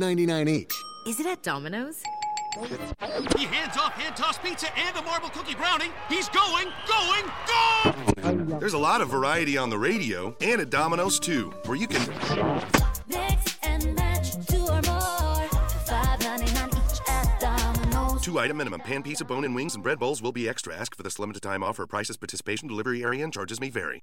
$5.99 each? Is it at Domino's? He hands off hand toss pizza and a marble cookie brownie. He's going, going, go! There's a lot of variety on the radio and at Domino's too, where you can Mix and match two or more. $5.99 each at Domino's. two item minimum. Pan pizza, bone and wings, and bread bowls will be extra. Ask for this limited time offer. Prices, participation, delivery area, and charges may vary.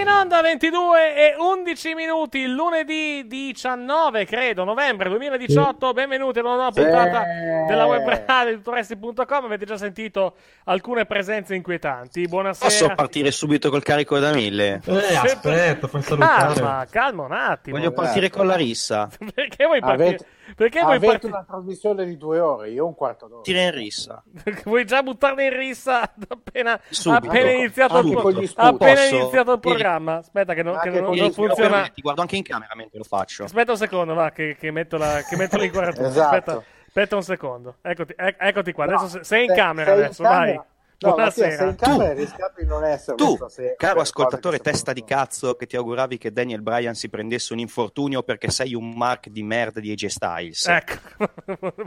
In onda 22 e 11 minuti lunedì 19 credo novembre 2018 benvenuti ad una nuova Sì. puntata della web radio di tutoresti.com avete già sentito alcune presenze inquietanti. Buonasera. Posso partire subito col carico da mille? Eh, aspetta, fai calma calma un attimo Voglio partire con la rissa. perché vuoi partire? Avete, perché vuoi avete partire una trasmissione di due ore, io un quarto d'ora. Tira in rissa. vuoi già buttarne in rissa appena, Subito. appena iniziato, il, Anche pro- appena iniziato il programma aspetta che non, che non- non funziona Ti guardo anche in camera mentre lo faccio. Aspetta un secondo, va, che, che metto, la, che metto l'inquadratura. Esatto. Aspetta, aspetta un secondo. Eccoti, ec- eccoti qua. No, Adesso se- sei in sei- camera sei in adesso, camera. dai. No, Mattia, sei in Buonasera. essere Tu, stasera, caro ascoltatore che testa di cazzo, che ti auguravi che Daniel Bryan si prendesse un infortunio perché sei un mark di merda di AJ Styles. Ecco.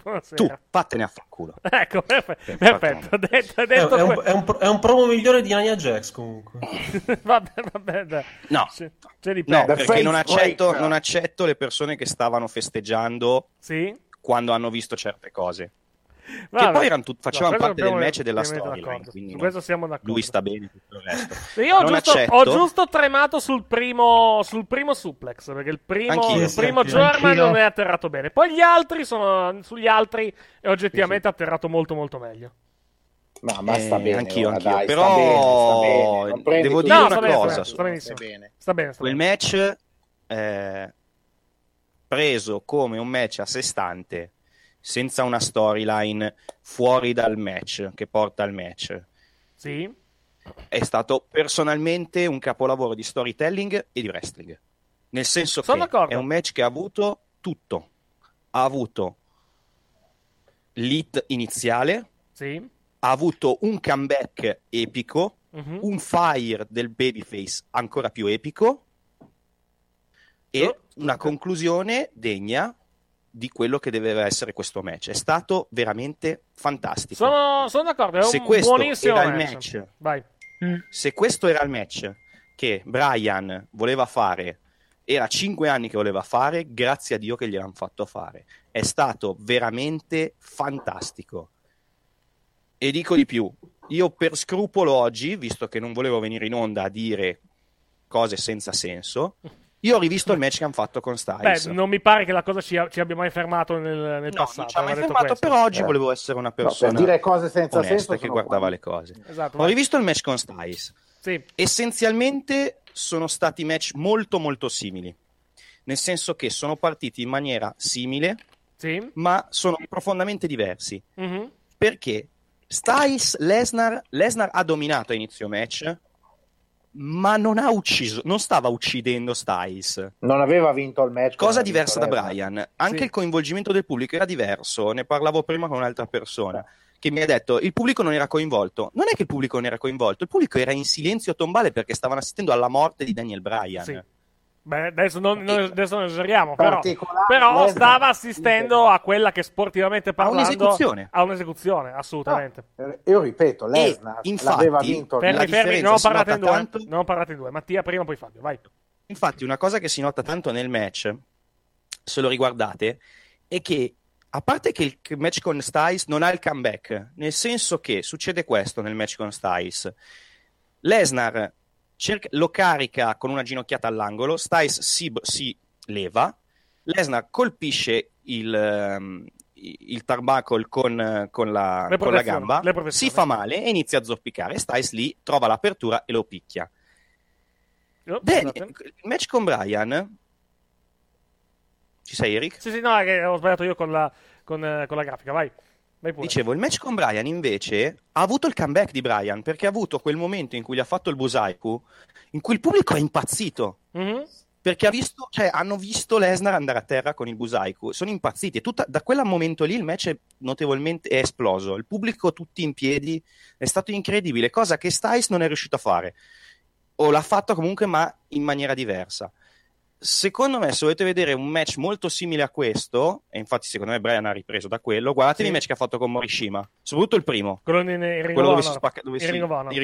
Buonasera. Tu, vattene a fanculo. Ecco, perfetto. perfetto. Detto, È, detto è un, que- è un pro- è un promo migliore di Nia Jax comunque. vabbè, vabbè, dai. No. C'è, c'è di No, perché non accetto, non accetto le persone che stavano festeggiando Sì? quando hanno visto certe cose. Vabbè. Che poi erano tut- facevano parte del match e della storia. Su no. questo siamo d'accordo. Lui sta bene tutto il resto. Io ho giusto, ho giusto tremato sul primo, sul primo suplex perché il primo, Anch'io, il sì, primo anch'io. German Anch'io. non è atterrato bene. Poi gli altri sono sugli altri è oggettivamente atterrato molto molto meglio. No, ma sta Eh, bene. anch'io, ora, anch'io. dai, Però sta bene, sta bene. Devo dire No, una sta bene, sta cosa. bene, sta bene. Sta bene, sta Quel bene. match eh, preso come un match a sé stante senza una storyline fuori dal match, che porta al match. Sì. È stato personalmente un capolavoro di storytelling e di wrestling. Nel senso Sono che d'accordo. è un match che ha avuto tutto. Ha avuto l'hit iniziale, Sì. ha avuto un comeback epico, Mhm. un fire del babyface ancora più epico e Oh. una conclusione degna di quello che deve essere questo match. È stato veramente fantastico. Sono, sono d'accordo, è Se un questo buonissimo era il match. match. Vai. Se questo era il match che Brian voleva fare, era cinque anni che voleva fare, grazie a Dio che gliel'hanno fatto fare. È stato veramente fantastico. E dico di più, io per scrupolo oggi, visto che non volevo venire in onda a dire cose senza senso, io ho rivisto il match che hanno fatto con Styles. Beh, non mi pare che la cosa ci, ci abbia mai fermato nel, nel passato. non ci ha mai aveva detto fermato, questo. però oggi Eh. volevo essere una No, per persona dire cose senza onesta senso che guardava qua. le cose. Esatto, Ho vai. rivisto il match con Styles. Sì. Essenzialmente sono stati match molto molto simili, nel senso che sono partiti in maniera simile, Sì. ma sono profondamente diversi. Mhm. Perché Styles, Lesnar, Lesnar ha dominato a inizio match, ma non ha ucciso, non stava uccidendo Styles. Non aveva vinto il match. Cosa diversa da. Brian. Anche Sì. il coinvolgimento del pubblico era diverso. Ne parlavo prima con un'altra persona che mi ha detto il pubblico non era coinvolto. Non è che il pubblico non era coinvolto, il pubblico era in silenzio tombale perché stavano assistendo alla morte di Daniel Bryan. Sì. Beh, adesso non, non- adesso non esageriamo, però, Particolare, però stava assistendo a quella che sportivamente parlando un'esecuzione. a un'esecuzione, assolutamente. Eh, Io ripeto, Lesnar l'aveva vinto il Fermi, match. fermi, differenza non parlate in due, tanto- non parlate in due. Mattia prima, poi Fabio, vai. Infatti, una cosa che si nota tanto nel match, se lo riguardate, è che a parte che il match con Styles non ha il comeback, nel senso che succede questo nel match con Styles. Lesnar cerca- lo carica con una ginocchiata all'angolo, Styles si, si leva, Lesnar colpisce il, ehm, il turnbuckle con, con la, con la gamba, si fa male e inizia a zoppicare. Styles lì trova l'apertura e lo picchia. Oh, Bene, il match con Brian. Ci sei, Eric? Sì, sì, no, ho sbagliato io con la, con, eh, con la grafica, vai. Dicevo, il match con Brian invece ha avuto il comeback di Brian perché ha avuto quel momento in cui gli ha fatto il Busaiku, in cui il pubblico è impazzito. Mhm. Perché ha visto, cioè, hanno visto Lesnar andare a terra con il Busaiku, sono impazziti. E tutta- da quel momento lì il match è notevolmente è esploso. Il pubblico tutti in piedi è stato incredibile, cosa che Styles non è riuscito a fare. O l'ha fatto comunque, ma in maniera diversa. Secondo me, se volete vedere un match molto simile a questo, e infatti secondo me Brian ha ripreso da quello, guardatevi Sì. il match che ha fatto con Morishima, soprattutto il primo. Quello in, in Quello dove si spacca, dove si- di Ring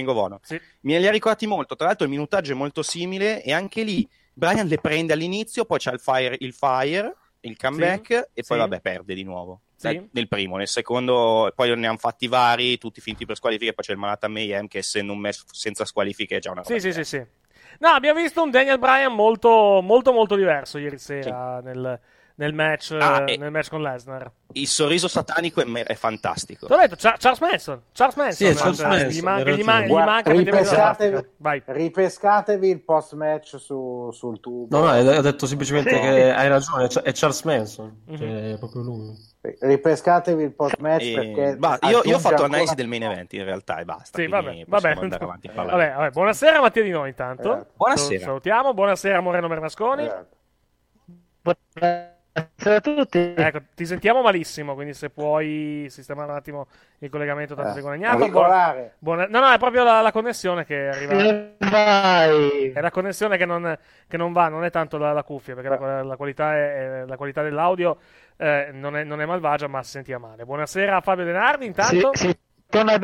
of Honor. Sì. Me li ha ricordati molto. Tra l'altro, il minutaggio è molto simile. E anche lì Brian le prende all'inizio, poi c'ha il fire, il, fire, il comeback, Sì, e poi sì. vabbè, perde di nuovo. Sì. Nel, primo, nel secondo, poi ne hanno fatti vari, tutti finti per squalifiche. Poi c'è il Manata Mayhem, che essendo un match senza squalifiche è già una roba. Sì, sì, sì, sì. No, abbiamo visto un Daniel Bryan molto, molto, molto diverso ieri sera nel, nel match, Ah, eh, nel match con Lesnar. Il sorriso satanico è, me- è fantastico. Ti ho detto, Char- Charles Manson. Charles Manson. Sì, Charles eh, Manson, Gli, man- gli, man- gli manca ripescatevi. Vai. ripescatevi il post match su, sul tubo. No, no, ha detto semplicemente Sì. che hai ragione, è Ch- è Charles Manson, Mhm. cioè, è proprio lui. Ripescatevi il post match E- perché bah, io, io ho fatto ancora- analisi del main event in realtà e basta. Sì, vabbè, vabbè. parlare. Vabbè, vabbè. Buonasera Mattia Di Noi intanto. Eh, Buonasera. Sal- Salutiamo, buonasera Moreno Bernasconi. Buonasera a tutti. Ecco, ti sentiamo malissimo, quindi se puoi sistemare un attimo il collegamento tanto Eh, sei guadagnato. Buona- No, no, è proprio la, la connessione che arriva. Come vai? È la connessione che non, che non va, non è tanto la, la cuffia, perché la, la qualità, è- è- la qualità dell'audio eh, non, è, non è malvagia, ma si sentiva male. Buonasera a Fabio Denardi, intanto. Sì, sì, torna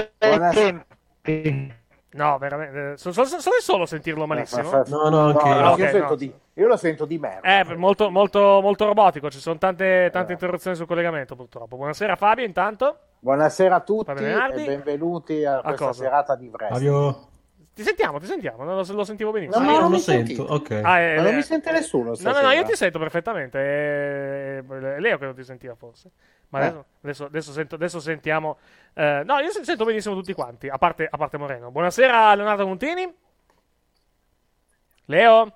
tempi. No, veramente. eh, So, so, so- so solo sentirlo malissimo. No, no, anche io. Ah, ok, io, sento no. di- io lo sento di merda. Eh, molto, molto, molto robotico, ci sono tante, tante interruzioni sul collegamento purtroppo. Buonasera Fabio, intanto. Buonasera a tutti e benvenuti a, questa cosa? serata di wrestling. Fabio, Ti sentiamo, ti sentiamo, no, lo, lo sentivo benissimo. No, no, io non non lo sento, ok. Ah, eh, Ma non eh, mi sente nessuno No, no, no, io ti sento perfettamente. È è Leo che non ti sentiva forse. Ma Eh. adesso, adesso, adesso sento- adesso sentiamo. eh, no, io sento benissimo tutti quanti, a parte, a parte Moreno. Buonasera Leonardo Montini. Leo?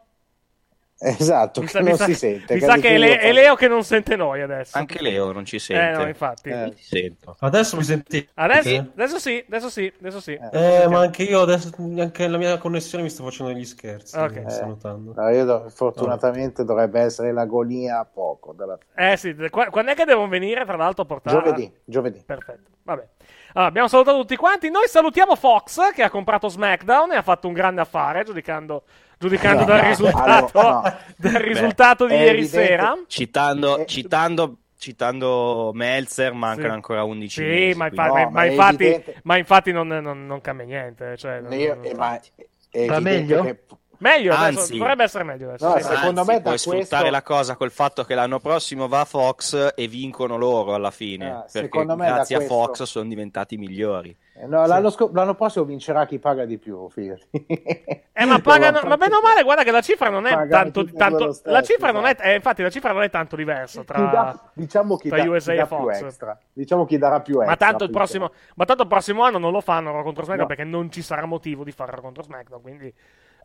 Esatto, Mi che sa, mi non sa- si sente. mi sa che è, Le- è Leo che non sente noi adesso. Anche Leo non ci sente. Eh, no, infatti. Ti sento. Adesso mi sentite? Adesso, adesso sì, adesso sì, adesso sì. Eh, ma anche io adesso, anche la mia connessione mi sto facendo degli scherzi. Ok. sto Eh, notando. no, io do- fortunatamente dovrebbe essere l'agonia a poco. Dalla... Eh sì, qua- quando è che devono venire, tra l'altro, a portare... Giovedì, giovedì. Perfetto, vabbè. Allora, abbiamo salutato tutti quanti. Noi salutiamo Fox, che ha comprato SmackDown e ha fatto un grande affare, giudicando, giudicando No, dal no, risultato, allora, no. dal Beh, risultato di è ieri evidente- sera. Citando, citando, citando Meltzer, mancano Sì. ancora 11 Sì, mesi. ma, infa- No, ma- ma è infatti, ma infatti non, non- non cambia niente. Cioè, non- Io- non- eh, ma è Va evidente meglio? che- Meglio adesso, Anzi- dovrebbe essere meglio adesso. No, sì. secondo Anzi, me da puoi questo- sfruttare la cosa col fatto che l'anno prossimo va a Fox e vincono loro alla fine. Ah, perché secondo me da grazie a questo- Fox sono diventati migliori. eh, no, l'anno, scop- l'anno prossimo vincerà chi paga di più, fidati. Eh, ma pagano, ma bene o male, guarda che la cifra non è Pagano tanto, tanto- stesso, la cifra non è, esatto. eh, infatti la cifra non è tanto diversa Chi tra, dà- diciamo chi, tra dà, USA chi e più Fox. Diciamo chi darà più extra. Ma tanto, il prossimo, ma tanto il prossimo anno non lo fanno contro SmackDown No. perché non ci sarà motivo di fare Raw contro SmackDown. Quindi,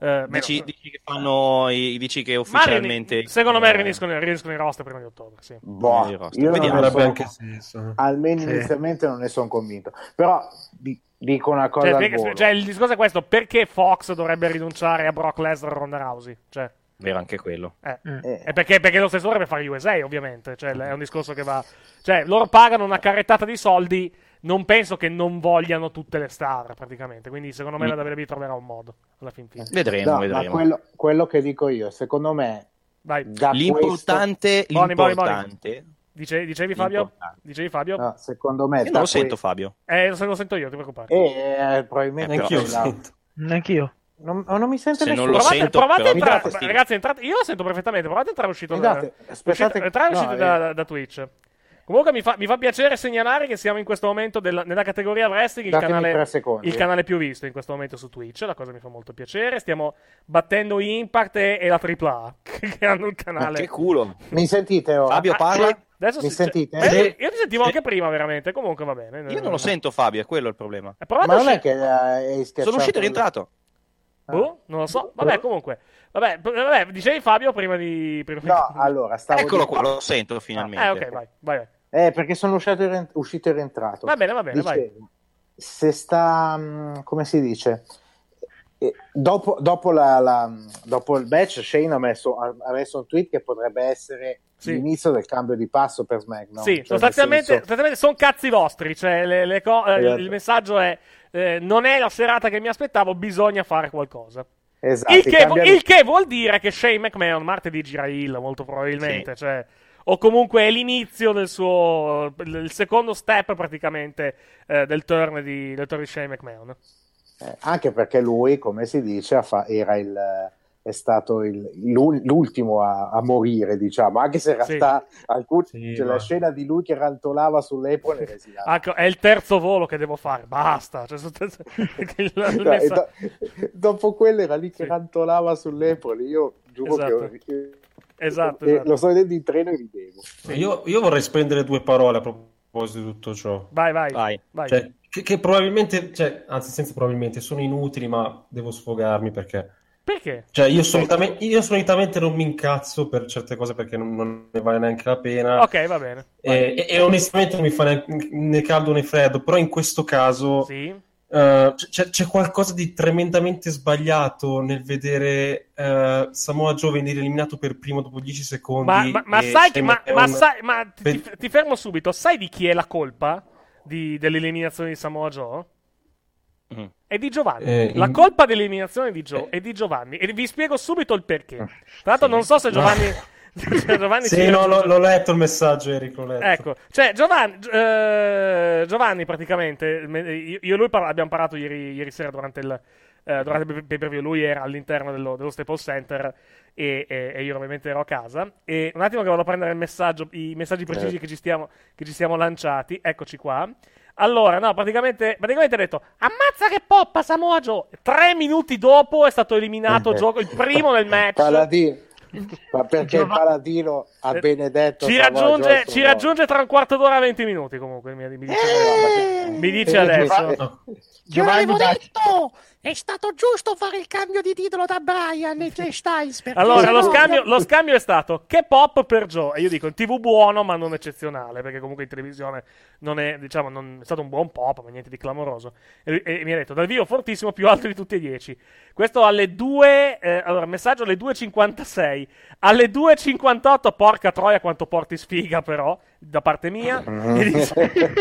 eh, Dici, meno- dici che fanno i- dici che ufficialmente. rini- secondo me eh, riuniscono, riuniscono i roster prima di ottobre. Sì. Boh, io non Vediamo. Avrebbe sono- anche senso. almeno Sì. inizialmente non ne sono convinto. Però di- dico una cosa Cioè, al perché- volo. cioè, il discorso è questo: perché Fox dovrebbe rinunciare a Brock Lesnar e Ronda Rousey? Cioè, Vero anche quello. eh. Eh, È perché, perché lo stesso dovrebbe fare USA, ovviamente. Cioè, è un discorso che va. Cioè, loro pagano una carrettata di soldi. Non penso che non vogliano tutte le star, praticamente. Quindi, secondo me, Mm. la WWE troverà un modo alla fin fine. Vedremo, no, ma vedremo. quello, quello che dico io, secondo me, Vai. da L'importante, Boni, boni, boni. l'importante. Dice- dicevi, Fabio? L'importante. Dicevi, Fabio? questo, no, secondo me, Io da non lo sento, Fabio. Eh, se lo sento io, ti preoccupare. Eh, eh, probabilmente Eh, Anch'io lo sento. Neanch'io. non, oh, non mi sente Se non nessuno. lo provate, sento, provate entrare, ragazzi, entrate, io lo sento perfettamente. Provate a entrare uscito da, Scusate, aspettate- uscite- entrare no, uscite eh. da, da Twitch. Comunque mi fa, mi fa piacere segnalare che siamo in questo momento della- nella categoria wrestling, il canale, il canale più visto in questo momento su Twitch. La cosa mi fa molto piacere. Stiamo battendo Impact e, e la AAA, che hanno il Ma canale. che culo. Mi sentite ora? Fabio Ah, parla. adesso Mi si- cioè, sentite? beh, Sì. Io ti sentivo anche prima, veramente. Comunque va bene. Io non lo sento, Fabio, è quello il problema. Eh, Ma non è che eh, hai schiacciato Sono uscito e rientrato. Boh, non lo so. Vabbè, comunque. Vabbè, vabbè, dicevi Fabio prima di. Prima di- No, allora, stavo Eccolo dicendo- qua, lo sento finalmente. Eh, ok, vai, vai. Vai. Eh, perché sono uscito e, rien- uscito e rientrato. Va bene, va bene, vai. Dicevo, Se sta, mm, come si dice, eh, dopo, dopo, la- la- dopo il match, Shane ha messo, ha messo un tweet che potrebbe essere Sì. l'inizio del cambio di passo per SmackDown. Sì, Cioè, sostanzialmente, senso- sostanzialmente sono cazzi vostri. Cioè, le- le co- eh, Esatto. il messaggio è: eh, non è la serata che mi aspettavo, bisogna fare qualcosa. esatto, il, che, cambiamenti- il che vuol dire che Shane McMahon martedì gira il, molto probabilmente. Cioè, o comunque è l'inizio del suo. il secondo step praticamente eh, del, turn di, del turn di Shane McMahon. eh, anche perché lui, come si dice, fa- era il, è stato il- l'ul- l'ultimo a, a morire, diciamo, anche se in Sì. realtà alcuni, Sì, cioè, la scena di lui che rantolava esilarante. Ecco, è il terzo volo che devo fare. Basta. Cioè, sostanzialmente- il- No, messa- do- dopo quello era lì che Sì. rantolava sull'Apple. Io giuro Esatto. che ho- Esatto, eh, esatto. lo sto vedendo in treno e ridevo. Io, io vorrei spendere due parole a proposito di tutto ciò. Vai, vai. Vai. vai. Cioè, che, che probabilmente, cioè, anzi, senza probabilmente, sono inutili, ma devo sfogarmi perché. Perché? Cioè, io solitamente, io solitamente non mi incazzo per certe cose perché non, non ne vale neanche la pena. Ok, va bene. E, e- e onestamente non mi fa neanche né caldo né freddo, però in questo caso Sì. Eh, c'è, c'è qualcosa di tremendamente sbagliato nel vedere eh, Samoa Joe venire eliminato per primo dopo 10 secondi. Ma, ma- ma sai, che, ma, ma sai, ma ti, per- ti- ti fermo subito. Sai di chi è la colpa di- dell'eliminazione di Samoa Joe? Mm. È di Giovanni. Eh, La in- colpa dell'eliminazione di Joe è di Giovanni. E vi spiego subito il perché. Tra l'altro, non so se Giovanni. se Giovanni Sì, no, l'ho, l'ho letto il messaggio, Eric, l'ho letto. Ecco, cioè Giovanni, Gi- eh, Giovanni praticamente, me- io e lui par- abbiamo parlato ieri, ieri sera durante il, eh, durante il pay per view, lui era all'interno dello, dello Staples Center e, e- e io ovviamente ero a casa. E un attimo che vado a prendere il messaggio, i messaggi precisi Certo. che, ci stiamo, che ci siamo lanciati, eccoci qua. Allora, no, praticamente, praticamente ha detto ammazza che poppa Samoa Joe. Tre minuti dopo è stato eliminato Eh. Gioco, il primo del match. Paladino. Ma perché il paladino ha Eh, benedetto Ci raggiunge, ci raggiunge tra un quarto d'ora e 20 minuti comunque mi, mi dice, mi dice Eh, adesso No. Giovanni da- È stato giusto fare il cambio di titolo da Brian e Jay Styles. perché Allora, lo scambio, lo scambio è stato che pop per Joe. E io dico, in TV buono, ma non eccezionale. Perché comunque in televisione non è, diciamo, non, è stato un buon pop, ma niente di clamoroso. E, e mi ha detto, dal vivo fortissimo, più alto di tutti e dieci. Questo alle 2. eh, allora, messaggio alle 2.56. Alle 2.58, porca troia, quanto porti sfiga, però, da parte mia. Mm. E ris-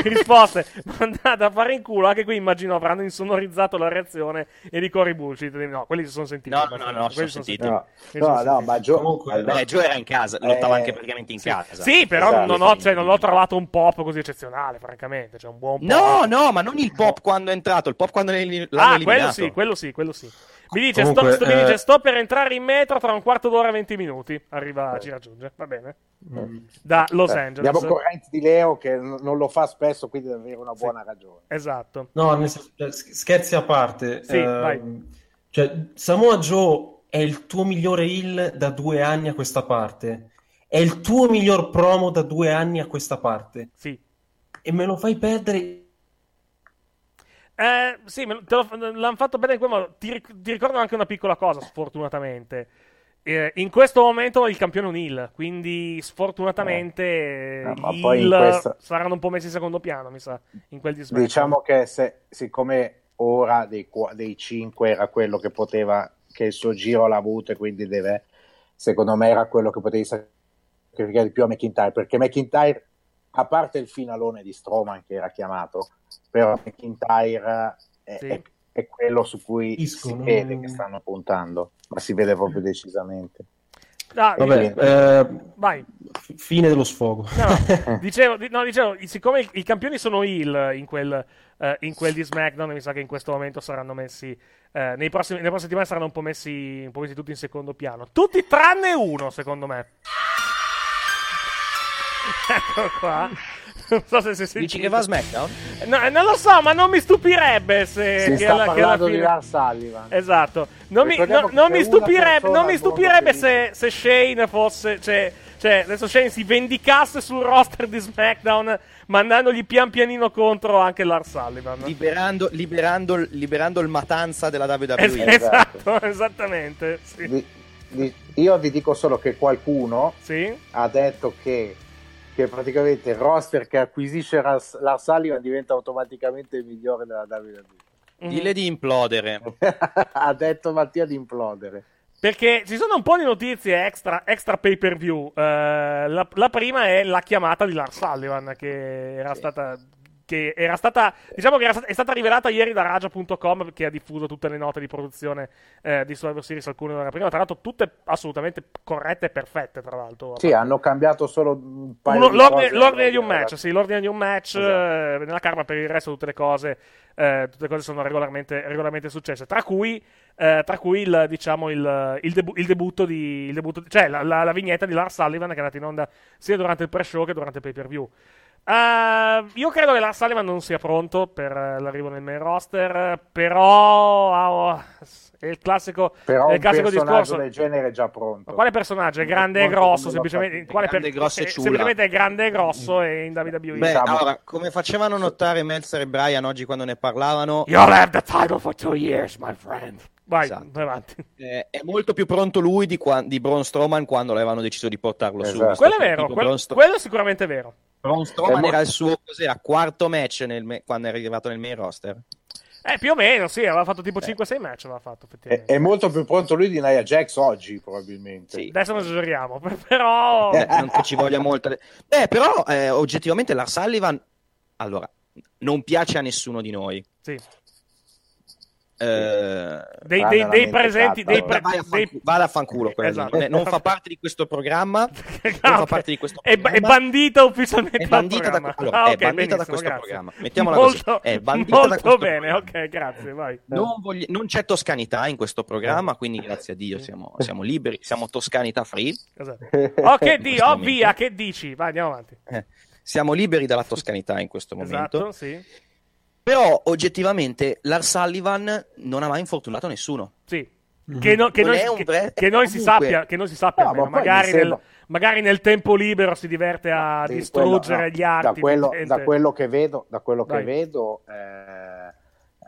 risposte, mandate a fare in culo. Anche qui immagino avranno insonorizzato la reazione e di Cory Bullshit. No, quelli si sono sentiti. No, no, no, no, quelli sono sentiti. No, no, no, sentiti. ma Joe, Beh, Joe era in casa, lottava Eh, anche praticamente in casa. Sì, però Esatto. non, ho, cioè, non ho trovato un pop così eccezionale, francamente. Cioè, un buon pop. No, no, ma non il pop quando è entrato, il pop quando l'hanno Ah, eliminato. quello sì, quello sì, quello sì. Mi dice, Comunque, sto, sto- mi eh, dice, sto per entrare in metro tra un quarto d'ora e 20 minuti. Arriva, ci raggiunge. Va bene. Da Los Eh, Angeles. Abbiamo correnti di Leo che non lo fa spesso, quindi deve avere una buona ragione. Esatto. No, nel senso, eh, sch- scherzi a parte. Sì, ehm, vai. Cioè, Samoa Joe è il tuo migliore heel da due anni a questa parte. È il tuo miglior promo da due anni a questa parte. Sì. E me lo fai perdere. Eh, sì, l'hanno fatto bene in quel modo. Ti, ti ricordo anche una piccola cosa, sfortunatamente. Eh, in questo momento il campione è un heel, quindi sfortunatamente eh, Eh, in heel questa- saranno un po' messi in secondo piano, mi sa, in quel di SmackDown. Diciamo che se, siccome ora dei, dei cinque era quello che poteva, che il suo giro l'ha avuto e quindi deve, secondo me era quello che potevi sacrificare di più a McIntyre, perché McIntyre, a parte il finalone di Strowman che era chiamato, però McIntyre è, Sì. è- è quello su cui Capisco, si non- vede che stanno puntando, ma si vede proprio decisamente. Ah, Vabbè, eh, fine dello sfogo. No, dicevo, di- no, dicevo, siccome i, i campioni sono heel in quel, eh, in quel di SmackDown, mi sa che in questo momento saranno messi. eh, nei prossimi, nelle prossime settimane saranno un po' messi, un po' messi tutti in secondo piano. Tutti tranne uno, secondo me. Eccolo qua. Non so se si Dici che va a SmackDown? No, non lo so, ma non mi stupirebbe se. si che sta alla, che parlando fine... di Lars Sullivan. Esatto. Non mi, no- che non mi stupirebbe, non mi stupirebbe che se, se Shane fosse. Cioè, cioè, adesso Shane si vendicasse sul roster di SmackDown mandandogli pian pianino contro anche Lars Sullivan. Liberando, liberando, liberando il matanza della WWE. Es- esatto, esattamente. Sì. Di- di- io vi dico solo che qualcuno Sì? ha detto che, che praticamente il roster che acquisisce Lars, Sullivan diventa automaticamente il migliore della WWE. Dille di implodere. ha detto Mattia di implodere. Perché ci sono un po' di notizie extra, extra pay per view. Eh, la, la prima è la chiamata di Lars Sullivan, che era stata. Che era stata, diciamo che era stata, è stata rivelata ieri da Raja.com che ha diffuso tutte le note di produzione eh, di Survivor Series, alcune ora prima, tra l'altro tutte assolutamente corrette e perfette, tra l'altro. Sì, hanno cambiato solo un paio Uno- di l'ordine, cose. l'ordine di un match, sì, l'ordine di un match Esatto. eh, nella karma per il resto tutte le cose, eh, tutte le cose sono regolarmente, regolarmente successe, tra cui, eh, tra cui il, diciamo, il, il, debu- il debutto di, il debutto cioè la, la- la vignetta di Lars Sullivan che è andata in onda sia durante il pre-show che durante il pay-per-view. Eh, io credo che Lars Sullivan non sia pronto per eh, l'arrivo nel main roster, però ah, oh, è il classico, Però è il classico discorso. del genere è già pronto. Ma quale personaggio? È grande e Molto grosso, semplicemente. grande, per- grosso e ciula. semplicemente è grande e grosso e in WWE. Beh, Diciamo- allora, come facevano notare Meltzer e Brian oggi quando ne parlavano, You'll have the title for two years, my friend. Vai, Esatto. vai avanti. eh, è molto più pronto lui di, qua- di Braun Strowman quando avevano deciso di portarlo su. Esatto. Quello è vero, Tipo, quello, quello è sicuramente vero. Braun Strowman È mo- era il suo cos'era, quarto match nel me- quando è arrivato nel main roster. Eh, più o meno, sì, aveva fatto tipo 5-6 match, aveva fatto, È, effettivamente. è molto più pronto lui di Nia Jax oggi, probabilmente. Sì. Adesso non esageriamo, però... Eh, non che ci voglia molto. Beh, però eh, oggettivamente Lars Sullivan, allora, non piace a nessuno di noi. Sì. Eh, Dei, dei- dei presenti... Dei pre- vai a dei- fanculo, vada a fanculo. Esatto. Non, è- non fa parte di questo programma. non fa parte di questo È, ba- è programma. bandita ufficialmente È bandita da, programma. allora, Ah, è ok, bandita da questo grazie. programma. Mettiamola molto, così. È bandita molto da questo bene, programma. ok, grazie, vai. Non, vogli- non c'è toscanità in questo programma, quindi grazie a Dio siamo, siamo liberi, siamo toscanità free. Esatto. Oh, che In di, questo oh, via, che dici? Vai, andiamo avanti. Eh, siamo liberi dalla toscanità in questo momento. Esatto, sì. Però oggettivamente Lars Sullivan non ha mai infortunato nessuno. Sì. Che, no- che Non noi, è un che- bre- che noi si sappia, che noi si sappia No, ma magari, nel, magari nel tempo libero si diverte a Sì, distruggere quello- no, gli arti. Da da quello che vedo, da quello che vedo eh,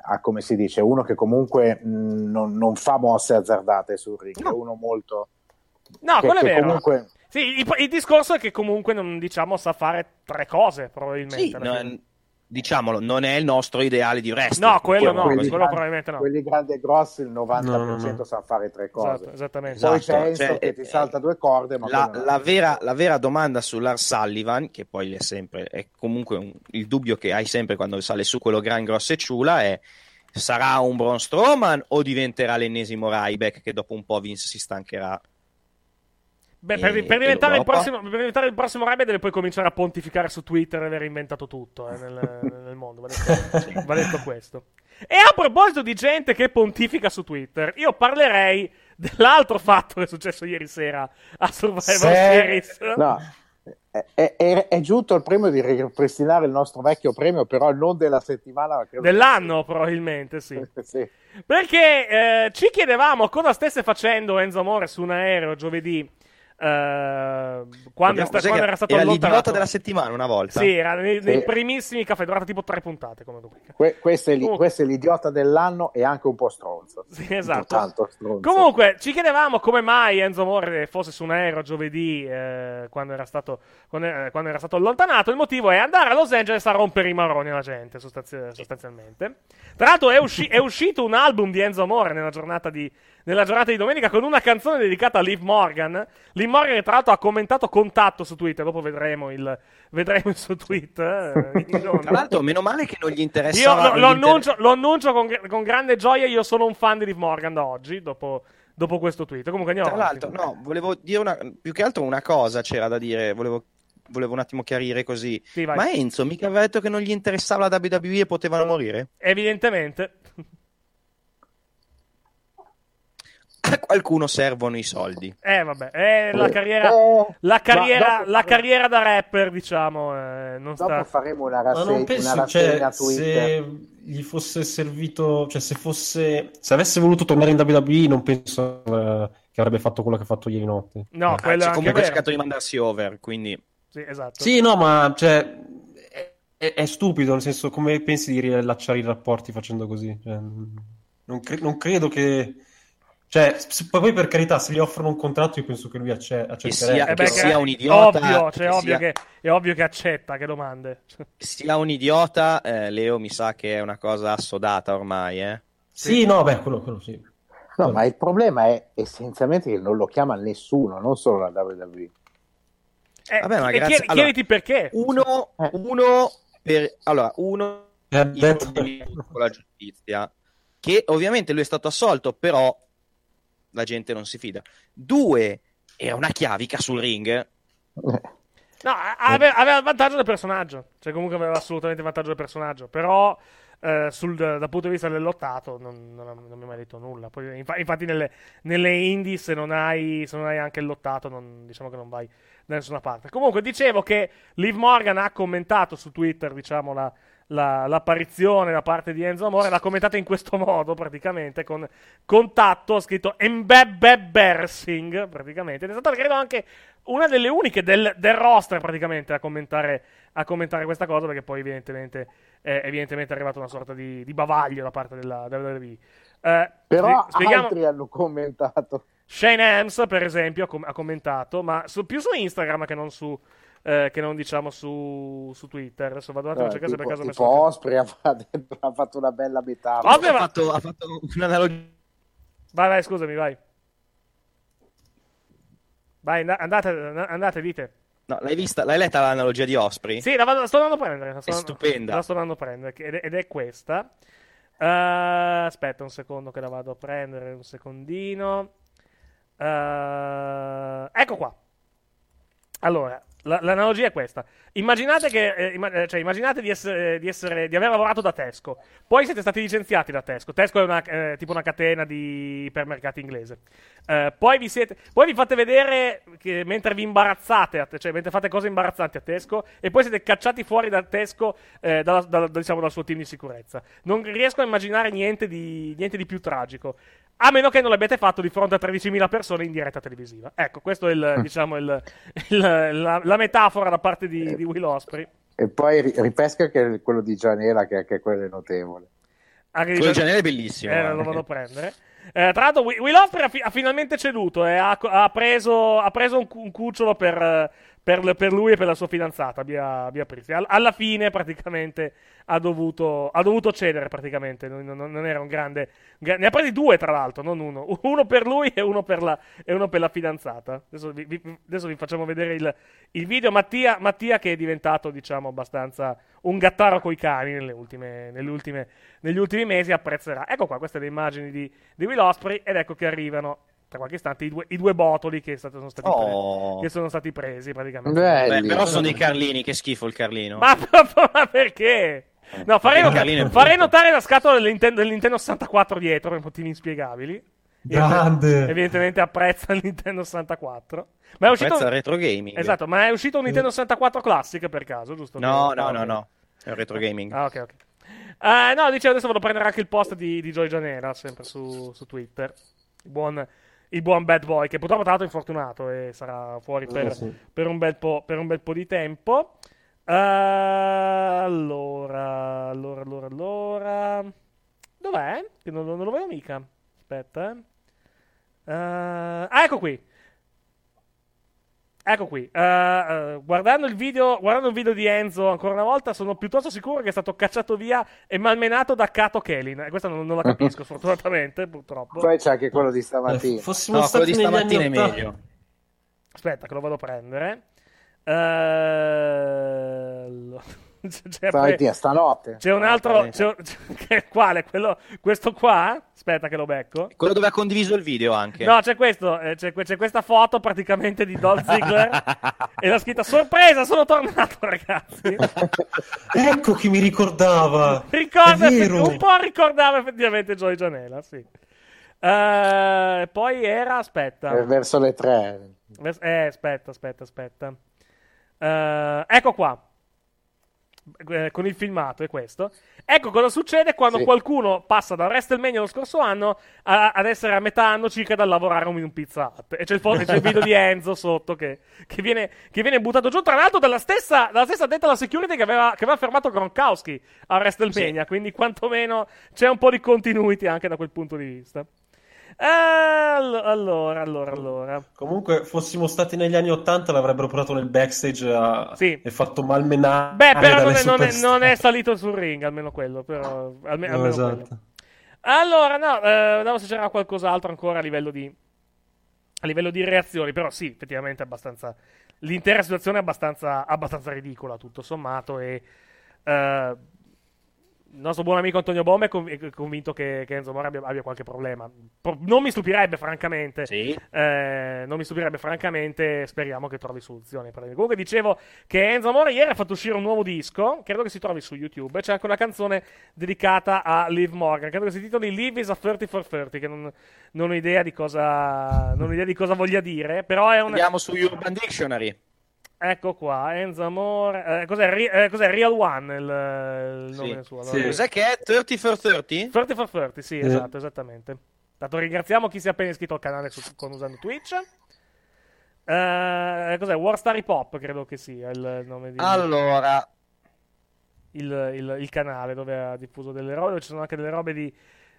ha, come si dice, uno che comunque mh, non, non fa mosse azzardate sul ring, è uno molto... No, che- quello è vero. comunque- Sì, il, il discorso è che comunque non diciamo sa fare tre cose, probabilmente. Sì, no. Diciamolo, non è il nostro ideale di wrestling. No, quello no, quelli quello grandi- probabilmente no. Quelli grandi e grossi, il 90% No, no, no. sa fare tre cose. Esatto, esattamente. Poi Esatto, c'è Enzo cioè, che eh, ti salta due corde, ma La, la vera, la vera domanda su Lars Sullivan, che poi è sempre, è comunque un- il dubbio che hai sempre quando sale su quello gran grosso e ciula è sarà un Braun Strowman o diventerà l'ennesimo Ryback che dopo un po' Vince si stancherà? Beh, per, per diventare prossimo, per diventare il prossimo Rabbit deve poi cominciare a pontificare su Twitter e aver inventato tutto eh, nel, nel mondo. Va detto, va detto questo. E a proposito di gente che pontifica su Twitter, io parlerei dell'altro fatto che è successo ieri sera a Survivor Se- Series. No, è, è- è- giunto il premio di ripristinare il nostro vecchio premio, però non della settimana, Dell'anno, probabilmente, sì. Sì. Perché eh, ci chiedevamo cosa stesse facendo Enzo Amore su un aereo giovedì. Eh, quando, sta- quando era stato era allontanato. l'idiota della settimana una volta. Sì, era nei, nei Sì. primissimi caffè, è durata tipo tre puntate come rubrica. Que- questo, è li- Comunque- questo è l'idiota dell'anno e anche un po' stronzo. Sì, esatto. Stronzo. Comunque, ci chiedevamo come mai Enzo Amore fosse su un aereo giovedì eh, quando, era stato, quando, eh, quando era stato allontanato. Il motivo è andare a Los Angeles a rompere i maroni alla gente, sostanzi- sostanzialmente. Tra l'altro, è, usci- è uscito un album di Enzo Amore nella giornata di, nella giornata di domenica con una canzone dedicata a Liv Morgan. Liv Morgan, tra l'altro, ha commentato contatto su Twitter. Dopo vedremo il, vedremo il suo tweet. eh. Tra l'altro, meno male che non gli interessa. Io lo, lo annuncio, lo annuncio con, con grande gioia. Io sono un fan di Liv Morgan da oggi, dopo, dopo questo tweet. Comunque andiamo Tra l'altro, no, volevo dire una, più che altro una cosa c'era da dire, volevo, volevo un attimo chiarire così. Sì. Ma Enzo mica aveva detto che non gli interessava la WWE e potevano morire? Evidentemente. A qualcuno servono i soldi. Eh, vabbè. Eh, la Eh, carriera, eh, la ma carriera, dopo- la carriera da rapper, diciamo, eh, non Dopo sta... faremo una, Ma rassegna cioè, Twitter. se gli fosse servito, cioè se fosse, se avesse voluto tornare in WWE, non penso eh, che avrebbe fatto quello che ha fatto ieri notte. No, Ah, quello è cioè, comunque ha cercato di mandarsi over, quindi... Sì, esatto. Sì, no, ma cioè, è, è- è stupido, nel senso, come pensi di riallacciare i rapporti facendo così? Cioè, non, cre- non credo che... Cioè, poi per carità, se gli offrono un contratto, io penso che lui acce- accetterebbe. sia- Eh beh, che che- sia un idiota, Ovvio, che cioè, ovvio sia- che, è ovvio che accetta che domande. Sia un idiota, eh, Leo mi sa che è una cosa assodata ormai, eh. Sì, no, beh, quello, quello sì. No, ma il problema è essenzialmente che non lo chiama nessuno, non solo la WWE. Eh, Vabbè, ma e grazie- chiedi- allora- chiediti perché. Uno, uno per... Allora, uno Eh, detto- con la giustizia, che ovviamente lui è stato assolto, però la gente non si fida. Due, era una chiavica sul ring. No, a- aveva, il vantaggio del personaggio. Cioè, comunque aveva assolutamente il vantaggio del personaggio. Però, eh, sul- dal punto di vista del lottato, non, non, non mi ha mai detto nulla. Poi, infa- infatti, nelle, nelle indie, se non, hai, se non hai anche il lottato, non- diciamo che non vai da nessuna parte. Comunque, dicevo che Liv Morgan ha commentato su Twitter, diciamo, la, la- l'apparizione da parte di Enzo Amore. L'ha commentata in questo modo, praticamente, con contatto, ha scritto Embebbersing, praticamente. Ed è stata, credo, anche una delle uniche del, del roster, praticamente, a commentare, a commentare questa cosa, perché poi, evidentemente, è, evidentemente è arrivata una sorta di, di bavaglio da parte della, della WWE. Eh, Però spie- altri hanno commentato. Shane Hams, per esempio, ha, com- ha commentato, ma su- più su Instagram che non su. Eh, che non diciamo su, su Twitter. Adesso vado un attimo a Eh, cercare se per caso tipo Osprey ha fatto, ha fatto una bella metafora. Ovvio, Ha fatto, ha fatto un'analogia. Vai, vai, scusami, vai. Vai, and- andate, andate, dite. No, l'hai vista? L'hai letta l'analogia di Osprey? Sì, la, vado- la sto andando a prendere. La sto È andando- stupenda. La sto andando a prendere, ed è, ed è questa. Eh, aspetta un secondo che la vado a prendere, un secondino. Eh, ecco qua. Allora, la- l'analogia è questa. Immaginate, che, eh, imma- eh, cioè, immaginate di, essere, di, essere- di aver lavorato da Tesco, poi siete stati licenziati da Tesco. Tesco è una, eh, tipo una catena di ipermercati inglese. Eh, poi, vi siete, poi vi fate vedere che mentre vi imbarazzate, cioè mentre fate cose imbarazzanti a Tesco, e poi siete cacciati fuori da Tesco eh, dalla- dalla- diciamo, dal suo team di sicurezza. Non riesco a immaginare niente di, niente di più tragico. A meno che non l'abbiate fatto di fronte a 13.000 persone in diretta televisiva. Ecco, questa è il, diciamo, il- il- la, la metafora da parte di, di Will Osprey. E poi ri- ripesca che quello di Gianera, che anche quello è notevole. Anche di Quello Joy- genere è bellissimo. Eh, eh. lo vado a prendere. Eh, tra l'altro, Will Ospreay ha, fi- ha finalmente ceduto e ha, ha preso, ha preso un, cu- un cucciolo per, eh, per, per lui e per la sua fidanzata, Bia, Bia alla fine, praticamente, ha dovuto, ha dovuto cedere. Praticamente, non, non- non era un grande, Ne ha presi due, tra l'altro, non uno. Uno per lui e uno per la, uno per la fidanzata. Adesso vi, vi- adesso vi facciamo vedere il, il video. Mattia, Mattia, che è diventato, diciamo, abbastanza un gattaro coi cani nelle ultime, nelle ultime- negli ultimi mesi, apprezzerà. Ecco qua, queste le immagini di, di Will Osprey ed ecco che arrivano tra qualche istante i due, i due botoli che, state- sono stati, pre- Oh. che sono stati presi praticamente. Beh, però sono dei Carlini, che schifo il Carlino. Ma, ma perché? No, farei, not- farei notare la scatola del Nintendo, del Nintendo 64 dietro per motivi inspiegabili. Grande. Evidentemente apprezza il Nintendo 64. Ma è uscito Apprezza il retro gaming. Esatto, ma è uscito un Nintendo 64 Classic per caso, giusto? No, no, no, no. È un retro gaming. Ah, ok, ok. Eh, no, dicevo, adesso vado a prendere anche il post di, di Joy Janela, sempre su, su Twitter. Buon, il buon Bad Boy, che purtroppo tra l'altro è infortunato e sarà fuori per, Eh, sì. per un, bel po', per un bel po' di tempo. Eh, allora, allora, allora, allora... Dov'è? Che non, non lo vedo mica. Aspetta, eh. Eh, ah, ecco qui. Ecco qui, Eh, eh, guardando, il video, guardando il video di Enzo ancora una volta, sono piuttosto sicuro che è stato cacciato via e malmenato da Kato Kelin. E questa non, non la capisco, sfortunatamente, purtroppo. Poi c'è anche quello di stamattina. Eh, fossimo No, stati quello di stamattina è 80. meglio. Aspetta, che lo vado a prendere. Eh, allora, c'è, Stamattina, stanotte. c'è un altro. c'è che- quale? Quello, questo qua? Aspetta, che lo becco. Quello dove ha condiviso il video anche. No, c'è questo, eh, c'è, c'è questa foto praticamente di Dolph Ziggler e la scritta sorpresa, sono tornato ragazzi. Ecco chi mi ricordava. Ricorda, un po' ricordava effettivamente Joy Janela, sì. Eh, poi era, aspetta. Eh, Verso le tre. Eh, aspetta, aspetta, aspetta. Eh, ecco qua. Eh, Con il filmato è questo. Ecco cosa succede quando Sì. qualcuno passa da WrestleMania lo scorso anno a- ad essere a metà anno circa dal lavorare in un pizza Hut. E c'è il, c'è il video di Enzo sotto che, che viene, che viene buttato giù. Tra l'altro, dalla stessa, dalla stessa detta alla security che aveva, che aveva fermato Gronkowski a WrestleMania. Quindi, quantomeno c'è un po' di continuity anche da quel punto di vista. Eh, allo- allora, allora, allora. Comunque, fossimo stati negli anni 80, l'avrebbero portato nel backstage a- Sì. e fatto malmenare. Beh, però non è, non, è, non è salito sul ring, almeno quello. Però, alme- No, almeno esatto. quello. Allora, no, eh, vediamo se c'era qualcos'altro ancora a livello di, a livello di reazioni. Però sì, effettivamente è abbastanza... L'intera situazione è abbastanza, abbastanza ridicola, tutto sommato. E eh, il nostro buon amico Antonio Bombe è conv- è convinto che, che Enzo Mora abbia, abbia qualche problema. Pro- non mi stupirebbe, francamente. Sì. Eh, non mi stupirebbe, francamente. Speriamo che trovi soluzioni. Comunque, dicevo che Enzo Amore ieri ha fatto uscire un nuovo disco. Credo che si trovi su YouTube. C'è anche una canzone dedicata a Liv Morgan. Credo che si titoli Live is a 30 for 30. Che non, non ho idea di cosa. Non ho idea di cosa voglia dire. Però è un. Andiamo su Urban Dictionary. Ecco qua, Enzo Amore. eh, cos'è, eh, cos'è? Real One il, il nome suo. allora. Cos'è che è? 30 for 30? 30 for 30, sì, Eh. esatto, esattamente. Tanto ringraziamo chi si è appena iscritto al canale su- con usando Twitch. Eh, cos'è? War Star Hip Hop, credo che sia il nome di... Allora, il, il- il canale dove ha diffuso delle robe, dove ci sono anche delle robe di,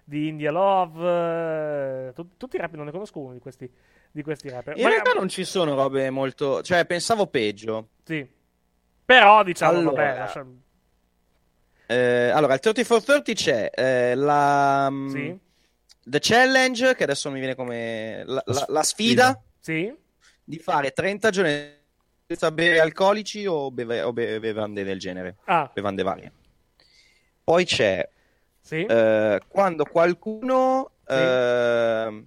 di India Love. eh, tu- tutti i rap, non ne conosco uno di questi, di questi rapper. in Ma- realtà non ci sono robe molto... Cioè, pensavo peggio. Sì. Però, diciamo, Allora. vabbè, lascia- Eh, allora, il 30 for 30 c'è eh, la... mm, Sì. The Challenge, che adesso mi viene come... La, la- la sfida Sì. di fare 30 giorni senza bere alcolici o, beve- o be- bevande del genere. Ah. Bevande varie. Poi c'è... Sì. eh, quando qualcuno... Sì. eh,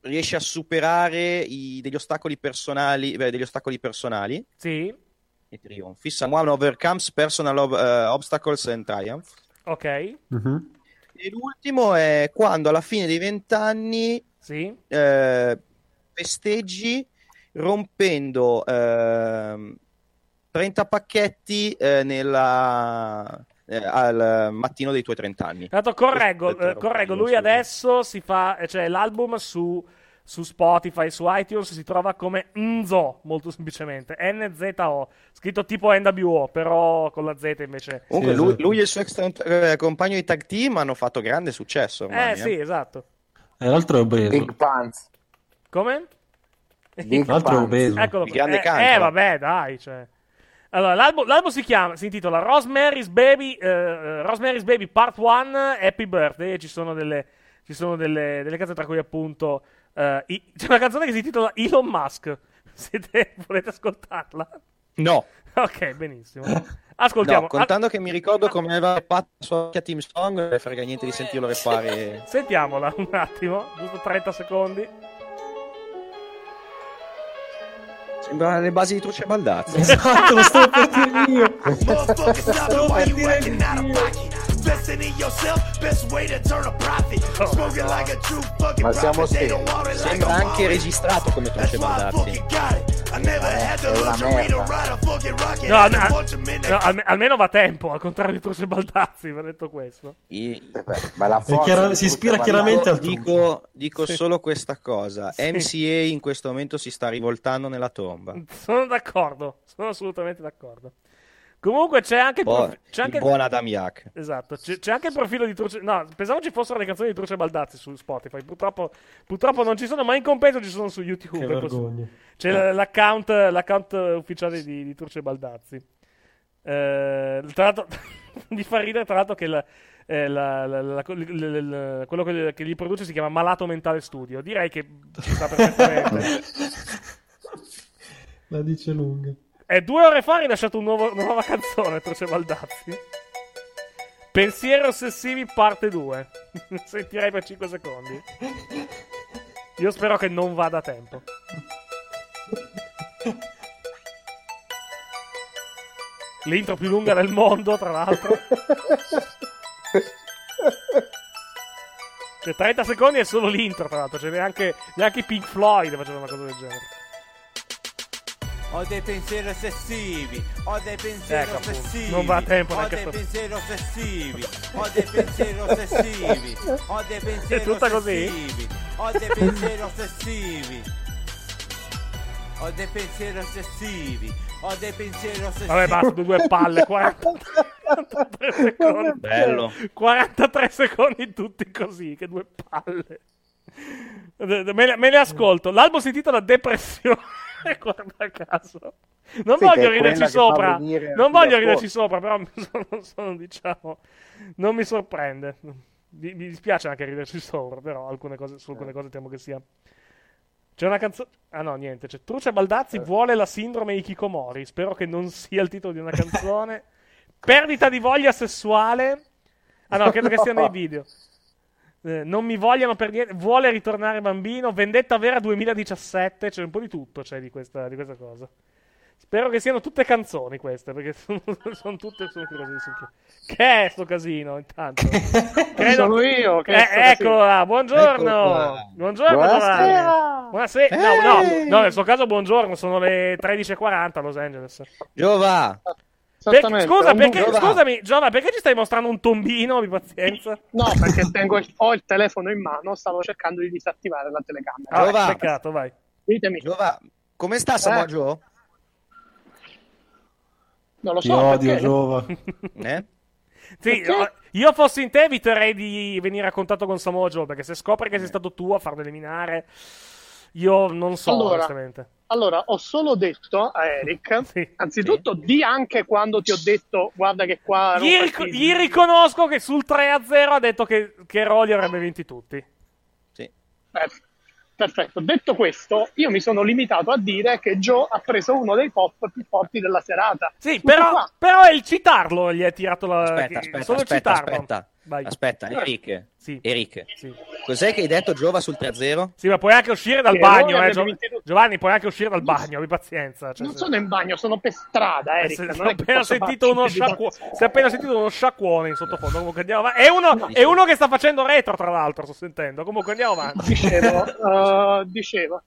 riesce a superare i- degli ostacoli personali, beh, degli ostacoli personali Sì. e trionfi. Someone overcomes personal ob- eh, obstacles and triumph. Ok. E l'ultimo è quando alla fine dei vent'anni Sì. eh, festeggi rompendo ehm, 30 pacchetti eh, nella- eh, al mattino dei tuoi 30 anni. L'altro correggo, eh, correggo, lui adesso si fa, eh, cioè l'album su, su Spotify, su iTunes si trova come Nzo, molto semplicemente, N-Z-O, scritto tipo NWO, però con la Z invece. Comunque, lui, lui e il suo ex eh, compagno di tag team hanno fatto grande successo. ormai, Eh sì, esatto. E l'altro è obeso. Big Pants. Come? Big L'altro è obeso. Eccolo Il grande eh, eh, vabbè, dai, cioè. Allora, l'album, l'album si chiama, si intitola Rosemary's Baby, eh, eh, Rosemary's Baby Part 1, Happy Birthday, e ci sono delle, ci sono delle, delle canzoni tra cui appunto, eh, i- c'è una canzone che si intitola Elon Musk, Siete, volete ascoltarla? No. Ok, benissimo. Ascoltiamo. No, contando che mi ricordo come aveva fatto la sua team song, non frega niente di sentirlo rifare. Ah, Sentiamola un attimo, giusto 30 secondi. Sembra le basi di Truce Baldazzi. Esatto, lo stavo per dire io. Stavo per dire Investing in yourself, best way to turn a profit. Smoking like a true fucking Ma siamo prophet. They seri. don't want it like Sembra anche registrato come. I a fucking rocket. No, Had a no, bunch of men that no, alme- almeno va a tempo, al contrario di Truce Baldazzi, va detto questo. Ma la È forza si ispira chiaramente al Dico, dico Sì. solo questa cosa: Sì. MCA in questo momento si sta rivoltando nella tomba. Sono d'accordo, sono assolutamente d'accordo. Comunque c'è anche il, profi- c'è anche il buon Adam Yak. Esatto, c'è, c'è anche il profilo di Truce. No, pensavo ci fossero le canzoni di Truce Baldazzi su Spotify. Purtroppo, purtroppo non ci sono, ma in compenso ci sono su YouTube. Vergogna. C'è l- l'account, l'account ufficiale di, di Truce Baldazzi. Eh, tra l'altro, mi fa ridere, tra l'altro, che la- eh, la- la- quello che, che li produce si chiama Malato Mentale Studio. Direi che ci sta perfettamente. La dice lunga. E due ore fa ha rilasciato un nuovo- una nuova canzone, Truce Baldazzi. Pensieri ossessivi parte 2. Sentirei per 5 secondi. Io spero che non vada a tempo. L'intro più lunga del mondo, tra l'altro. Cioè, 30 secondi è solo l'intro, tra l'altro. Cioè, neanche, neanche Pink Floyd facevano una cosa del genere. Ho dei pensieri ossessivi, ho dei pensieri Ecco, ossessivi. Non va a tempo Ho dei sto- pensieri ossessivi, ho dei pensieri ossessivi, ho dei pensieri È tutta così? ossessivi. Ho dei pensieri ossessivi. Ho dei pensieri ossessivi. Ho dei pensieri ossessivi. Vabbè, basta, due, due palle. 43 secondi. Bello. 43 secondi tutti così, che due palle. Me le, me le ascolto. L'album si intitola Depressione. Guarda caso. Non Sì, voglio riderci sopra. Non voglio riderci sopra, però sono, sono, diciamo. Non mi sorprende. Mi, mi dispiace anche riderci sopra, però alcune cose, su alcune cose temo che sia. C'è una canzone. Ah no, niente. C'è Truce Baldazzi vuole la sindrome di Kikomori. Spero che non sia il titolo di una canzone. Perdita di voglia sessuale. Ah no, credo che sia nei video. Eh, non mi vogliono per niente. Vuole ritornare bambino. Vendetta vera 2017. C'è un po' di tutto c'è di questa, di questa cosa. Spero che siano tutte canzoni queste, perché sono, sono tutte sono curioso. Che è sto casino, intanto? Credo- Sono io che Eh, casino. eccola, buongiorno. Ecco qua. Buongiorno, Buonasera. Giovanni. Buonasera. No, no, no, nel suo caso buongiorno, sono le 13.40 a Los Angeles. Giova! Esattamente, scusa, perché, scusami, Giova, perché ci stai mostrando un tombino? Abbi pazienza. No, perché tengo il- ho il telefono in mano, stavo cercando di disattivare la telecamera. Ah, Giova. peccato, vai. Ditemi. Giova, come sta Samoa Eh. Joe? Non lo Ti so, odio, perché? Giova. Eh? Sì, Perché? io- io fossi in te eviterei di venire a contatto con Samoa Joe, perché se scopri che sei stato tu a farlo eliminare, io non so, Allora, onestamente. Allora, ho solo detto a Eric, Sì. anzitutto di anche quando ti ho detto guarda che qua... Gli, ric- partiti". gli riconosco che sul 3-0 ha detto che, che Raw li avrebbe vinti tutti. Sì. Eh, perfetto, detto questo, io mi sono limitato a dire che Joe ha preso uno dei pop più forti della serata. Sì, però, però è il citarlo gli ha tirato la... Aspetta, aspetta, solo il aspetta, citarlo. aspetta. Vai. Aspetta, Eric. Sì. Eric. Sì. Cos'è che hai detto Giova sul 3-0? Sì, ma puoi anche uscire dal Che bagno, eh, Gio-. Giovanni, puoi anche uscire dal bagno, abbi pazienza. Cioè, Non se- sono in bagno, sono per strada, Eric. se- non se che appena sentito uno sciacquo- si è appena sentito uno sciacquone in sottofondo. Comunque andiamo avanti. È uno, è uno che sta facendo retro, tra l'altro, sto sentendo. Comunque andiamo avanti. Dicevo, eh, dicevo.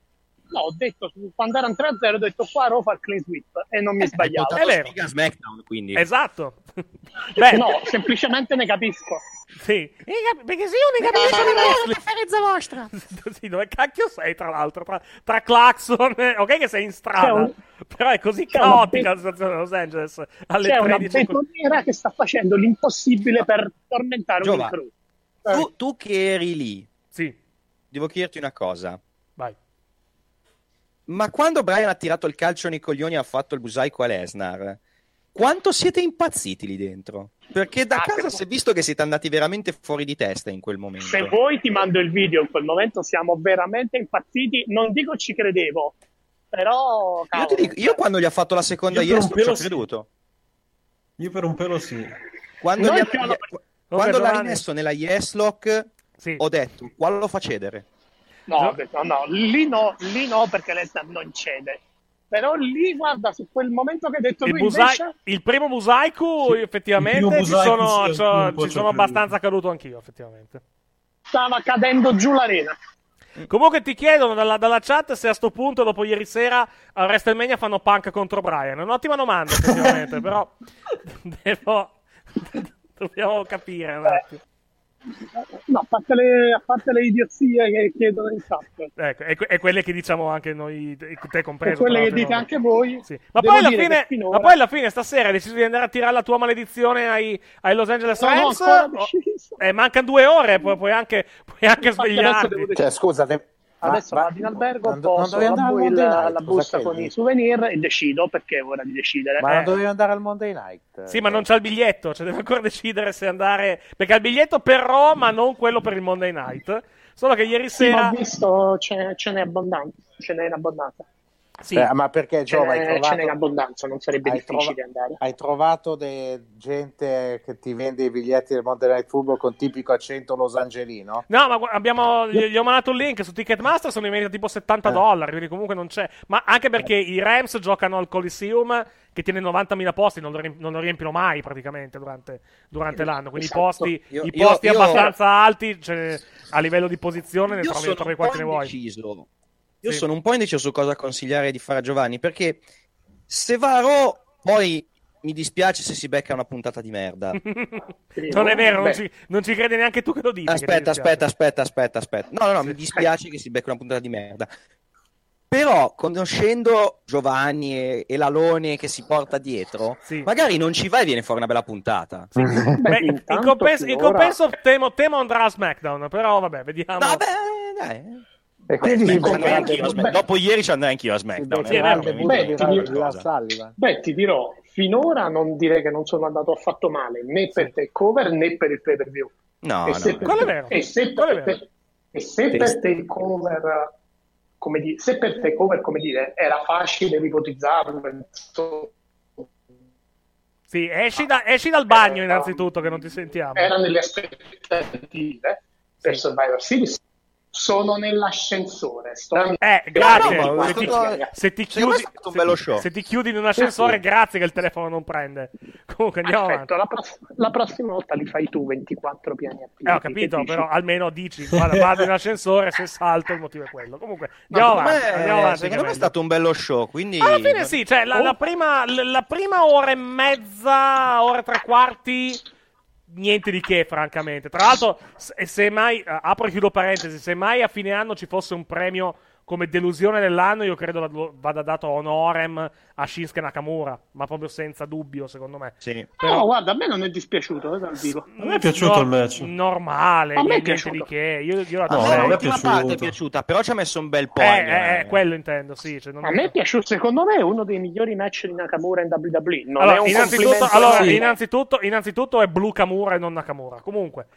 No, ho detto, quando erano 3-0, ho detto qua Raw fa il clean sweep e non mi sbagliavo. È vero. SmackDown, quindi. Esatto. Beh, No, semplicemente ne capisco. Sì. Perché sei unica Perché di non è una preferenza vostra. sì, dove cacchio sei, tra l'altro? Tra, tra Claxon, ok che sei in strada, C'è un- però è così c'è una caotica la situazione di Los Angeles alle C'è una 13. betoniera che sta facendo l'impossibile per tormentare un Giova, crew. tu, tu che eri lì, sì. devo chiederti una cosa. Vai. Ma quando Brian ha tirato il calcio nei coglioni e ha fatto il busaico a Lesnar, quanto siete impazziti lì dentro? Perché da casa si è visto che siete andati veramente fuori di testa in quel momento. Se vuoi ti mando il video, in quel momento siamo veramente impazziti. Non dico ci credevo, però... Io, ti cavolo, dico, io quando gli ha fatto la seconda Io yes, ci ho sì. creduto. Io per un pelo sì. Quando, ha- quando l'ha rimesso nella yes lock, ho detto, quale lo fa cedere? No, detto, no, lì no, lì no perché Lesnar non cede. Però lì, guarda, su quel momento che hai detto Il, tu Busai- invece... il primo Musaiku, effettivamente, il primo ci sono, sì, po' ci sono abbastanza caduto anch'io, effettivamente. Stava cadendo giù l'arena. Comunque ti chiedono dalla, dalla chat se a sto punto, dopo ieri sera, a WrestleMania fanno punk contro Brian. È un'ottima domanda, effettivamente, però devo... dobbiamo capire un attimo. No, a parte le, a parte le idiozie che chiedono in chat. Ecco, e, que- e quelle che diciamo anche noi, te compreso. E quelle che dite no? anche voi. Sì. Ma poi, fine, finora- ma poi alla fine stasera hai deciso di andare a tirare la tua maledizione ai, ai Los Angeles No, no, Rams? ancora Oh, eh, mancano due ore, puoi, puoi anche, puoi anche svegliarti. Cioè, scusate, ma- Adesso ma- vado in albergo, non do- non la, andare al bu- Monday la- Night, la cosa busta con i souvenir e decido perché è ora di decidere. Ma Eh. non dovevi andare al Monday Night? Sì, ma non c'ha il biglietto, cioè deve ancora decidere se andare. Perché ha il biglietto per Raw, ma non quello per il Monday Night. Solo che ieri Sì, ma sera. ho visto ce, ce n'è abbondanza. Ce n'è in abbondanza. Sì. Eh, ma perché Ce Giova n'è, trovato, ce n'è in abbondanza, non sarebbe hai difficile trova- andare. hai trovato de- gente che ti vende i biglietti del Monday Night Football con tipico accento losangelino? No, ma abbiamo. Gli, ho mandato il link su Ticketmaster. Sono in vendita tipo 70 Eh. dollari. Quindi comunque non c'è. Ma anche perché i Rams giocano al Coliseum. Che tiene 90.000 posti, non lo, riemp- non lo riempiono mai praticamente durante, durante l'anno. Quindi Esatto. i posti, Io- i io- posti io- abbastanza alti cioè, a livello di posizione ne Io trovi, trovi un quanti ne vuoi. indeciso. Io Sì. sono un po' indeciso su cosa consigliare di fare a Giovanni, perché se va a Raw, poi mi dispiace se si becca una puntata di merda. Non è vero, non ci, non ci credi neanche tu che lo dici. Aspetta, aspetta, aspetta, aspetta, aspetta. No, no, no, mi dispiace che si becca una puntata di merda. Però, conoscendo Giovanni e, e l'alone che si porta dietro, magari non ci va e viene fuori una bella puntata. Beh, in, compenso, in compenso temo, temo andrà a SmackDown, però vabbè, vediamo. Vabbè, dai. E quindi Beh, ci andrei becca- anch'io a Smack- Dopo ieri ci andrei anch'io a SmackDown. pure Beh, Sullivan. Beh, ti dirò, finora non direi che non sono andato affatto male né per takeover né per il pay per view. No, e no. se per, Quello è vero. E se Quello è per, e se per takeover, come dire, se per takeover, come dire, era facile ipotizzarlo, insomma, Sì, esci, da- esci dal bagno innanzitutto, che non ti sentiamo. era nelle aspettative per Survivor Series. Sono nell'ascensore. Sto Eh, grazie. No, no, se, ti, se ti chiudi, se- se ti chiudi in un ascensore, Sì. grazie che il telefono non prende. Comunque andiamo. Perfetto, la, pross- la prossima volta li fai tu 24 piani attivi. Eh, ho capito, dici? però almeno dici, guarda, vado in ascensore, se salto il motivo è quello. Comunque, andiamo secondo avanti. me- andiamo avanti, secondo me è stato un bello show, quindi... Alla fine sì, cioè la, la prima, la prima ora e mezza, ora e tre quarti, niente di che, francamente. Tra l'altro, se, mai, eh, apro e chiudo parentesi, se mai a fine anno ci fosse un premio come delusione dell'anno, io credo vada dato honorem a Shinsuke Nakamura, ma proprio senza dubbio, secondo me. Sì. No, guarda, a me non è dispiaciuto, eh, dal vivo. A me è piaciuto il match. Normale, A me è niente piaciuto. di che. Io, io la No, a me è l'ultima parte è piaciuta, però ci ha messo un bel po'. Eh, anni, eh, eh. quello intendo, sì. cioè, non A me è piaciuto, secondo me è uno dei migliori match di Nakamura in WWE. Non allora, è un innanzitutto, complimento allora, innanzitutto, innanzitutto è Blue Kamura e non Nakamura. Comunque,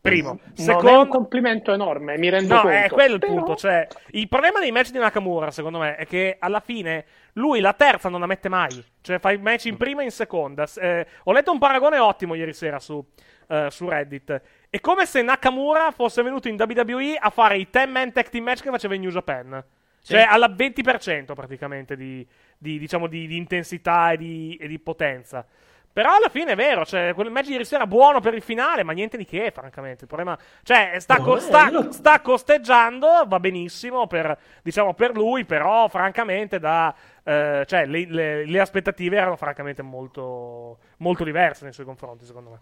primo. Non è un Secondo, complimento enorme, mi rendo no, conto. è quello il Però- punto. Cioè, il problema dei match di Nakamura, secondo me, è che alla fine lui la terza non la mette mai. Cioè, fa il match in prima e in seconda. Eh, ho letto un paragone ottimo ieri sera su, eh, su Reddit. È come se Nakamura fosse venuto in WWE a fare i 10-man tag team match che faceva in New Japan. Sì. Cioè, alla 20% praticamente di, di, diciamo, di, di intensità e di, e di potenza. Però alla fine è vero, cioè, quel match di ieri sera buono per il finale, ma niente di che, francamente. Il problema, cioè, sta, No, co- sta- sta costeggiando, va benissimo per, diciamo, per lui, però, francamente, da, eh, cioè, le, le- le aspettative erano francamente molto, molto diverse nei suoi confronti, secondo me.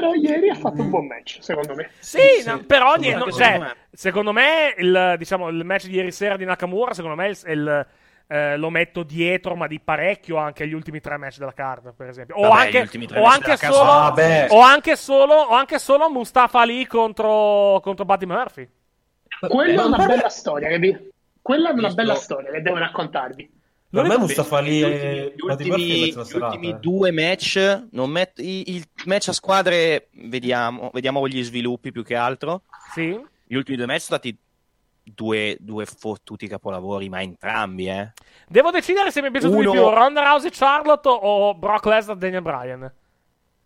Però ieri ha fatto un buon match, secondo me. Sì, no, però Anche niente, secondo cioè, me. secondo me il, diciamo, il match di ieri sera di Nakamura, secondo me il- il, eh, lo metto dietro, ma di parecchio anche agli ultimi tre match della card, per esempio. O Vabbè, anche, o anche solo, Vabbè. o anche solo, o anche solo Mustafa Ali contro, contro Buddy Murphy. Quella è una Per me- bella storia, che vi- Quella è una Visto- bella storia che devo raccontarvi. Per me Mustafa Ali Gli ultimi, gli ultimi- eh. due match, non met- i- il match a squadre, vediamo, vediamo gli sviluppi più che altro. Sì. Gli ultimi due match sono stati due, due fottuti capolavori, ma entrambi, eh. Devo decidere se mi è piaciuto Uno- di più Ronda Rousey Charlotte o Brock Lesnar Daniel Bryan.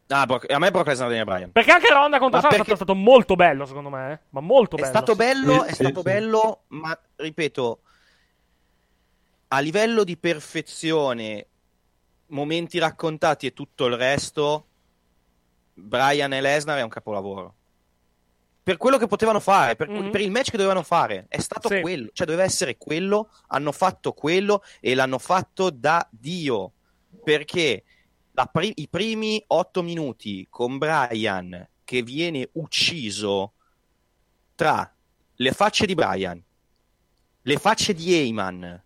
Ah, Brock- a me Brock Lesnar e Daniel Bryan. Perché anche Ronda contro Ma Charlotte è stato molto bello, secondo me. eh. Ma molto È bello. stato bello, Sì, è sì, stato sì. bello, ma ripeto, a livello di perfezione, momenti raccontati e tutto il resto, Brian e Lesnar è un capolavoro. Per quello che potevano fare, per, Mhm. per il match che dovevano fare, è stato Sì. quello, cioè doveva essere quello, hanno fatto quello e l'hanno fatto da Dio, perché pri- i primi otto minuti con Brian che viene ucciso tra le facce di Brian, le facce di Heyman,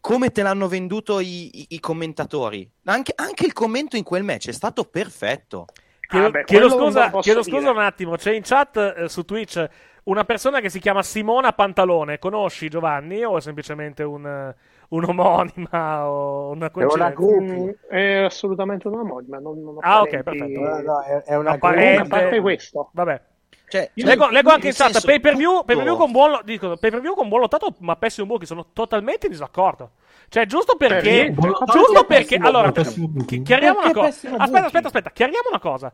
come te l'hanno venduto i, i- i commentatori. Anche, anche il commento in quel match è stato perfetto. Chiedo, Ah, beh, chiedo scusa, chiedo scusa un attimo, c'è in chat eh, su Twitch una persona che si chiama Simona Pantalone. Conosci Giovanni o è semplicemente un, eh, un'omonima o una coincidenza? Mm, È assolutamente una omonima. Non, non ho Ah, ok, perfetto. No, no, è, è una Una parente- A parte questo, Vabbè. Cioè, Leggo, leggo anche in chat pay per view, con buon, dicono, pay per view con buon lottato, ma pessimo booking. Sono totalmente in disaccordo. Cioè, giusto perché. Buon lottato, giusto perché, pessimo- allora, chiariamo una cosa. Aspetta, aspetta, aspetta, chiariamo una cosa.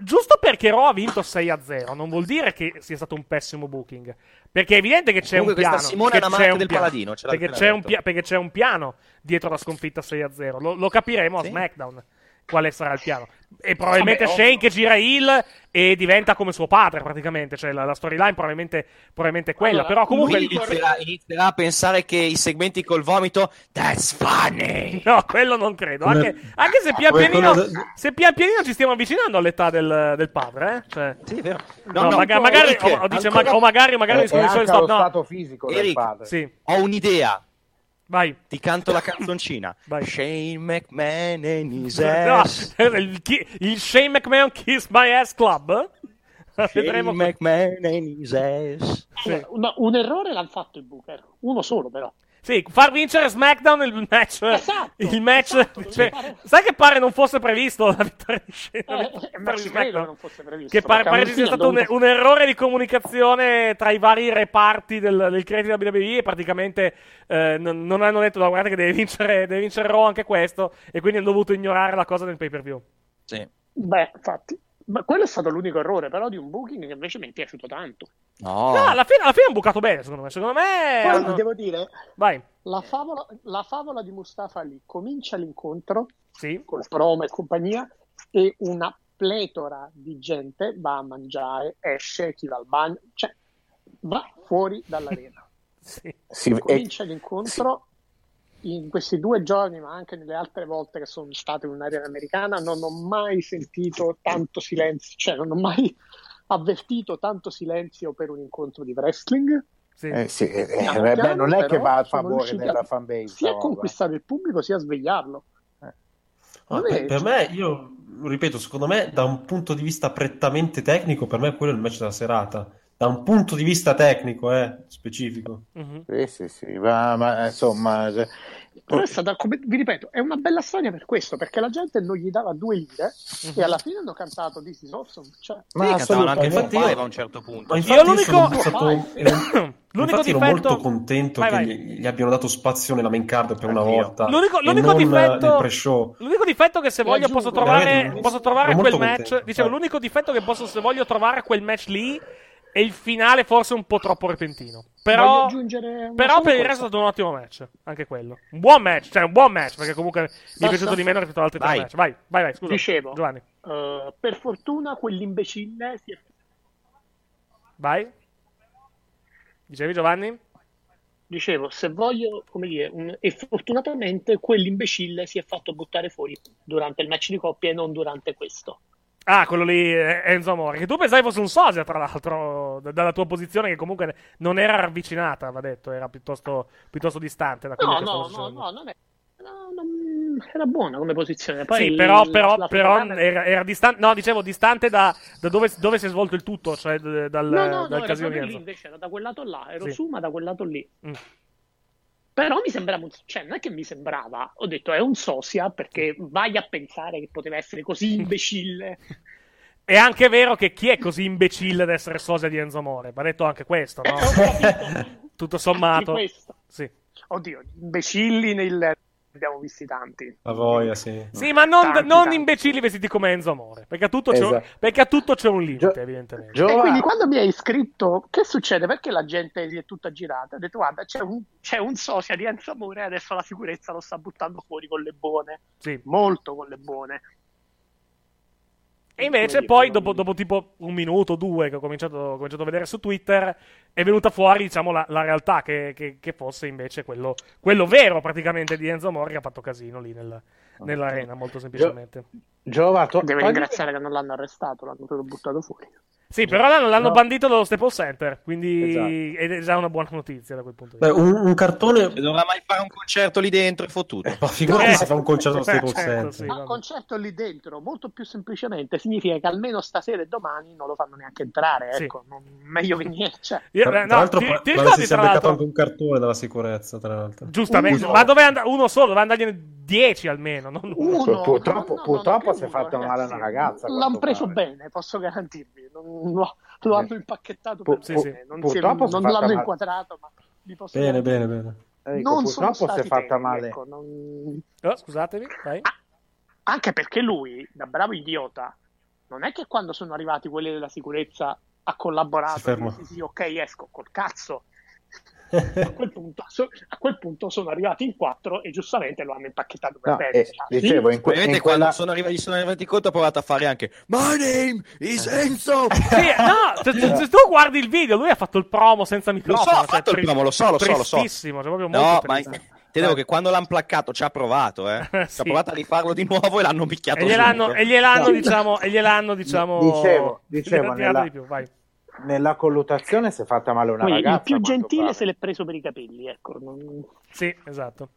Giusto perché Raw ha vinto 6 a 0, non vuol dire che sia stato un pessimo booking. Perché è evidente che c'è Comunque un piano. che è una c'è un del piano, Paladino, ce l'ha perché, c'è un detto. pia- perché c'è un piano dietro la sconfitta 6 a 0. Lo, lo capiremo a Sì. SmackDown quale sarà il piano. E probabilmente Vabbè, Shane che gira heel e diventa come suo padre, praticamente. Cioè, la, la storyline probabilmente, probabilmente è quella. Allora, Però comunque. Inizierà, inizierà a pensare che i segmenti col vomito, that's funny. No, quello non credo. Anche, anche se, pian pianino, se pian pianino ci stiamo avvicinando all'età del, del padre, eh? Cioè, Sì, è vero. no, maga- magari, o, o dice, ancora- ma- o magari, magari messo anche il allo stop. No, stato fisico del Eric, padre. sì, Ho un'idea. Vai. Ti canto la canzoncina. Vai. Shane McMahon and his No, ass. il, chi- il Shane McMahon Kiss My Ass Club? Shane Vedremo. McMahon and his ass. Allora, no, un errore l'ha fatto il Booker, uno solo però. Sì, far vincere SmackDown il match. Esatto, il match. esatto, cioè, sai che pare non fosse previsto la vittoria di Shane? Eh, eh, ma ci credo che non fosse previsto. Che pare, pare sia stato un, un errore di comunicazione tra i vari reparti del, del credito della WWE e praticamente eh, non, non hanno detto, no, guardate che deve vincere, deve vincere Raw anche questo e quindi hanno dovuto ignorare la cosa del pay per view. Sì. Beh, infatti. Ma quello è stato l'unico errore, però, di un booking che invece mi è piaciuto tanto. No. No, alla fine, alla fine hanno bucato bene, secondo me. Secondo me. Poi hanno- devo dire, Vai. la favola, la favola di Mustafa lì comincia l'incontro Sì. con promo e compagnia e una pletora di gente va a mangiare, esce, chi va al bagno, cioè va fuori dall'arena. Sì. Sì, e- Comincia l'incontro in questi due giorni, ma anche nelle altre volte che sono stato in un'area americana, non ho mai sentito tanto silenzio, cioè non ho mai avvertito tanto silenzio per un incontro di wrestling. Sì. eh, sì, eh, eh, Piano beh, piano, non è che va a favore della a- fanbase. sia roba. conquistare il pubblico sia a svegliarlo. Ma per, per me, io ripeto, secondo me, da un punto di vista prettamente tecnico, per me quello è il match della serata. Da un punto di vista tecnico, eh, specifico. Mhm. Sì, sì, sì, ma, ma, insomma, Però è stata, come vi ripeto, è una bella storia per questo, perché la gente non gli dava due lire e alla fine hanno cantato This is awesome. Cioè, ma Sì, cantavano anche io- a un certo punto. Ma Io infatti l'unico- sono stato, ero- L'unico infatti ero difetto- molto contento Vai, che vai. gli, gli abbiano dato spazio nella main card per una Anch'io. volta L'unico, l'unico difetto, l'unico difetto che se E voglio aggiungo, posso trovare, veramente, posso trovare quel match. contento, Dicevo, vai. l'unico difetto che posso, se voglio trovare quel match lì è il finale forse un po' troppo repentino. Però, però per il resto è stato un ottimo match. Anche quello. Un buon match, cioè un buon match, perché comunque mi è Basta. piaciuto di meno rispetto ad altri tre Vai. match. Vai, vai, vai, scusa. Dicevo, Giovanni, eh, per fortuna quell'imbecille si è vai. Dicevi Giovanni? Dicevo, se voglio, come dire, un- e fortunatamente quell'imbecille si è fatto buttare fuori durante il match di coppia e non durante questo. Ah, quello lì, eh, Enzo Amore. Che tu pensavi fosse un sosia, tra l'altro, d- dalla tua posizione, che comunque non era ravvicinata, va detto, era piuttosto, piuttosto distante da quello No, che stava no, no, no, non è. no, non- era buona come posizione. Poi sì, il- però, però, la però fotocamera- era, era distante, no, dicevo, distante da, da dove, dove si è svolto il tutto, cioè d- dal, No, no, no, dal era casino di proprio lì Enzo. invece, era da quel lato là, ero Sì. su, ma da quel lato lì. Mm. Però mi sembrava, un- cioè non è che mi sembrava, ho detto è un sosia perché vai a pensare che poteva essere così imbecille. È anche vero che chi è così imbecille ad essere sosia di Enzo Amore? Va detto anche questo, no? Tutto sommato. Anche questo. Sì. Oddio, imbecilli nel... abbiamo visti tanti. La voglia, sì. Sì, ma non, Tanti, non tanti. imbecilli vestiti come Enzo Amore. Perché a tutto, c'è, un, Esatto. perché a tutto c'è un limite, evidentemente. E quindi quando mi hai scritto che succede? Perché la gente si è tutta girata? Ho detto guarda, c'è un, c'è un sosia di Enzo Amore e adesso la sicurezza lo sta buttando fuori con le buone. Sì. Molto con le buone. E invece poi, dopo, dopo tipo un minuto, due, che ho cominciato, ho cominciato a vedere su Twitter, è venuta fuori, diciamo, la, la realtà, che, che- che fosse invece quello, quello vero, praticamente, di Enzo Amore, che ha fatto casino lì nel- nell'arena, molto semplicemente. Giova, to- Deve ringraziare che non l'hanno arrestato, l'hanno solo buttato fuori. Sì, però l'hanno, l'hanno No. bandito dallo Staples Center, quindi Esatto. ed è già una buona notizia da quel punto di Beh, vista. un, un cartone. Non dovrà mai fare un concerto lì dentro, è fottuto. Ma figurati Eh, se fa un concerto allo Staples certo, Center. sì. Ma un concerto lì dentro, molto più semplicemente, significa che almeno stasera e domani non lo fanno neanche entrare. Sì. Ecco, non- meglio che niente. Cioè, Io- Tra, no, tra l'altro, ti, ti ricordi, si sia tra beccato anche un cartone dalla sicurezza, tra l'altro. giustamente, Uno. ma doveva andare uno solo, doveva andargliene 10 almeno, non uno. purtroppo, no, no, purtroppo no, si è fatto male a una ragazza. L'hanno preso bene, posso garantirvi. Non- lo, lo hanno impacchettato per pu- bene. Non, si è- non l'hanno male. inquadrato, ma vi posso Bene, garantire. bene, bene. Enrico, Non sono purtroppo si è stati fatta temi, male. ecco, non- Oh, scusatemi, vai. Anche perché lui, da bravo idiota, non è che quando sono arrivati quelli della sicurezza ha collaborato. Si ferma. Sì, sì, ok, esco col cazzo. A quel, punto, so- a quel punto sono arrivati in quattro e giustamente lo hanno impacchettato per No, bene. eh, Cioè, dicevo, in, que- in quando quella... sono arrivati, gli sono arrivati conto ha provato a fare anche My name is Enzo! Sì, no, se, se- se tu guardi il video, lui ha fatto il promo senza microfono. so, ha cioè, fatto il tri- promo, lo so, lo so, lo so. Tristissimo, cioè proprio No, molto ma triste. te devo che quando l'hanno placcato ci ha provato, eh. Ci Sì. ha provato a rifarlo di nuovo e l'hanno picchiato E gliel'hanno, e gliel'hanno, No. diciamo, e gliel'hanno, diciamo, Dicevo, dicevo, nella- di più, vai. Nella colluttazione si è fatta male una Poi ragazza. il più gentile pare. se l'è preso per i capelli, ecco. non- Sì, esatto.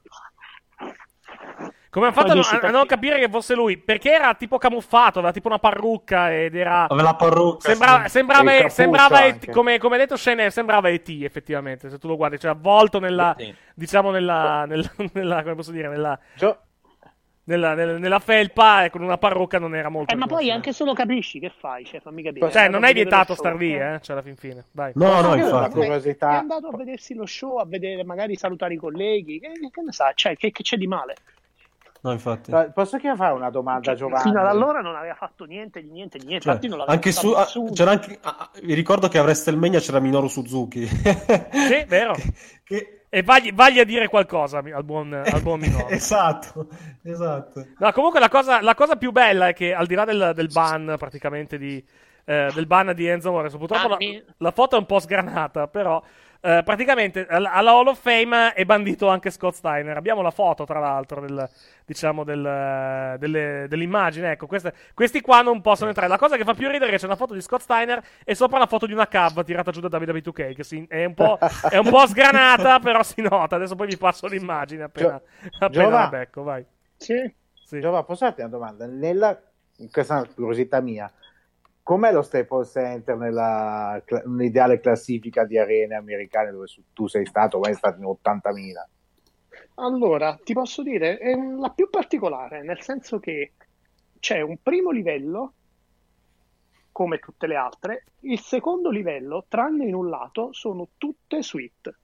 Come hanno fatto a, non capire che fosse lui? Perché era tipo camuffato, aveva tipo una parrucca ed era... Aveva la parrucca. Sembrava, sì. sembrava, E sembrava E.T., come, come ha detto Shane, sembrava E.T. effettivamente, se tu lo guardi, cioè avvolto nella, Sì. diciamo nella, nella, nella- come posso dire, nella, Gio- nella, nella- nella felpa e con una parrucca non era molto Eh, ma poi anche se lo capisci, che fai? Cioè, fammi capire. Cioè, È non è a vedere vietato star lì, eh. eh, cioè alla fin fine, dai. No, no, infatti. È curiosità. andato a vedersi lo show, a vedere, magari salutare i colleghi. Che, che ne sa? Cioè, che, che c'è di male? No, infatti. Posso che fare una domanda a Giovanni? Fino ad allora non aveva fatto niente di niente di niente. Cioè, anche su, fatto ah, c'era anche, ah, ah, vi ricordo che a WrestleMania c'era Minoru Suzuki. Sì, vero. Che- E vagli, vagli a dire qualcosa al buon, al buon Minoru. esatto, esatto. No, comunque la cosa, la cosa più bella è che al di là del, del ban praticamente di, eh, del ban di Enzo Amore, purtroppo la, Anni. la foto è un po' sgranata, però eh, praticamente all- alla Hall of Fame è bandito anche Scott Steiner. Abbiamo la foto, tra l'altro, del, diciamo, del, delle, dell'immagine. Ecco, queste- questi qua non possono entrare. La cosa che fa più ridere è che c'è una foto di Scott Steiner e sopra la foto di una cab tirata giù da Davide B2K, che si- è, un po', è un po' sgranata, però si nota. Adesso poi vi passo l'immagine appena, appena Giova. la becco, vai. Sì. Sì. Giova, posso farti una domanda? Nella... Questa è una curiosità mia. Com'è lo Staples Center nella cla- un'ideale classifica di arene americane dove su- tu sei stato? Vai stato in 80.000. Allora, ti posso dire, è la più particolare, nel senso che c'è un primo livello, come tutte le altre, il secondo livello, tranne in un lato, sono tutte suite.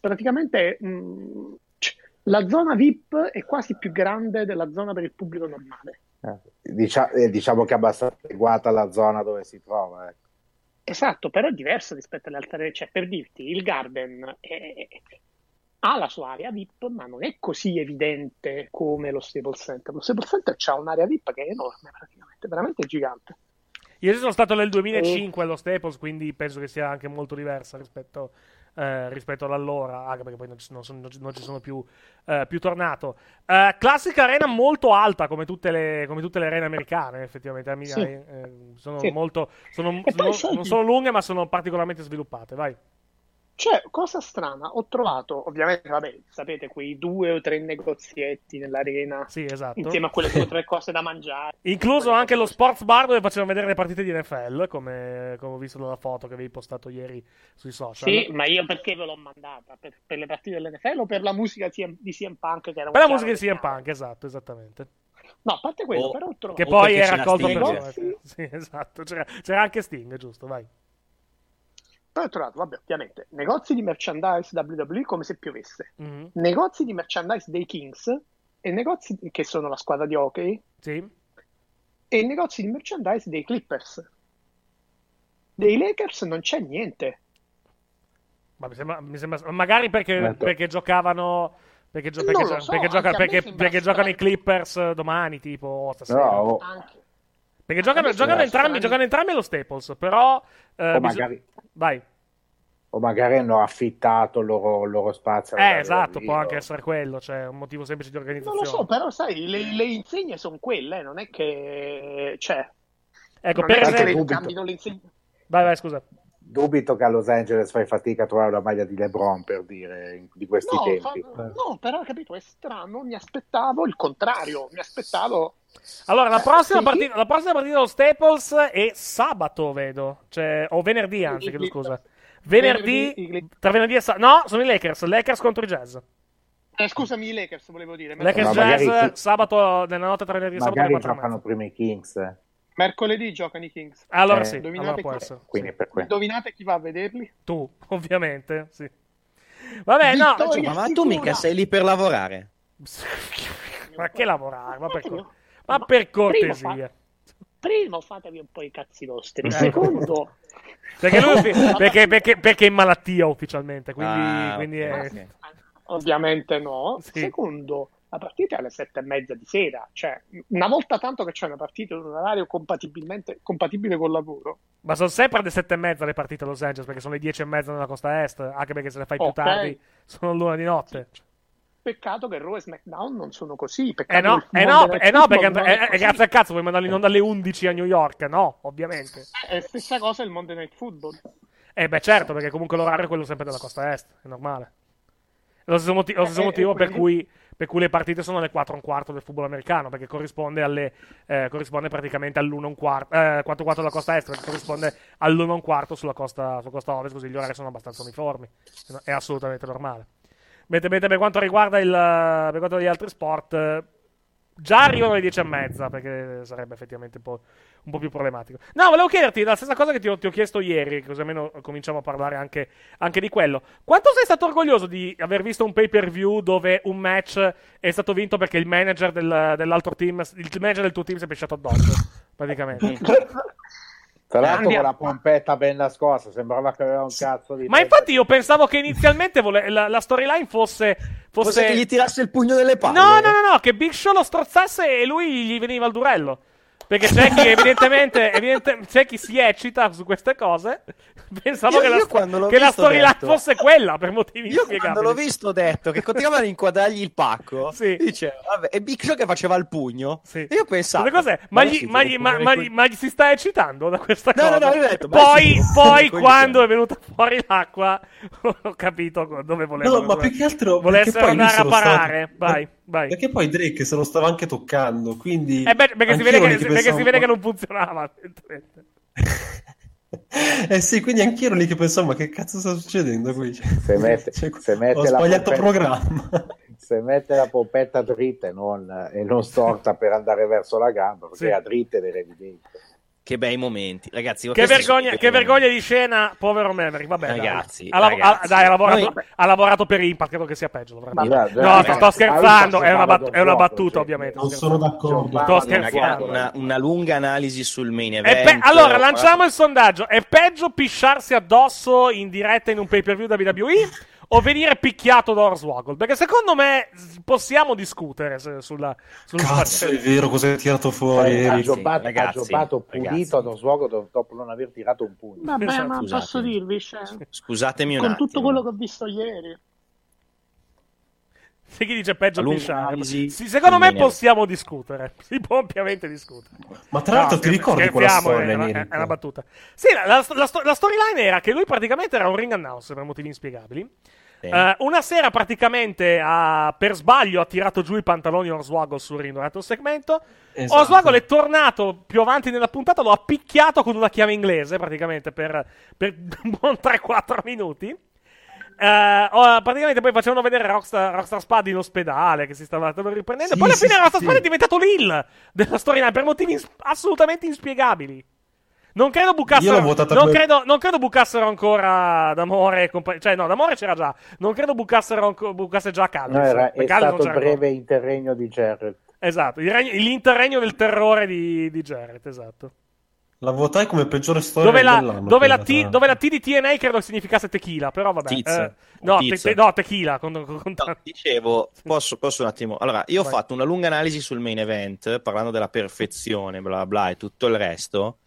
Praticamente mh, c- la zona VIP è quasi più grande della zona per il pubblico normale. Eh, dicia- eh, diciamo che è abbastanza adeguata alla zona dove si trova. ecco. Esatto, però è diverso rispetto alle altre, cioè per dirti, il Garden è- ha la sua area VIP, ma non è così evidente come lo Staples Center. Lo Staples Center ha un'area VIP che è enorme praticamente, veramente gigante. Io sono stato nel 2005 allo Staples, quindi penso che sia anche molto diversa rispetto, eh, rispetto ad allora, anche perché poi non ci, non sono, non ci- sono più, eh, più tornato. Eh, classica arena molto alta, come tutte le, come tutte le arene americane, effettivamente. A Sì. eh, sono Sì. molto, sono, sono- non sono lunghe, ma sono particolarmente sviluppate. Vai. Cioè, cosa strana, ho trovato, ovviamente, vabbè, sapete, quei due o tre negozietti nell'arena, Sì, esatto. insieme a quelle due o tre cose da mangiare. Incluso anche lo sports bar dove facevano vedere le partite di NFL, come, come ho visto dalla foto che avevi postato ieri sui social. Sì, ma io perché ve l'ho mandata? Per, per le partite dell'NFL o per la musica di CM Punk che era Per la musica di CM? Punk, esatto, esattamente. No, a parte quello, O- però ho trovato... Che poi era Sting. per? Sì, esatto. C'era, c'era anche Sting, giusto, vai. Poi ho trovato, vabbè, ovviamente, negozi di merchandise WWE come se piovesse, Mhm. negozi di merchandise dei Kings, e negozi che sono la squadra di hockey, Sì. e negozi di merchandise dei Clippers. Dei Lakers non c'è niente. Ma mi sembra, mi sembra- magari perché, perché giocavano. Perché, gio- perché, so, perché gioca- perché- giocano i. Clippers eh, domani, tipo stasera. No, o, Anche. Perché giocano, giocano entrambi, giocano entrambi allo Staples, però. eh, o bis- magari, Vai. o magari hanno affittato il loro, il loro spazio. Eh, esatto, può anche essere quello, cioè un motivo semplice di Non organizzazione. lo so, però sai, le, le insegne sono quelle, non è che... Cioè, Ecco, non per esempio. le dubito. cambino le insegne. Vai, vai, scusa. Dubito che a Los Angeles fai fatica a trovare una maglia di LeBron per dire di questi No, tempi. fa- no, però capito, è strano, mi aspettavo il contrario, mi aspettavo... Allora, la prossima, Sì. partita, la prossima partita dello Staples è sabato, vedo. Cioè, o venerdì, anzi, chiedo scusa. Venerdì, tra venerdì e sabato. No, sono i Lakers. Lakers contro i Jazz. Eh, scusami, i Lakers volevo dire. Lakers magari Jazz, sì. sabato, nella notte tra venerdì e sabato Magari 4 giocano prima i Kings, eh. Mercoledì giocano i Kings. Allora Eh, sì, indovinate allora può chi- essere. quindi per quello. Indovinate chi va a vederli? Tu, ovviamente, sì. Vabbè, no. Vittoria Ma tu mica sei lì per lavorare. Ma che lavorare? Ma per, cor- ma per primo cortesia. Primo fatevi un po' i cazzi vostri. Eh. Secondo, Perché lui perché, perché, perché è in malattia ufficialmente, quindi, Ah, quindi è... ovviamente no. Sì. Secondo, la partita è alle sette e mezza di sera. Cioè, una volta tanto che c'è una partita in un orario compatibilmente compatibile col lavoro. Ma sono sempre alle sette e mezza le partite a Los Angeles, perché sono le dieci e mezza nella costa est, anche perché se le fai più Ok. tardi sono l'una di notte. Peccato che Raw e SmackDown non sono così. Eh no, eh no, eh no, perché non eh, eh, grazie al cazzo vuoi mandarli in onda alle 11 a New York? No, ovviamente. È stessa cosa il Monday Night Football. Eh beh certo, perché comunque l'orario è quello sempre della costa est, è normale. Lo stesso, moti- lo stesso Eh, eh, motivo per, cui, per cui le partite sono alle 4 e un quarto del football americano, perché corrisponde, alle, eh, corrisponde praticamente all'1 e un quarto, eh, 4 e un quarto della costa est, corrisponde all'1 e un quarto sulla costa, sulla costa ovest, così gli orari sono abbastanza uniformi. È assolutamente normale. Mentre, mentre per quanto riguarda il, per quanto gli altri sport, eh, già arrivano alle 10 e mezza, perché sarebbe effettivamente un po', un po' più problematico. No, volevo chiederti la stessa cosa che ti ho, ti ho chiesto ieri, così almeno cominciamo a parlare anche, anche di quello. Quanto sei stato orgoglioso di aver visto un pay per view dove un match è stato vinto perché il manager del- dell'altro team, il manager del tuo team si è pesciato addosso, praticamente? Tra l'altro con Andiamo. la pompetta ben nascosta, sembrava che aveva un cazzo di... Ma infatti io pensavo che inizialmente vole- la, la storyline fosse... fosse... Forse che gli tirasse il pugno nelle palle. No, no, no, no, che Big Show lo strozzasse e lui gli veniva al durello. Perché c'è chi evidentemente, evidente- c'è chi si eccita su queste cose. Pensavo Io- che, la, io quando l'ho che la storyline fosse quella per motivi Io quando inspiegabili. l'ho visto ho detto che continuavano a inquadrargli il pacco. Sì. Dice, vabbè, e Big Show che faceva il pugno. Sì. E io pensavo. Cos'è? Ma, ma gli, ma, gli- gli- ma gli si sta eccitando da questa No, cosa? no, no, detto, poi, poi quando è venuta fuori l'acqua, ho capito dove voleva. No, ma più che altro lui andare a parare. Vai, vai. Perché poi Drake se lo stava anche toccando, quindi... Eh beh, perché, si vede, che, perché si vede che non funzionava. Eh sì, quindi anch'io ero lì che pensavo, ma che cazzo sta succedendo qui? Se mette, cioè, se mette ho la sbagliato pompetta- programma. Se mette la pompetta dritta e non, e non storta per andare verso la gamba, perché Sì. a dritta ed era evidente. Che bei momenti, ragazzi. Che vergogna, che vergogna di scena, povero Maverick. Vabbè, dai. Ragazzi, ha, lav- ragazzi. ha- dai, ha lavorato, Noi- ha lavorato per Impact, credo che sia peggio. dovrebbe. Vabbè, no, ragazzi, sto scherzando, è una, bat- è una battuta, cioè, ovviamente. Non sono d'accordo. Sto Una, scherzando. una- una lunga analisi sul main event. Pe- allora, lanciamo il sondaggio. È peggio pisciarsi addosso in diretta in un pay per view WWE o venire picchiato da Hornswoggle? Perché secondo me possiamo discutere se- sulla, sul Cazzo, è vero cosa hai tirato fuori, Eh, ha giocato, ha ragazzi, giocato pulito ad do- dopo non aver tirato un pugno. Vabbè, ma scusate. posso dirvi, cioè, Scusatemi un con attimo. tutto quello che ho visto ieri, Se chi dice peggio Bill Sharp. secondo me possiamo discutere. Si può ampiamente discutere. Ma tra l'altro No, ti ricordi quella storia, è una, è una battuta. Sì, la, la, la la storyline era che lui praticamente era un ring announcer per motivi inspiegabili. Sì. Eh, una sera praticamente ha, per sbaglio ha tirato giù i pantaloni Oswaggle sul ring durante un segmento. Esatto. Oswaggle è tornato più avanti nella puntata, lo ha picchiato con una chiave inglese praticamente per, per un buon 3-4 minuti. Oh, praticamente poi facevano vedere Rockstar, Rockstar Spud in ospedale che si stava stava riprendendo. Sì, poi alla fine sì, Rockstar. Spud è diventato l'Hill della storyline per motivi ins- assolutamente inspiegabili. Non credo bucassero, non credo, non credo bucassero ancora D'Amore e compagnia. Cioè, no, D'Amore c'era già. Non credo bucassero anco- bucasse già Callis. No, era, è Callis stato breve interregno di Jarrett. ancora. Esatto, il regno- l'interregno del terrore di, di Jarrett, esatto. La votai come peggiore storia Dove la, dell'anno. dove, la T, dove la T di TNA credo significasse tequila, però vabbè. Tiz. Eh, no, te- te- no, tequila. Con, con- No, dicevo, posso, posso un attimo? Allora, io ho Vai. fatto una lunga analisi sul main event, parlando della perfezione, bla bla bla, e tutto il resto.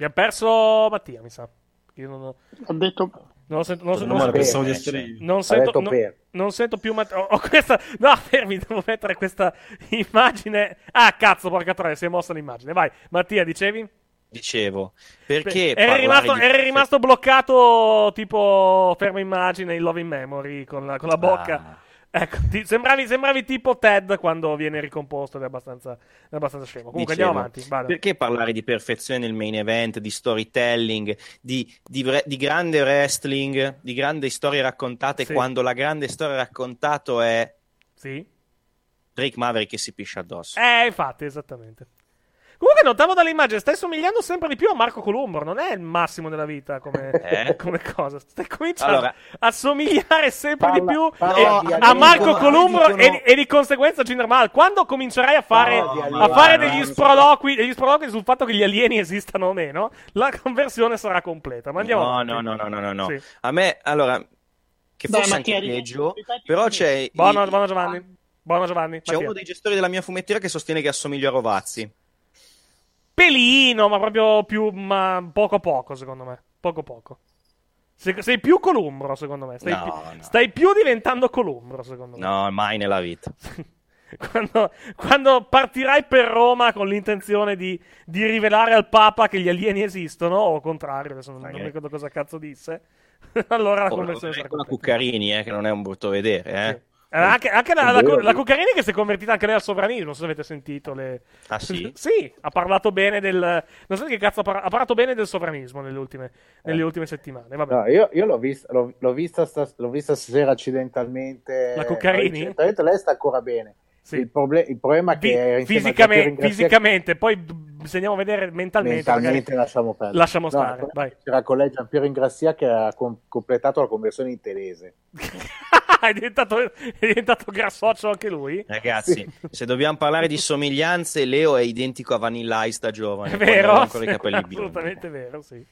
Abbiamo perso Mattia, mi sa. Io non, ho- ho detto non sento, non, non- per- pensavo di essere io. non Ha sento, detto no- per. non sento più Matteo. Ho, ho questa. No, fermi, devo mettere questa immagine. Ah, cazzo, porca troia, si è mossa l'immagine. Vai, Mattia, dicevi? Dicevo, perché eri, parlare rimasto, di eri rimasto bloccato tipo fermo immagine in Love in Memory con la, con la bocca. Ah. Ecco, ti- sembravi, sembravi tipo Ted quando viene ricomposto ed è abbastanza, è abbastanza scemo. Comunque Dicevo, andiamo avanti. vada. Perché parlare di perfezione nel main event, di storytelling, di, di di grande wrestling, di grandi storie raccontate, Sì. quando la grande storia raccontato è Sì. Drake Maverick che si piscia addosso? Eh, infatti, esattamente. Comunque notavo dall'immagine, stai somigliando sempre di più a Marco Columbro, non è il massimo della vita come, Eh? come cosa. Stai cominciando Allora- a somigliare sempre Parla- di più parla e- a Marco ma Columbro e, di- e di conseguenza Jinder Mahal. Quando comincerai a fare, Parla di a Alieno, fare degli, sproloqui, degli sproloqui sul fatto che gli alieni esistano o meno, la conversione sarà completa. Ma andiamo no, avanti. no, no, no, no, no, no. Sì. A me, allora, che fosse Mattia, anche peggio, però c'è, Buono, il- buono Giovanni. Buono Giovanni. c'è Mattia. uno dei gestori della mia fumettiera che sostiene che assomiglio a Rovazzi. Pelino, ma proprio più. Ma poco a poco, secondo me. Poco a poco. Se- sei più Columbro, secondo me. Stai, No, più, no. stai più diventando Columbro, secondo me. No, mai nella vita. Quando, quando partirai per Roma con l'intenzione di, di rivelare al Papa che gli alieni esistono, o al contrario, adesso non, non mi ricordo cosa cazzo disse. allora la Oh, conversione sarà con la. Cuccarini, eh, che non è un brutto vedere, eh. Eh, anche anche la, la, la. Cuccarini che si è convertita anche lei al sovranismo, non so se avete sentito le... Ah, sì? Sì, ha parlato bene del... Non so che cazzo ha, par- ha parlato bene del sovranismo nelle ultime, nelle ultime settimane, vabbè. No, io, io l'ho, vista, l'ho, l'ho vista sta- l'ho vista stasera accidentalmente. La Cuccarini? Accidentalmente lei sta ancora bene. Sì. Il, proble- il problema è che Vi- fisicamente, fisicamente, poi b- se andiamo a vedere mentalmente, mentalmente lasciamo perdere. lasciamo stare, vai. C'era con lei Giampiero Ingrassia che ha com- completato la conversione in tedese. è, diventato, è diventato grassoccio anche lui? Ragazzi, se dobbiamo parlare di somiglianze, Leo è identico a Vanilla Ice da giovane. È vero? ancora i capelli biondi. assolutamente vero, sì.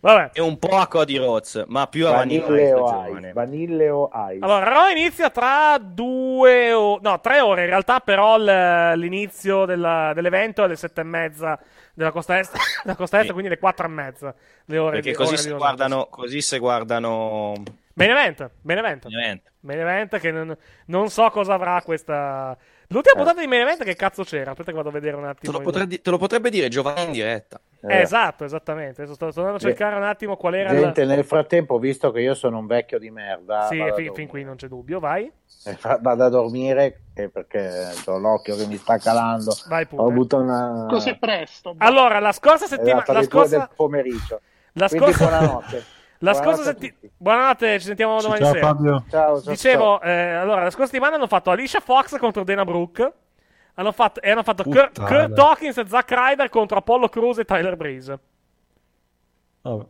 Vabbè. E un po' a Cody Rhodes, ma più a Vanilla Ice da Vanilleo giovane. Ice. Vanilleo Ice. Allora, Raw inizia tra due o... no, tre ore in realtà, però l- l'inizio della- dell'evento è alle sette e mezza della costa est, della costa est Sì. quindi alle quattro e mezza. Le ore Perché di- così ore se guardano, così se guardano Main event, main event. main event. Main event che non, non so cosa avrà questa... L'ultima puntata di main event che cazzo c'era? Aspetta che vado a vedere un Te attimo. lo, in- potrebbe, te lo potrebbe dire Giovanni in diretta. Eh, esatto, esattamente. Adesso sto, sto andando a cercare un attimo qual era il... Gente, nel frattempo, visto che io sono un vecchio di merda, Sì, fin, fin qui non c'è dubbio, vai. Eh, fa- vado a dormire eh, perché ho l'occhio che mi sta calando. Vai pure. Ho avuto una. così presto. Allora, la scorsa settimana... Esatto, La scorsa... del pomeriggio. La Quindi scorsa... buonanotte. La Buonanotte scorsa settimana. Buonanotte, ci sentiamo domani Ciao sera. Fabio. Ciao, ciao, Dicevo, eh, allora, la scorsa settimana hanno fatto Alicia Fox contro Dana Brooke. Hanno fatto, e hanno fatto Kurt. Kurt Hawkins e Zack Ryder contro Apollo Crews e Tyler Breeze. Vabbè.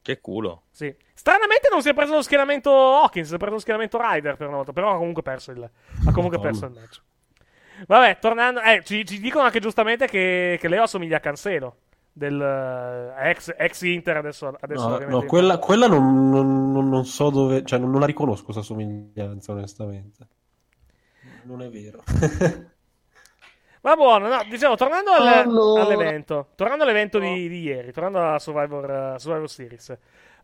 Che culo. Sì. Stranamente non si è preso lo schieramento Hawkins, si è preso lo schieramento Ryder per una volta. Però ha comunque perso il, ha comunque perso il match. Vabbè, tornando. Eh, ci, ci dicono anche giustamente che, che Leo assomiglia a Cancelo. Del eh, ex, ex Inter adesso, adesso No, no, quella, quella non, non- non- so dove, cioè non, non la riconosco questa somiglianza, onestamente. Non è vero. Va buono, no, dicevo, tornando al- Allora. all'evento, tornando all'evento di, di ieri, tornando alla Survivor, eh, Survivor Series. Eh,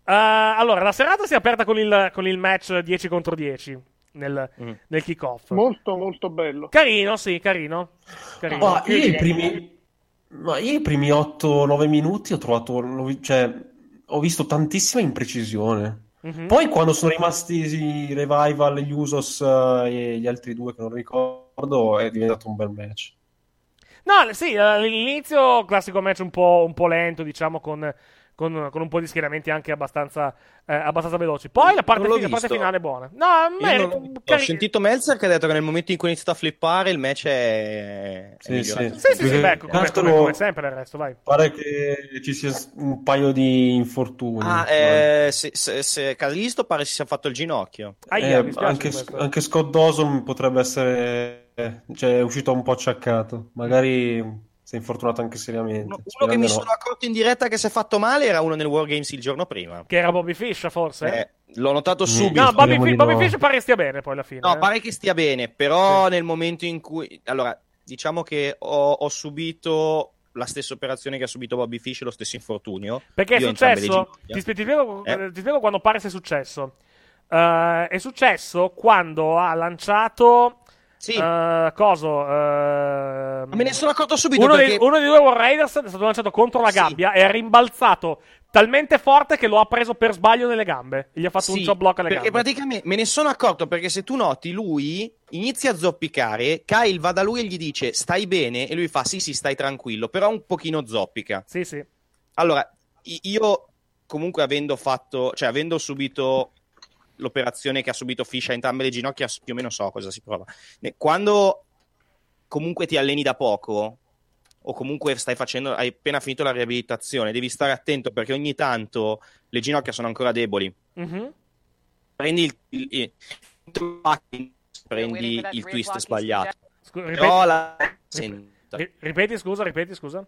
allora, la serata si è aperta con il, con il match 10 contro 10 nel, nel kick-off. Molto, molto bello. Carino, sì, carino. carino. Ma io i primi, ma io i primi 8-9 minuti ho trovato, cioè, ho visto tantissima imprecisione. Mhm. Poi quando sono rimasti i Revival, gli Usos eh, e gli altri due che non ricordo, è diventato un bel match. No, sì, all'inizio classico match un po', un po' lento, diciamo, con, con- con un po' di schieramenti anche abbastanza, eh, abbastanza veloci. Poi la parte, la parte finale è buona. No, me- non- ho sentito Melzer che ha detto che nel momento in cui è iniziato a flippare il match è, è Sì, migliorato. Sì, sì, sì, beh, come, come- come sempre del resto, vai. Pare che ci sia un paio di infortuni. Ah, eh, se, se, se Callisto pare si sia fatto il ginocchio. Eh, anche, anche Scott Dawson potrebbe essere cioè, è uscito un po' acciaccato. Magari si è infortunato anche seriamente. Uno che Sperando mi no. sono accorto in diretta che si è fatto male era uno nel Wargames il giorno prima. Che era Bobby Fish, forse? Eh, l'ho notato subito. No, Bobby, Fi- Bobby Fish pare che stia bene poi alla fine. No, eh. pare che stia bene, però nel momento in cui... Allora, diciamo che ho, ho subito la stessa operazione che ha subito Bobby Fish, lo stesso infortunio. Perché è Io le successo? Ti, spie- ti spiego, Eh. ti spiego quando pare sia successo. Eh, è successo quando ha lanciato. Eh, coso? eh, Ma me ne sono accorto subito uno, perché... dei, uno dei due War Raiders è stato lanciato contro la gabbia e è rimbalzato talmente forte che lo ha preso per sbaglio nelle gambe. E gli ha fatto un Sì, job block alle perché gambe. praticamente me ne sono accorto perché se tu noti lui inizia a zoppicare, Kyle va da lui e gli dice stai bene e lui fa sì sì stai tranquillo, però un pochino zoppica. Sì, sì. Allora, io comunque avendo fatto, cioè avendo subito l'operazione che ha subito Fish a entrambe le ginocchia, più o meno so cosa si prova. Quando comunque ti alleni da poco o comunque stai facendo, hai appena finito la riabilitazione, devi stare attento perché ogni tanto le ginocchia sono ancora deboli. Mhm. Prendi il, il- il- prendi il twist sbagliato. Scu- Però ripeti, la... ri- ripeti, scusa, ripeti, scusa.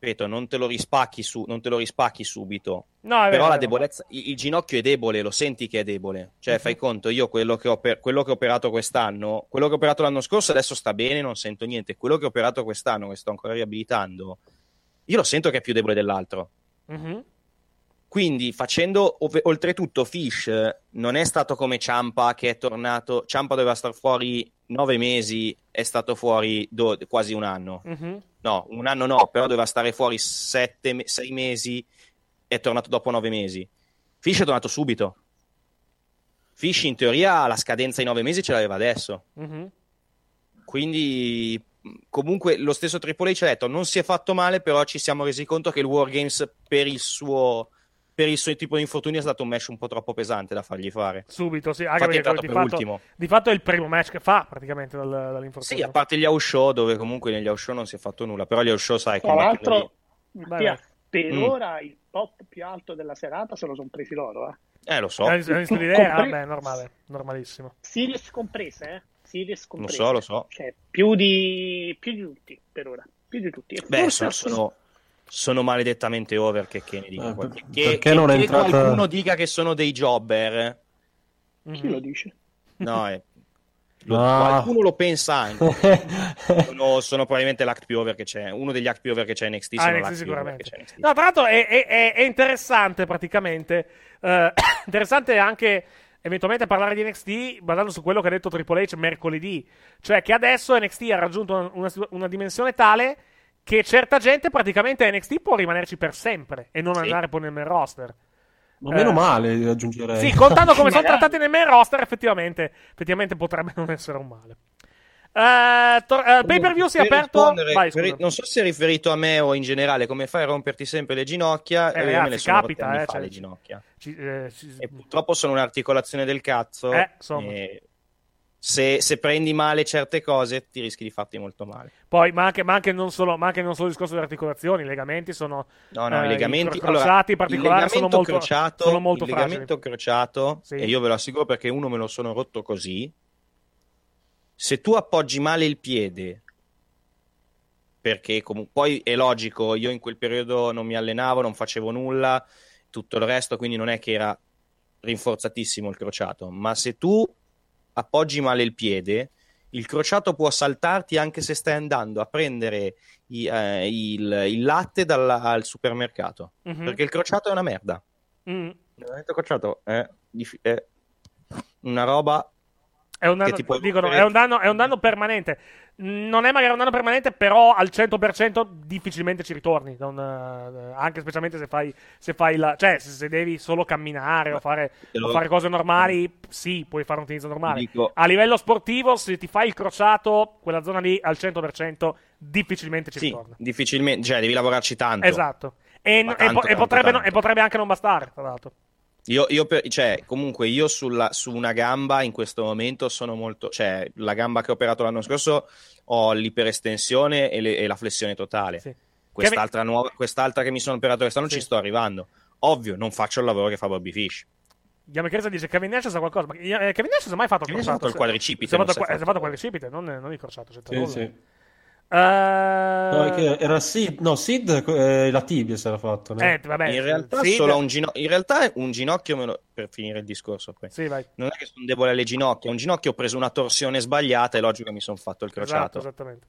Ripeto, non te lo rispacchi, su, non te lo rispacchi subito. No, Però vero, la debolezza, il, il ginocchio è debole, lo senti che è debole. Cioè, fai conto, io quello che, ho per- quello che ho operato quest'anno, quello che ho operato l'anno scorso adesso sta bene, non sento niente. Quello che ho operato quest'anno, che sto ancora riabilitando, io lo sento che è più debole dell'altro. Mhm. Quindi, facendo ov- oltretutto, Fish non è stato come Ciampa che è tornato. Ciampa doveva stare fuori nove mesi, è stato fuori do- quasi un anno. Mhm. No, un anno no, però doveva stare fuori sette, me- sei mesi, è tornato dopo nove mesi. Fish è tornato subito. Fish in teoria la scadenza in nove mesi ce l'aveva adesso. Mhm. Quindi comunque lo stesso Triple H ha detto non si è fatto male, però ci siamo resi conto che il Wargames per il suo per il suo tipo di infortunio è stato un match un po' troppo pesante da fargli fare. Subito, sì. Anche Infatti è entrato di per fatto, ultimo. di fatto è il primo match che fa praticamente dal, dall'infortunio. Sì, a parte gli house show, dove comunque negli house show non si è fatto nulla, però gli house show sai Tra l'altro, Mattia, per Mm. ora il top più alto della serata se lo sono presi loro. Eh. Eh, lo so. Hai visto hai visto l'idea? Compre- Vabbè, normale, normalissimo. Series comprese, eh? Series Lo comprese. so, lo so. Cioè, più di, più di tutti per ora. Più di tutti. E Beh, forse sono, sono, sono maledettamente over che, che ne dica Eh, qualche- per- che, perché che- non è che entrata- qualcuno dica che sono dei jobber. Chi lo dice? No, eh, lo- Ah. qualcuno lo pensa anche. sono, sono probabilmente l'act più over che c'è. Uno degli act più over che c'è in NXT Ah, NXT sicuramente. che c'è in NXT. No, tra l'altro è, è- è- è interessante praticamente. eh, interessante anche eventualmente parlare di NXT basando su quello che ha detto Triple H mercoledì. Cioè che adesso NXT ha raggiunto una, una- una dimensione tale che certa gente praticamente a NXT può rimanerci per sempre e non Sì. andare poi nel main roster. Ma meno Eh, male, aggiungerei. Sì, contando come sono trattati nel main roster, effettivamente, effettivamente potrebbe non essere un male. Eh, tor- eh, pay per view si è Per aperto. Vai, non so se è riferito a me o in generale, come fai a romperti sempre le ginocchia? Eh, me ragazzi, le sono capita, eh, fa cioè, le ginocchia. ci- eh, ci- E purtroppo sono un'articolazione del cazzo. Eh, insomma. e se, se prendi male certe cose, ti rischi di farti molto male. Poi, ma anche, ma anche non solo, ma anche non solo il discorso delle articolazioni, i legamenti sono. No, no, eh, i legamenti. i cro- allora, crociati in il particolare sono molto, crociato, sono molto il fragili. legamento crociato, Sì. e io ve lo assicuro perché uno me lo sono rotto così. Se tu appoggi male il piede perché comunque poi è logico, io in quel periodo non mi allenavo, non facevo nulla, tutto il resto, quindi non è che era rinforzatissimo il crociato, ma se tu appoggi male il piede, il crociato può saltarti anche se stai andando a prendere i- eh, il, il latte dal, al supermercato, Mhm. perché il crociato è una merda. Mm. Il crociato è, è una roba È un, danno, può dicono, è, un danno, è un danno permanente. Non è magari un danno permanente, però al 100% difficilmente ci ritorni. non, eh, anche specialmente se fai, se fai la. cioè, se, se devi solo camminare o fare, lo- o fare cose normali, sì, puoi fare un utilizzo normale. Dico- A livello sportivo, se ti fai il crociato, quella zona lì al 100% difficilmente ci Sì, ritorna. difficilmente, cioè devi lavorarci tanto. Esatto. E, Ma e tanto, e tanto, potrebbe, no- tanto. e potrebbe anche non bastare, tra l'altro. Io, io per- cioè, comunque io sulla- su una gamba in questo momento sono molto, cioè, la gamba che ho operato l'anno scorso ho l'iperestensione e, le- e la flessione totale. Quest'altra, nuova, quest'altra che mi sono operato quest'anno ci sto arrivando. Ovvio, non faccio il lavoro che fa Bobby Fish. Yamakerza dice Kevin Nash sa qualcosa. Ma eh, Kevin Nash non ha mai fatto il Nash ha crociato. fatto il quadricipite, Si è fatto, il qua- si è fatto- fatto il quadricipite, non, non il crociato. senza Sì, nulla. sì. Eh, No, era Sid, no, Sid eh, la tibia si era fatto. no? Eh, vabbè, in realtà, Sid- solo un gino- in realtà è un ginocchio, me lo- per finire il discorso poi. Sì, vai. Non è che sono debole alle ginocchia, un ginocchio ho preso una torsione sbagliata e logico che mi sono fatto il crociato. Esatto, esattamente.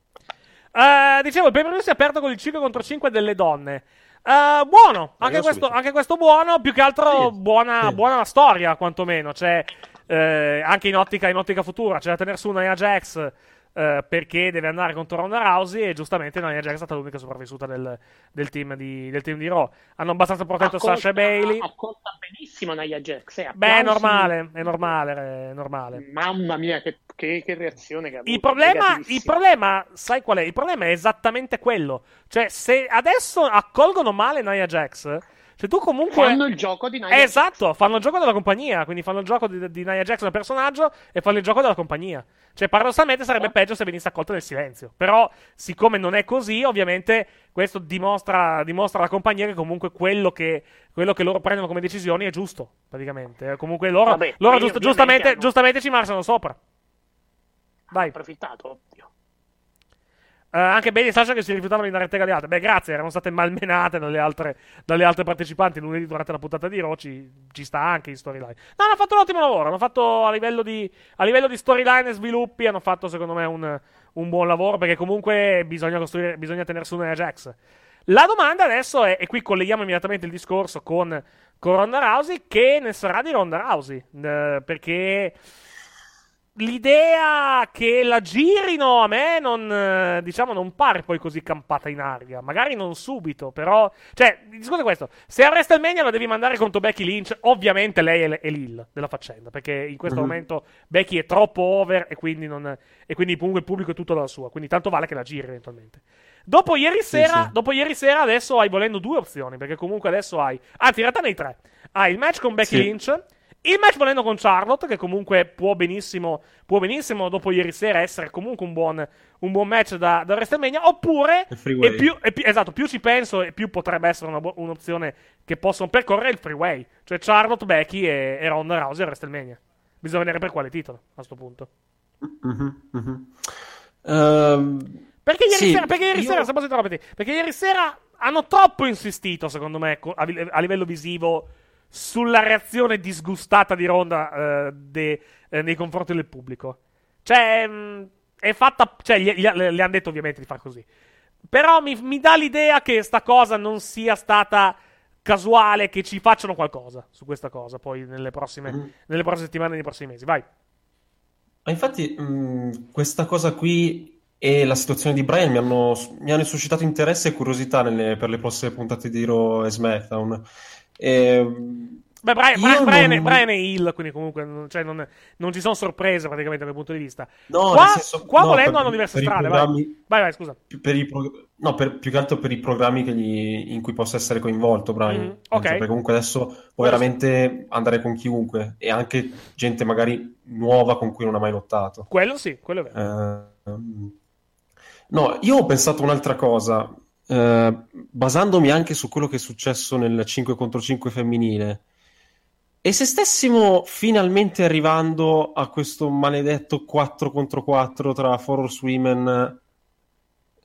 Eh, dicevo, il pay-per-view si è aperto con il 5 contro 5 delle donne. Eh, buono, anche questo, anche questo buono, più che altro buona, buona la storia, quantomeno. Cioè, eh, anche in ottica, in ottica futura, c'è da tenere su Nia Jax eh, perché deve andare contro Ronda Rousey e giustamente Nia Jax è stata l'unica sopravvissuta del, del team, di, del team di Raw. Hanno abbastanza protetto Accolta- Sasha e Bailey. Accolta benissimo Nia Jax. eh, Beh, è normale, è normale, è normale. Mamma mia, che, che- che reazione che ha avuto. Il problema, il problema, sai qual è? Il problema è esattamente quello. Cioè, se adesso accolgono male Nia Jax, se tu comunque. Fanno il gioco di Nia Jax. Esatto, fanno il gioco della compagnia. Quindi fanno il gioco di, di Nia Jax da personaggio e fanno il gioco della compagnia. Cioè, paradossalmente sarebbe peggio se venisse accolto nel silenzio. Però, siccome non è così, ovviamente questo dimostra, dimostra alla compagnia che comunque quello che, quello che loro prendono come decisioni è giusto. Praticamente. Comunque loro, Vabbè, loro giust- giustamente, hanno- giustamente ci marciano sopra. Vai. approfittato, ovvio. Eh, anche Bailey e Sasha che si rifiutavano di dare tega alle altre. Beh, grazie, erano state malmenate dalle altre, dalle altre partecipanti lunedì durante la puntata di Raw. Ci, sta anche in storyline. No, hanno fatto un ottimo lavoro. Hanno fatto a livello di, a livello di storyline e sviluppi. Hanno fatto, secondo me, un, un buon lavoro. Perché comunque bisogna, costruire, bisogna tenere su Nia Jax. La domanda adesso è, e qui colleghiamo immediatamente il discorso con, con Ronda Rousey, che ne sarà di Ronda Rousey? Eh, perché l'idea che la girino a me non, eh, diciamo, non pare poi così campata in aria. Magari non subito, però... Cioè, scusa questo, se a WrestleMania la devi mandare contro Becky Lynch, ovviamente lei è, l- è l'il della faccenda, perché in questo Mhm. momento Becky è troppo over e quindi, non, e quindi comunque il pubblico è tutto dalla sua, quindi tanto vale che la giri eventualmente. Dopo ieri sera, sì. dopo ieri sera adesso hai volendo due opzioni, perché comunque adesso hai... Anzi, in realtà ne hai tre. Hai il match con Becky Sì. Lynch, il match volendo con Charlotte, che comunque può benissimo, può benissimo dopo ieri sera essere comunque un buon, un buon match da, da WrestleMania. Oppure, e più, e più- esatto, più ci penso e più potrebbe essere una un'opzione che possono percorrere il freeway. Cioè Charlotte, Becky e, e Ronda Rousey a WrestleMania. Bisogna vedere per quale titolo a sto punto. Mhm, mhm. Ehm, Perché ieri sì, sera, perché ieri io- sera, se posso interrompere, perché ieri sera hanno troppo insistito, secondo me, a livello visivo, sulla reazione disgustata di Ronda eh, de- eh, nei confronti del pubblico. Cioè, mh, è fatta, cioè, gli, gli- le, hanno detto ovviamente di far così. Però mi, mi dà l'idea che sta cosa non sia stata casuale, che ci facciano qualcosa su questa cosa poi nelle prossime, Mhm. nelle prossime settimane, nei prossimi mesi. Vai. Ma infatti, mh, questa cosa qui e la situazione di Brian mi hanno, mi hanno suscitato interesse e curiosità nelle- per le prossime puntate di Raw e SmackDown. Ehm, Beh, Brian, Brian, Brian è, non- Brian è heel, quindi comunque non, cioè, non, non ci sono sorprese praticamente dal punto di vista. No, qua senso- qua no, volendo per- hanno diverse strade. Vai. vai, vai, scusa. per i pro- no, per- più che altro per i programmi che gli- in cui possa essere coinvolto Brian. Penso, ok. Perché comunque adesso può veramente andare con chiunque e anche gente magari nuova con cui non ha mai lottato. Quello sì, quello è vero. Ehm, no, io ho pensato un'altra cosa, eh, basandomi anche su quello che è successo nel 5 contro 5 femminile. E se stessimo finalmente arrivando a questo maledetto 4 contro 4 tra Four Horsewomen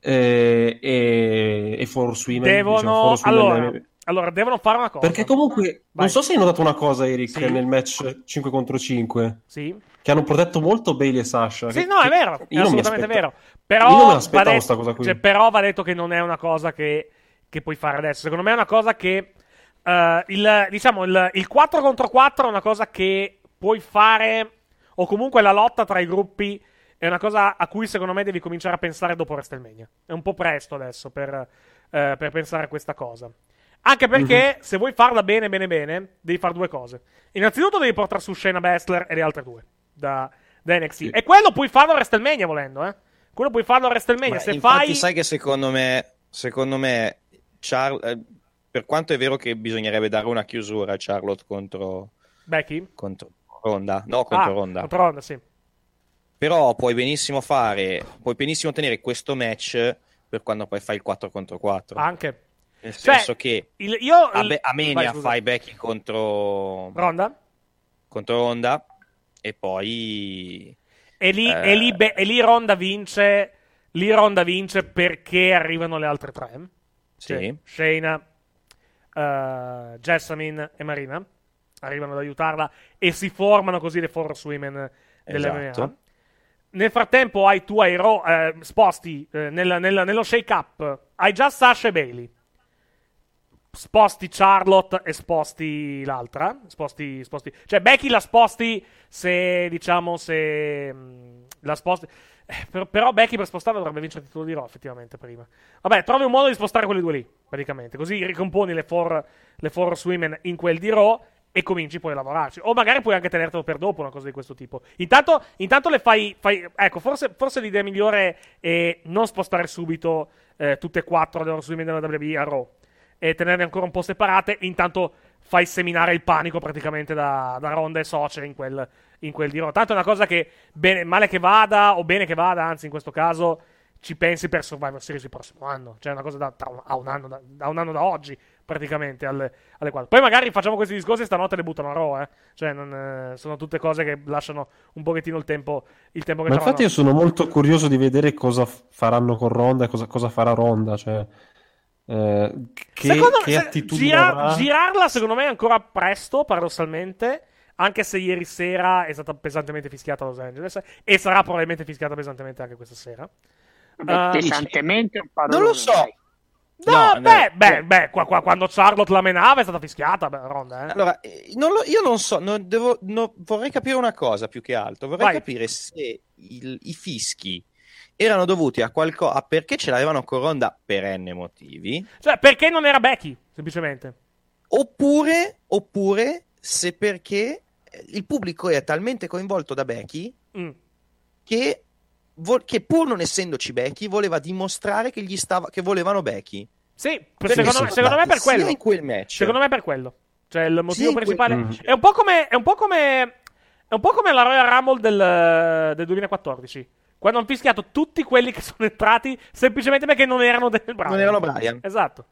eh, e, e For Swimmer. Devono, diciamo, For allora, nel- allora, devono fare una cosa. Perché comunque, non so se hai notato una cosa, Eric, Sì. nel match 5 contro 5. Sì. Che hanno protetto molto Bailey e Sasha. Sì, che- no, è vero, è assolutamente vero. Però, io non me va l'aspettavo detto, sta cosa qui. cioè, però va detto che non è una cosa che, che puoi fare adesso. Secondo me è una cosa che. eh, il, diciamo, il, il 4 contro 4 è una cosa che puoi fare. O comunque la lotta tra i gruppi è una cosa a cui secondo me devi cominciare a pensare dopo WrestleMania. È un po' presto adesso per, eh, per pensare a questa cosa. Anche perché Mhm. se vuoi farla bene, bene, bene, devi fare due cose. Innanzitutto devi portare su Shayna Baszler e le altre due da, da NXT. E quello puoi farlo a WrestleMania volendo, eh. Quello puoi farlo a WrestleMania. Ma Se infatti fai. sai che secondo me, secondo me Char- eh, per quanto è vero che bisognerebbe dare una chiusura a Charlotte contro, Becky? contro Ronda, no contro ah, Ronda, Contro Ronda, sì. però puoi benissimo fare, puoi benissimo tenere questo match per quando poi fai il 4 contro 4. Anche. Nel Cioè, senso che il- io- a, Be- a Mania Vai, fai Becky contro Ronda? contro Ronda e poi E lì, Eh. e lì Be- e lì Ronda vince. Lì Ronda vince perché arrivano le altre tre. Cioè, Sì. Shayna, eh, Jessamine e Marina arrivano ad aiutarla e si formano così le Force Women dell'MMA. Esatto. Nel frattempo hai tu hai Ro- eh, sposti eh, nel- nel- nello shake up hai già Sasha e Bailey. Sposti Charlotte e sposti l'altra. Sposti, sposti. Cioè, Becky la sposti se diciamo se mh, la sposti. eh, per- però Becky per spostarla dovrebbe vincere il titolo di Raw effettivamente prima. Vabbè, trovi un modo di spostare quelle due lì, praticamente. Così ricomponi le four, le four Women in quel di Raw e cominci poi a lavorarci. O magari puoi anche tenertelo per dopo, una cosa di questo tipo. Intanto, intanto le fai, fai- Ecco, forse, forse l'idea migliore è non spostare subito eh, tutte e quattro le Women della WWE a Raw e tenerle ancora un po' separate. Intanto fai seminare il panico praticamente da, da Ronda e Soce in quel, in quel di Raw. Tanto è una cosa che bene, male che vada, o bene che vada, anzi in questo caso ci pensi per Survivor Series il prossimo anno. Cioè è una cosa da, un- a un anno da, da un anno da oggi, praticamente, alle, alle quattro. Poi magari facciamo questi discorsi e stanotte le buttano a Raw, eh. Cioè non, eh, sono tutte cose che lasciano un pochettino il tempo, il tempo che Ma infatti io sono molto curioso di vedere cosa faranno con Ronda e cosa, cosa farà Ronda. Cioè, che, Secondo che me, attitudine gira- avrà? girarla secondo me è ancora presto, paradossalmente. Anche se ieri sera è stata pesantemente fischiata a Los Angeles. E sarà probabilmente fischiata pesantemente anche questa sera. Vabbè, Eh, pesantemente un parolone, non lo so. No, No, beh, no, beh, beh, qua- qua- quando Charlotte la menava è stata fischiata, beh, Ronda, eh. Allora, eh, non lo- io non so, non devo- no- vorrei capire una cosa più che altro. Vorrei Vai. capire se il- i fischi erano dovuti a qualcosa, perché ce l'avevano con Ronda per N motivi, Cioè, perché non era Becky, semplicemente. oppure, oppure se perché eh, il pubblico è talmente coinvolto da Becky Mm. che, vo- che pur non essendoci Becky voleva dimostrare che, gli stava, che volevano Becky. Sì, secondo, me, secondo me per quello. in quel match. Secondo me per quello. Cioè, il motivo Sì, in quel- principale. Mm. È un po' come. È un po' come. È un po' come la Royal Rumble del, del 2014. Quando hanno fischiato tutti quelli che sono entrati semplicemente perché non erano del Brian. Non erano Brian. Esatto.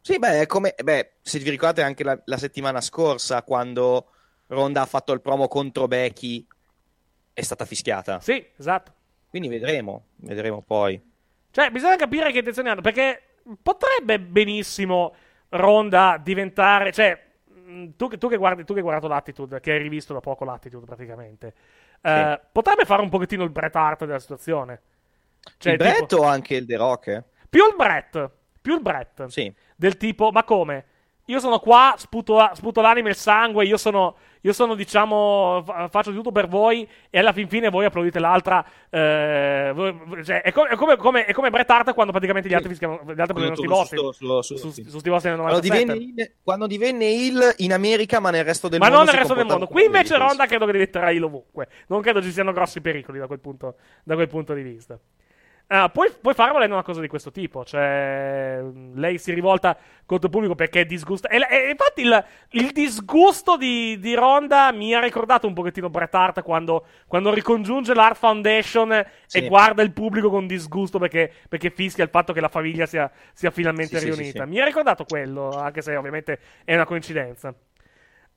Sì, beh, è come, beh, se vi ricordate anche la, la settimana scorsa, quando Ronda ha fatto il promo contro Becky, è stata fischiata. Sì, esatto. Quindi vedremo, vedremo poi. Cioè, bisogna capire che intenzioni hanno. Perché potrebbe benissimo Ronda diventare. Cioè, mh, tu, tu che guardi, tu che hai guardato l'Attitude, che hai rivisto da poco l'Attitude praticamente, eh, potrebbe fare un pochettino il Bret Hart della situazione. Cioè, il Brett tipo- o anche il The Rock? eh? Più il Brett. Più il Brett. Sì. Del tipo, ma come? Io sono qua, sputo, sputo l'anima e il sangue, io sono, io sono diciamo, fa- faccio di tutto per voi e alla fin fine voi applaudite l'altra. eh, cioè, è, co- è come, come- è come Bret Hart quando praticamente gli altri fischiano, gli altri prendono sti vostri. Su, sì. sti vostri nel Quando 97. divenne, il, quando divenne il in America, ma nel resto del Ma mondo. non nel resto del mondo. Qui invece Ronda credo che diventerà il ovunque. Non credo ci siano grossi pericoli da quel punto, da quel punto di vista. Ah, puoi, puoi fare volendo una cosa di questo tipo. Cioè, lei si rivolta contro il pubblico perché è disgusta. E, e infatti, il, il disgusto di, di Ronda mi ha ricordato un pochettino Bret Hart quando, quando ricongiunge l'Art Foundation Sì. e guarda il pubblico con disgusto perché, perché fischia il fatto che la famiglia sia, sia finalmente sì, riunita. sì. Mi ha ricordato quello, anche se ovviamente è una coincidenza.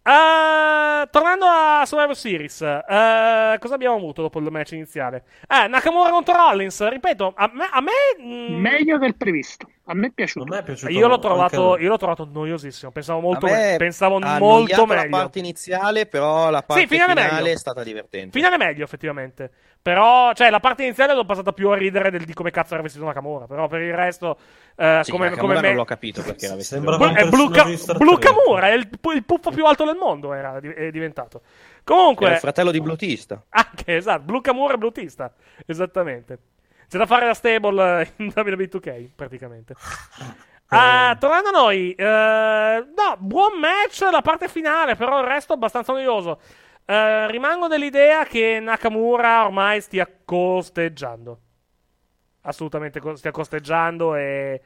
Eh, tornando a Survivor Series, eh, cosa abbiamo avuto dopo il match iniziale? Eh, Nakamura contro Rollins, ripeto, a me... A me mm, Meglio del previsto. A me è piaciuto. A me è piaciuto io, l'ho trovato, anche- io l'ho trovato noiosissimo, pensavo molto, me pensavo molto meglio. la parte iniziale, però la parte Sì, finale finale è stata divertente. Finale meglio, effettivamente. Però, cioè, la parte iniziale l'ho passata più a ridere del, di come cazzo era vestito Nakamura. Però per il resto, eh, Sì, come, come me- non l'ho capito perché era vestito. Sembrava Blu- un è Blu, personaggio Ca- di Star Blu Trek. Camura, è il, il puffo più alto del mondo. Era, è diventato. Comunque, Era il fratello di Blutista. anche esatto, Blu Camura e Blutista. Esattamente. C'è da fare la stable eh, in WWE2K, praticamente. Ah, tornando a noi, eh, no, buon match la parte finale, però il resto abbastanza noioso. Eh, rimango dell'idea che Nakamura ormai stia costeggiando. Assolutamente co- stia costeggiando e,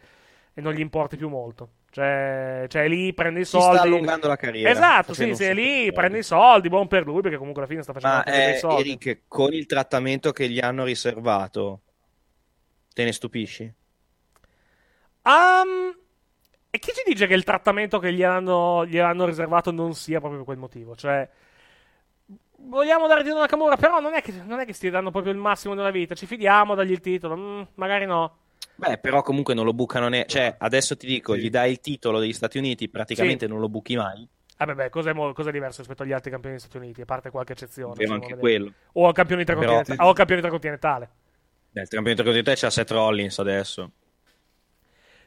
e non gli importi più molto. Cioè, cioè lì prende i Si soldi. sta allungando la carriera. Esatto, sì, sì, lì prende i soldi, buon per lui, perché comunque alla fine sta facendo Ma anche dei eh, soldi. Eric, con il trattamento che gli hanno riservato, te ne stupisci? Um, e chi ci dice che il trattamento che gli hanno, gli hanno riservato non sia proprio per quel motivo? Cioè, vogliamo dare il titolo a Nakamura, però non è, che, non è che stia dando proprio il massimo nella vita. Ci fidiamo, dagli il titolo. Mm, magari no. Beh, però comunque non lo bucano ne... Cioè, adesso ti dico, gli dai il titolo degli Stati Uniti, praticamente non lo buchi mai. Ah, beh, beh, mo- cos'è diverso rispetto agli altri campioni degli Stati Uniti? A parte qualche eccezione. Vero anche vedere. quello. O al campione Però- intercontinentale. O al campione intercontinentale. Beh, il campione intercontinentale c'ha Seth Rollins adesso.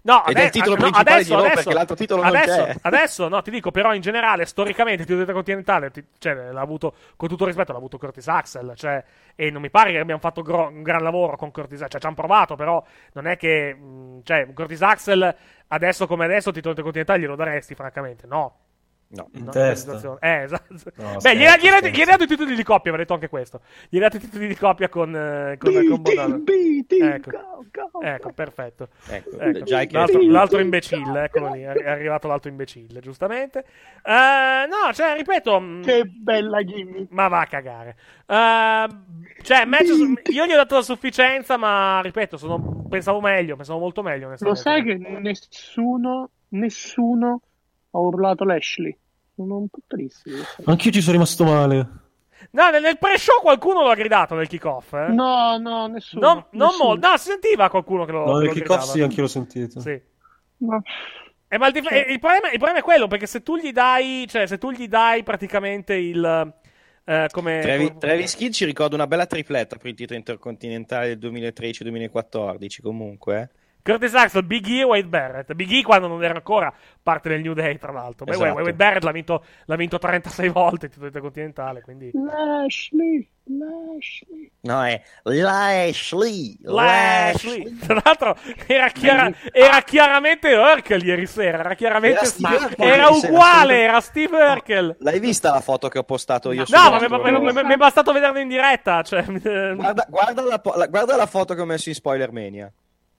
No, Ed è il titolo no, principale adesso, di adesso, perché l'altro titolo non adesso, c'è. Adesso, no, ti dico, però in generale, storicamente, il titolo intercontinentale, ti- cioè, l'ha avuto, con tutto il rispetto, l'ha avuto Curtis Axel, cioè, e non mi pare che abbiamo fatto gro- un gran lavoro con Curtis Axel, cioè, ci hanno provato, però non è che, mh, cioè, Curtis Axel, adesso come adesso, il titolo intercontinentale glielo daresti, francamente, no. No, in No, testa. Eh, esatto. No, Beh, gli hai dato i titoli di coppia, avrei detto anche questo. Gli hai dato i titoli di coppia con, eh, con, con Bodano. Ecco. ecco, perfetto. Ecco, Ecco, l'altro, l'altro imbecille, eccolo lì, è arrivato l'altro imbecille, giustamente. Eh, no, cioè, ripeto... mh, Che bella gimmick. Ma va a cagare. Eh, cioè, su- io gli ho dato la sufficienza, ma ripeto, sono- pensavo meglio, pensavo molto meglio. Lo sai che nessuno, nessuno ha urlato Lashley. Sono un po' triste. Anch'io ci sono rimasto male. No, nel, nel pre-show qualcuno lo ha gridato nel kickoff. Eh? No, no, nessuno. Non, non nessuno. molto. No, si sentiva qualcuno che lo, No, nel kickoff gridava. sì, anch'io l'ho sentito. Sì. Ma- Eh, ma il, dif- eh, il problema, il problema è quello, perché se tu gli dai, cioè, se tu gli dai praticamente il. eh, come. Travis, Travis Kidd ci ricorda una bella tripletta per il titolo intercontinentale del 2013-2014 comunque. Curtis Axel, Big E e Wade Barrett. Big E quando non era ancora parte del New Day, tra l'altro. Beh, Esatto. Wade Barrett l'ha vinto, l'ha vinto 36 volte il titolo intercontinentale, quindi. Lashley, Lashley. No, è Lashley. Lashley. Tra l'altro era, chiara- era chiaramente Urkel ieri sera. Era chiaramente. Era Steve Urkel era uguale, era Steve Urkel. L'hai vista la foto che ho postato io su No, ma mi, è bastato vederlo in diretta. Cioè, Guarda, guarda la, la- guarda la foto che ho messo in Spoilermania.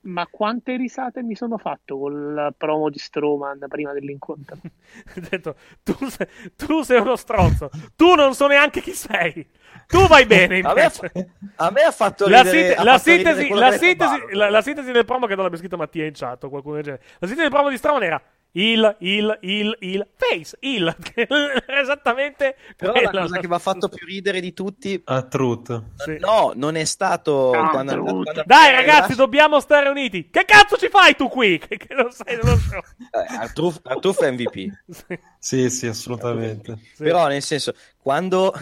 Ma quante risate mi sono fatto col promo di Strowman prima dell'incontro? ho detto, tu, sei, tu sei uno stronzo. Tu non so neanche chi sei. Tu vai bene. A me, fa- a me ha fatto La, ridere, la sintesi, la, sintesi, Balor. la, la sintesi del promo che non l'abbia scritto Mattia in chat o qualcuno del genere. La sintesi del promo di Strowman era il, il, il, il, face, il. Esattamente Però la quella. cosa che mi ha fatto più ridere di tutti, A Truth. no, non è stato Ah, quando, brutto. quando- Dai ragazzi, dobbiamo stare uniti. Che cazzo ci fai tu qui? Che, che non sei nello show. eh, Artuf, Artuf è MVP. Sì. Sì, sì, assolutamente. Però, nel senso, quando,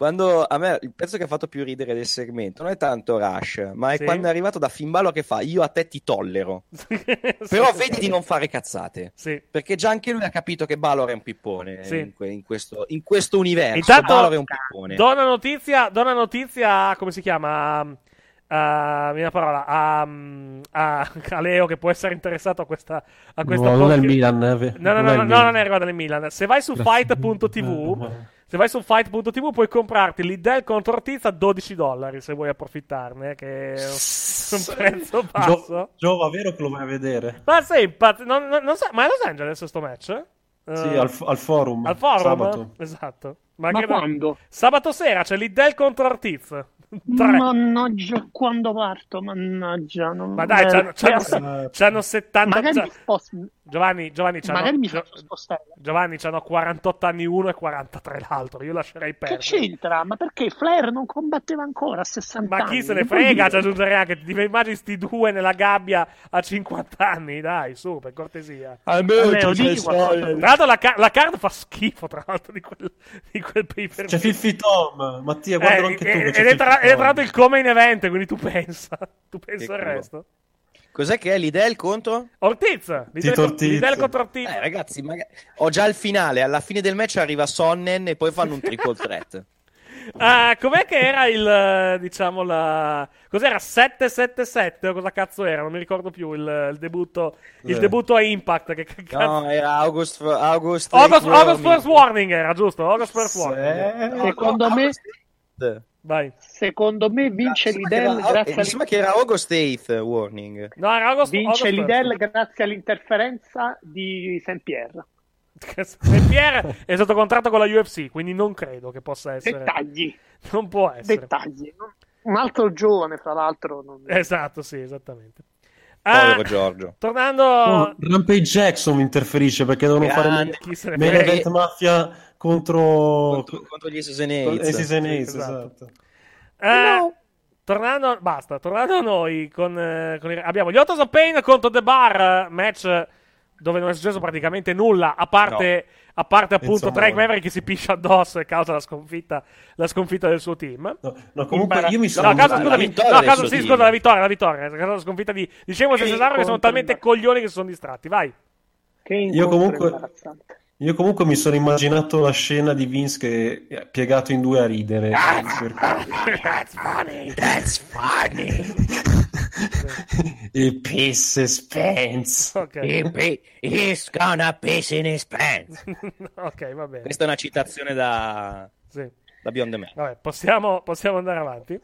quando a me il pezzo che ha fatto più ridere del segmento non è tanto Rush, ma è Sì. quando è arrivato da Finn Balor che fa io a te ti tollero. Sì, Però sì, vedi sì. di non fare cazzate. Sì. Perché già anche lui ha capito che Balor è un pippone Sì. in, que- in questo, in questo universo. Intanto, Balor è un pippone. do una notizia, do una notizia, come si chiama? A, mia parola, a, a, a Leo che può essere interessato a questa, a questa No, non è il. Milan. eh, No, no, non no, è no, il no, non è arrivato nel Milan. Se vai su fight.tv, se vai su fight.tv puoi comprarti l'Idel contro Ortiz a 12 dollari se vuoi approfittarne, che è un, prezzo basso. Gio- Giova, vero che lo vai a vedere? Ma sei impazz- non, non, non so- ma è Los Angeles sto match? Eh? Sì, Eh, al, al forum. al forum? Sabato. Esatto. Ma credo- quando? Sabato sera c'è l'Idel contro Ortiz. Tre. Mannaggia, quando parto? Mannaggia. Non... Ma dai, c'hanno, c'hanno, c'hanno 70 Magari c'ha- mi sposto- Giovanni, Giovanni, c'hanno, magari mi Gio- faccio spostare. Giovanni, c'hanno 48 anni uno e 43 l'altro. Io lascerei Che perdere. c'entra? Ma perché Flair non combatteva ancora a 60 Ma anni? chi se ne Che frega? Ci aggiungerei anche. Ti immagini sti due nella gabbia a 50 anni? Dai, su, per cortesia. Almeno Leo, ci digli sei qualcosa. Tra l'altro, la, la card fa schifo. Tra l'altro, di quel, di quel pay per C'è Filthy Tom, Mattia, guardalo Eh, anche tu. ed c'è è, tra, ed è tra il come in event, quindi tu pensa. Tu pensa il culo. resto. Cos'è che è l'Idel contro? Ortiz. L'Idel, Tito Ortiz. l'Idel contro Ortiz. Eh, ragazzi, maga- ho già il finale. Alla fine del match arriva Sonnen e poi fanno un triple threat. Ah, com'è che era il, eh, diciamo, la... Cos'era? 777 o cosa cazzo era? Non mi ricordo più il, il debutto, il Eh. debutto a Impact. Che cazzo... No, era August, August, August. August First Warning era, giusto? August First Warning. Secondo me, Vai. secondo me vince era- grazie mi sembra che era August 8 Warning. No, era August, vince August l'Idel grazie all'interferenza di Saint Pierre. E Pierre è sotto contratto con la UFC, quindi non credo che possa essere. Dettagli. Non può essere. Dettagli. Un altro giovane, fra l'altro. non- Esatto, sì, esattamente. Ah, Povero Giorgio. tornando... Oh, Rampage Jackson mi interferisce perché devono Grande. fare main event mafia contro, Contro gli Sesenates. Eh, sì, Senates, Esatto. esatto. Eh, Tornando, basta, tornando a noi, con, eh, con i- abbiamo gli Autos of Pain contro The Bar, match dove non è successo praticamente nulla, a parte, a parte appunto Insomma, Drake Maverick che si piscia addosso e causa la sconfitta, la sconfitta del suo team. No, comunque Impara- io mi No, sono causa, la scusami, vittoria no, suo sì, scusa, la vittoria, la vittoria, a causa della sconfitta di, dicevo se Che Cesaro che sono talmente coglioni che sono distratti, vai. Che Io comunque, io comunque mi sono immaginato la scena di Vince che è piegato in due a ridere. That's funny, that's funny. E piss Spence. Ok. He's gonna piss in his pants. ok, va bene. Questa è una citazione da, Sì. da Beyond the Man. Vabbè, possiamo, possiamo andare avanti.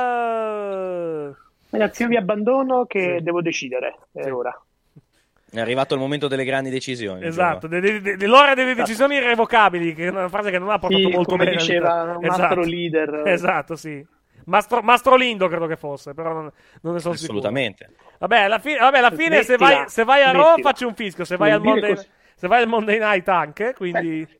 Ah... Ragazzi, io vi abbandono che devo decidere. È ora. È arrivato il momento delle grandi decisioni. Esatto, de- de- de- dell'ora delle decisioni irrevocabili, che è una frase che non ha portato Sì, molto come bene. diceva all'interno. un altro leader. Esatto, sì. Mastro, Mastro Lindo credo che fosse, però non, non ne sono sicuro. Assolutamente. Vabbè, alla fine, vabbè, alla fine se, vai, se vai a Raw smettila. facci un fischio, se vai, Monday, se vai al Monday Night anche, quindi...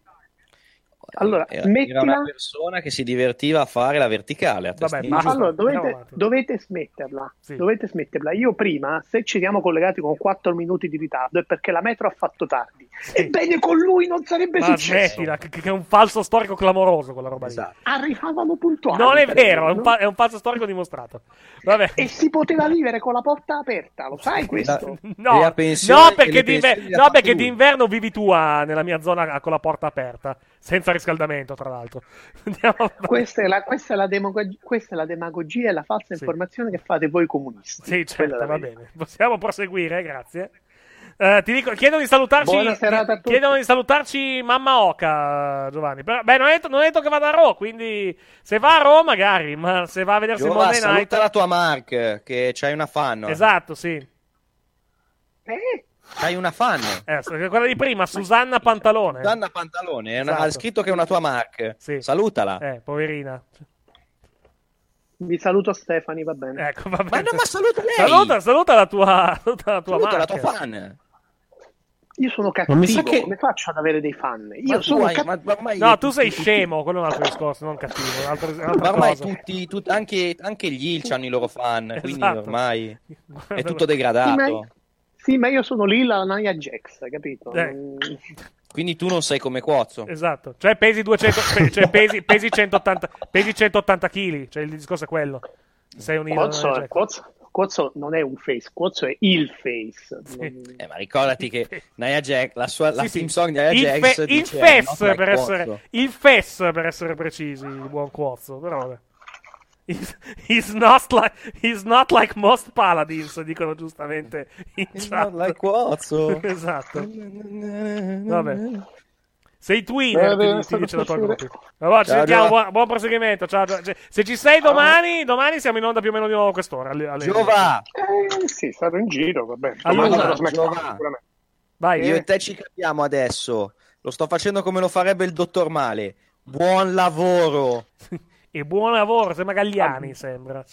Allora, Era, smettila. era una persona che si divertiva a fare la verticale. A Vabbè, ma-. Allora, dovete, dovete smetterla. Sì. Dovete smetterla. Io prima, se ci siamo collegati con 4 minuti di ritardo, è perché la metro ha fatto tardi. Ebbene, con lui non sarebbe Ma successo. smettila, che, che è un falso storico clamoroso quella roba lì. Esatto. Arrivavano puntuali. Non è vero, è un, fa- è un falso storico dimostrato. Vabbè. E si poteva vivere con la porta aperta, lo sai questo? No, pensioni- no, e perché, d'inver- no, perché d'inverno vivi tu a- nella mia zona con la porta aperta, senza riscaldamento, tra l'altro. Andiamo. Questa è, la, questa, è la demagog- questa è la demagogia e la falsa Sì. informazione che fate voi comunisti. Sì, è certo, va bene. Possiamo proseguire, grazie. Eh, ti dico, chiedono di salutarci. Buona serata a tutti. Chiedono di salutarci Mamma Oca, Giovanni. Però, beh, non detto, non ho detto che vada a Raw, quindi se va a Raw magari, ma se va a vedersi il Giova, Monday Night. saluta la tua Mark, che c'hai una fan. Esatto, sì. Eh, C'hai una fan. Eh, quella di prima, Susanna Pantalone. Danna Pantalone, una- Esatto. ha scritto che è una tua Mark. Sì. Salutala. Eh, poverina. Vi saluto Stefani, va bene. Ecco, va bene. Ma no, ma saluta lei. Saluta, saluta la tua, saluta la tua Saluta la Mark. tua fan. Io sono Ma mi sa cattivo, che- come faccio ad avere dei fan? Io Ma sono hai- cattivo. ma- ma ormai No, tu sei tutti- scemo, quello è un altro discorso, non cattivo, un'altra, un'altra Ma ormai cosa. tutti, tut- anche, anche gli Ilch hanno i loro fan, quindi Esatto. ormai è tutto Sì, degradato. ma, sì, ma io sono lì la Naya Jax, capito? Eh. Quindi tu non sei come Quozzo. Esatto, cioè pesi 200, pe- cioè pesi, pesi 180, pesi 180 kg, cioè il discorso è quello. Sei un idolo. Quozzo, non è- Quozzo- Quozzo non è un face, Quozzo è il face. Non- Eh, ma ricordati che Nia Jax, la, sua, la Sì, sì. song di Nia il, Jax fe- il dice fes "Not like per essere, Quozzo". il fes per essere precisi, il buon Quozzo, però vabbè. He's, he's not like, he's not like most paladins, dicono giustamente in chat. not like Quozzo. esatto. Vabbè. Sei Eh, twinner, beh, ti, stato dice la tua. Vabbè, ci Ciao, sentiamo, buon, buon proseguimento. Ciao, Gio- se- Se ci sei domani, domani siamo in onda più o meno di nuovo a quest'ora. alle- alle- Giova, Eh, sì, sarò in giro, vabbè. Allora, Domani sarò smack Giova. Vai. io e te ci capiamo adesso. Lo sto facendo come lo farebbe il dottor Male. Buon lavoro. E buon lavoro, sembra Galliani, sembra.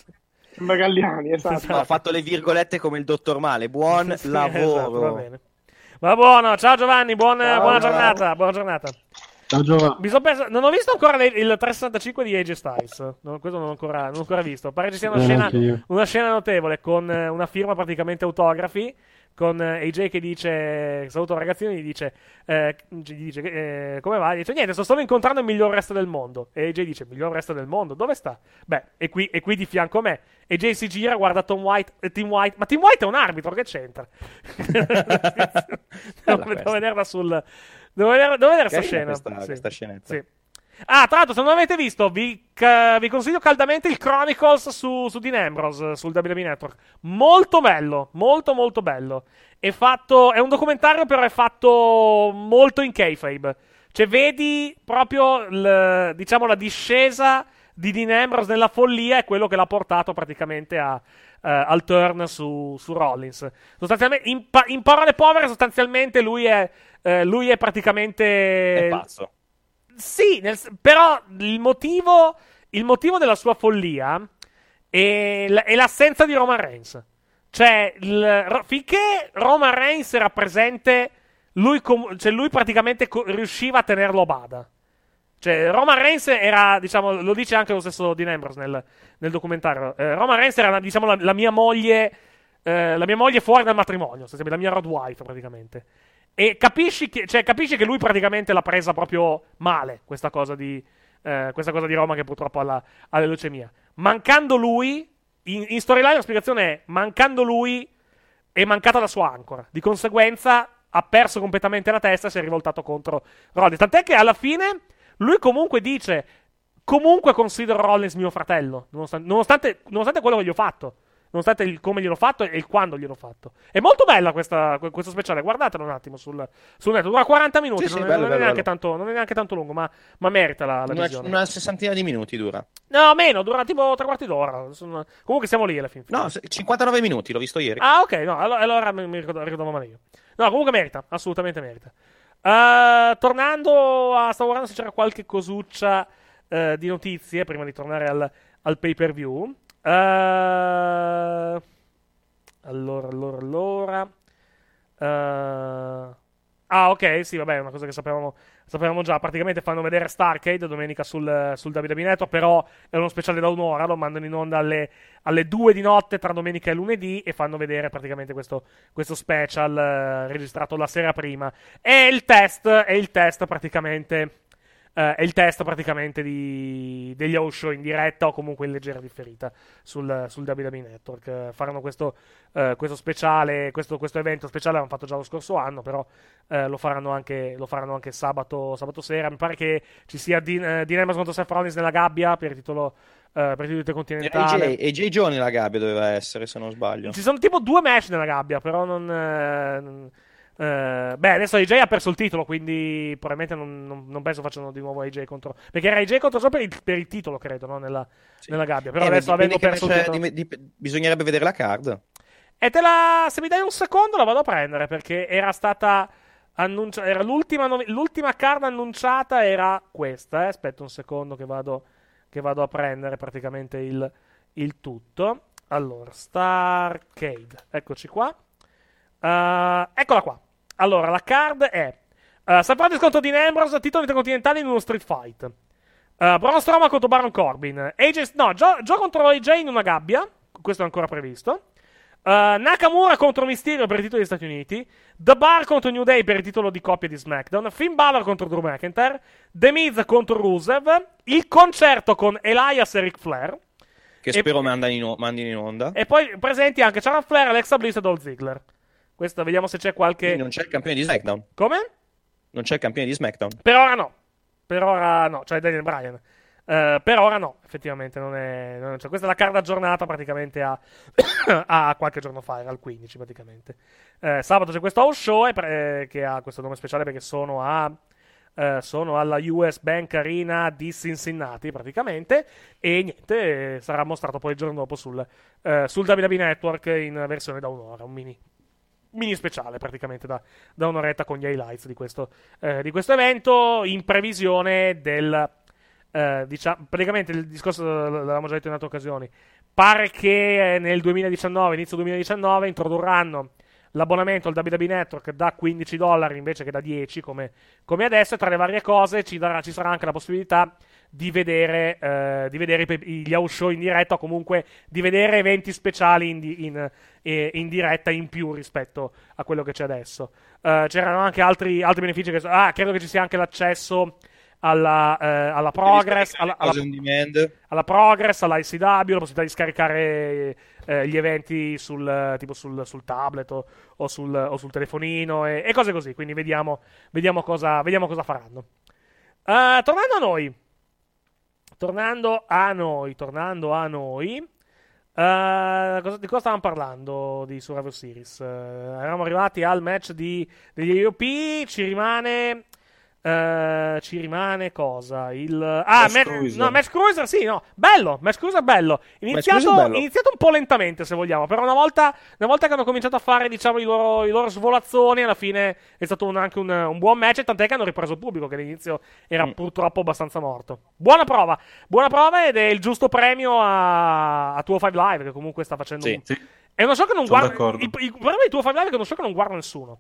Sembra Galliani, esatto. No, ho fatto le virgolette come il dottor Male. Buon Sì, lavoro. esatto, va bene. Va buono, ciao Giovanni, buona, Ciao, buona ciao. giornata, buona giornata. Ciao Giovanni. Perso- non ho visto ancora il 365 di AJ Styles. No, questo non ho ancora, non ho ancora visto. Pare ci sia una Eh, scena, una scena notevole con eh, una firma praticamente autografi. Con eh, AJ che dice: Saluto ragazzino. Gli dice: eh, gli dice eh, Come va? Gli dice: Niente, sto solo incontrando il miglior resto del mondo. E AJ dice: Miglior resto del mondo? Dove sta? Beh, è qui, è qui di fianco a me. AJ si gira, guarda Tom White e Tim White. Ma Tim White è un arbitro, che c'entra? devo, devo vederla sul. Devo vedere, devo vedere scena. questa- Sì. questa scenetta. Sì. Ah, tra l'altro, se non l'avete visto, vi, ca- vi consiglio caldamente il Chronicles su, su Dean Ambrose, sul WWE Network. Molto bello, molto molto bello. È fatto, è un documentario, però è fatto molto in kayfabe. Cioè, vedi proprio, il- diciamo, la discesa di Dean Ambrose nella follia è quello che l'ha portato praticamente a, eh, al turn su, su Rollins. Sostanzialmente, in, in parole povere, sostanzialmente lui è, eh, lui è praticamente... È pazzo. Sì, nel- però il motivo, il motivo della sua follia è, l- è l'assenza di Roman Reigns. Cioè, il- finché Roman Reigns era presente, lui, com- cioè, lui praticamente co- riusciva a tenerlo a bada. Cioè, Roman Reigns era, diciamo, lo dice anche lo stesso Dean Ambrose nel, nel documentario. Eh, Roman Reigns era, diciamo, la, la mia moglie, eh, la mia moglie fuori dal matrimonio, la mia road wife, praticamente. E capisci che, cioè, capisci che lui praticamente l'ha presa proprio male, questa cosa di, eh, questa cosa di Roma che purtroppo ha la, leucemia. Mancando lui, in, in storyline la spiegazione è, mancando lui, è mancata la sua ancora. Di conseguenza ha perso completamente la testa e si è rivoltato contro Rollins. Tant'è che alla fine lui comunque dice, comunque considero Rollins mio fratello, nonostante, nonostante, nonostante quello che gli ho fatto. Nonostante il come gliel'ho fatto e il quando gliel'ho fatto. È molto bella questa, que- questo speciale. Guardatelo un attimo sul, sul net. Dura 40 minuti. Sì, sì, non, è, bello, non è bello, neanche bello. tanto, non è neanche tanto lungo, ma, ma merita la, la Una, una sessantina di minuti dura. No, meno, dura tipo tre quarti d'ora. Sono- Comunque siamo lì alla fine. No, se- 59 minuti, l'ho visto ieri. Ah, ok, no, allora, allora mi, mi ricordo- ricordavo male io. No, comunque merita, assolutamente merita. Eh, tornando a. Stavo guardando se c'era qualche cosuccia eh, di notizie prima di tornare al, al pay per view. Allora, allora, allora. Eh, ah, ok, sì, vabbè, è una cosa che sapevamo, sapevamo già. Praticamente fanno vedere Starcade domenica sul, sul WWE Network, però è uno speciale da un'ora, lo mandano in onda alle, alle 2 di notte tra domenica e lunedì e fanno vedere praticamente questo, questo special eh, registrato la sera prima. E il test, è il test praticamente... eh, è il test praticamente di, degli show in diretta o comunque in leggera differita sul, sul WWE Network. Eh, faranno questo, eh, questo speciale, questo, questo evento speciale l'hanno fatto già lo scorso anno, però eh, lo, faranno anche, lo faranno anche sabato, sabato sera. Mi pare che ci sia Dean, eh, Dean Ambrose contro Seth Rollins nella gabbia per il titolo, eh, per il intercontinentale. AJ, AJ Joe nella gabbia doveva essere, se non sbaglio. Ci sono tipo due match nella gabbia, però non. eh, non- eh, beh, adesso AJ ha perso il titolo, quindi probabilmente non, non- non penso facciano di nuovo AJ contro. Perché era AJ contro solo per il, per il titolo, credo, no? nella, nella gabbia. Però Eh, adesso avendo perso il titolo. di- di- bisognerebbe vedere la card. E te la. Se mi dai un secondo, la vado a prendere perché era stata. Annunciata, era l'ultima, l'ultima card annunciata era questa. eh. Aspetta un secondo che vado, che vado a prendere praticamente il, il tutto. Allora, Starcade, eccoci qua. Eh, eccola qua. Allora, la card è uh, Seth Rollins contro Dean Ambrose, titolo intercontinentale in uno street fight. Uh, Braun Strowman contro Baron Corbin. AJ, no, Joe, Joe contro AJ in una gabbia. Questo è ancora previsto. Uh, Nakamura contro Mysterio per il titolo degli Stati Uniti. The Bar contro New Day per il titolo di coppia di SmackDown. Finn Balor contro Drew McIntyre. The Miz contro Rusev. Il concerto con Elias e Ric Flair. Che E- spero mandano in, mandino in onda. E poi presenti anche Charlotte Flair, Alexa Bliss e Dolph Ziggler. Questo vediamo se c'è qualche. Quindi non c'è il campione di SmackDown. Come? Non c'è il campione di SmackDown. Per ora no. Per ora no, cioè Daniel Bryan. Eh, per ora no, effettivamente non è. non- cioè, questa è la card aggiornata praticamente a, a qualche giorno fa, era al 15 praticamente. Eh, sabato c'è questo house show eh, pre- che ha questo nome speciale perché sono a. eh, sono alla US Bank Arena di Cincinnati praticamente e niente, sarà mostrato poi il giorno dopo sul, sul WWE Network in versione da un'ora, un mini, mini speciale praticamente da, da un'oretta con gli highlights di questo, eh, di questo evento in previsione del eh, diciamo, praticamente il discorso l'avevamo già detto in altre occasioni. Pare che eh, nel 2019 inizio 2019 introdurranno l'abbonamento al WWE Network da 15 dollari invece che da 10 come, come adesso tra le varie cose ci, darà- ci sarà anche la possibilità di vedere, eh, di vedere i gli house show in diretta o comunque di vedere eventi speciali in, di- in- in diretta in più rispetto a quello che c'è adesso. Eh, c'erano anche altri, altri benefici che ah, credo che ci sia anche l'accesso alla, eh, alla Progress, alla, alla- alla Progress, alla ICW, la possibilità di scaricare eh, gli eventi sul, tipo sul, sul tablet o, o sul, o sul telefonino e, e cose così. Quindi vediamo, vediamo, cosa, vediamo cosa faranno. Eh, tornando a noi, tornando a noi, tornando a noi. eh, cosa- di cosa stavamo parlando di Survivor Series? Eh, eravamo arrivati al match di, degli AOP. Ci rimane. Eh, ci rimane cosa? Il ah, Match ma- Cruiser. no, Match Cruiser, sì, no, bello. Match Cruiser bello. Iniziato, Cruiser bello. iniziato un po' lentamente, se vogliamo. Però una volta, una volta che hanno cominciato a fare, diciamo, i loro, i loro svolazzoni, alla fine è stato un- anche un, un buon match. Tant'è che hanno ripreso il pubblico, che all'inizio era Mm. purtroppo abbastanza morto. Buona prova, buona prova ed è il giusto premio a, a 205 Live, che comunque sta facendo Sì. un. È uno show che non Sono guarda. Il, il problema di 205 Live è che è uno show che non guarda nessuno.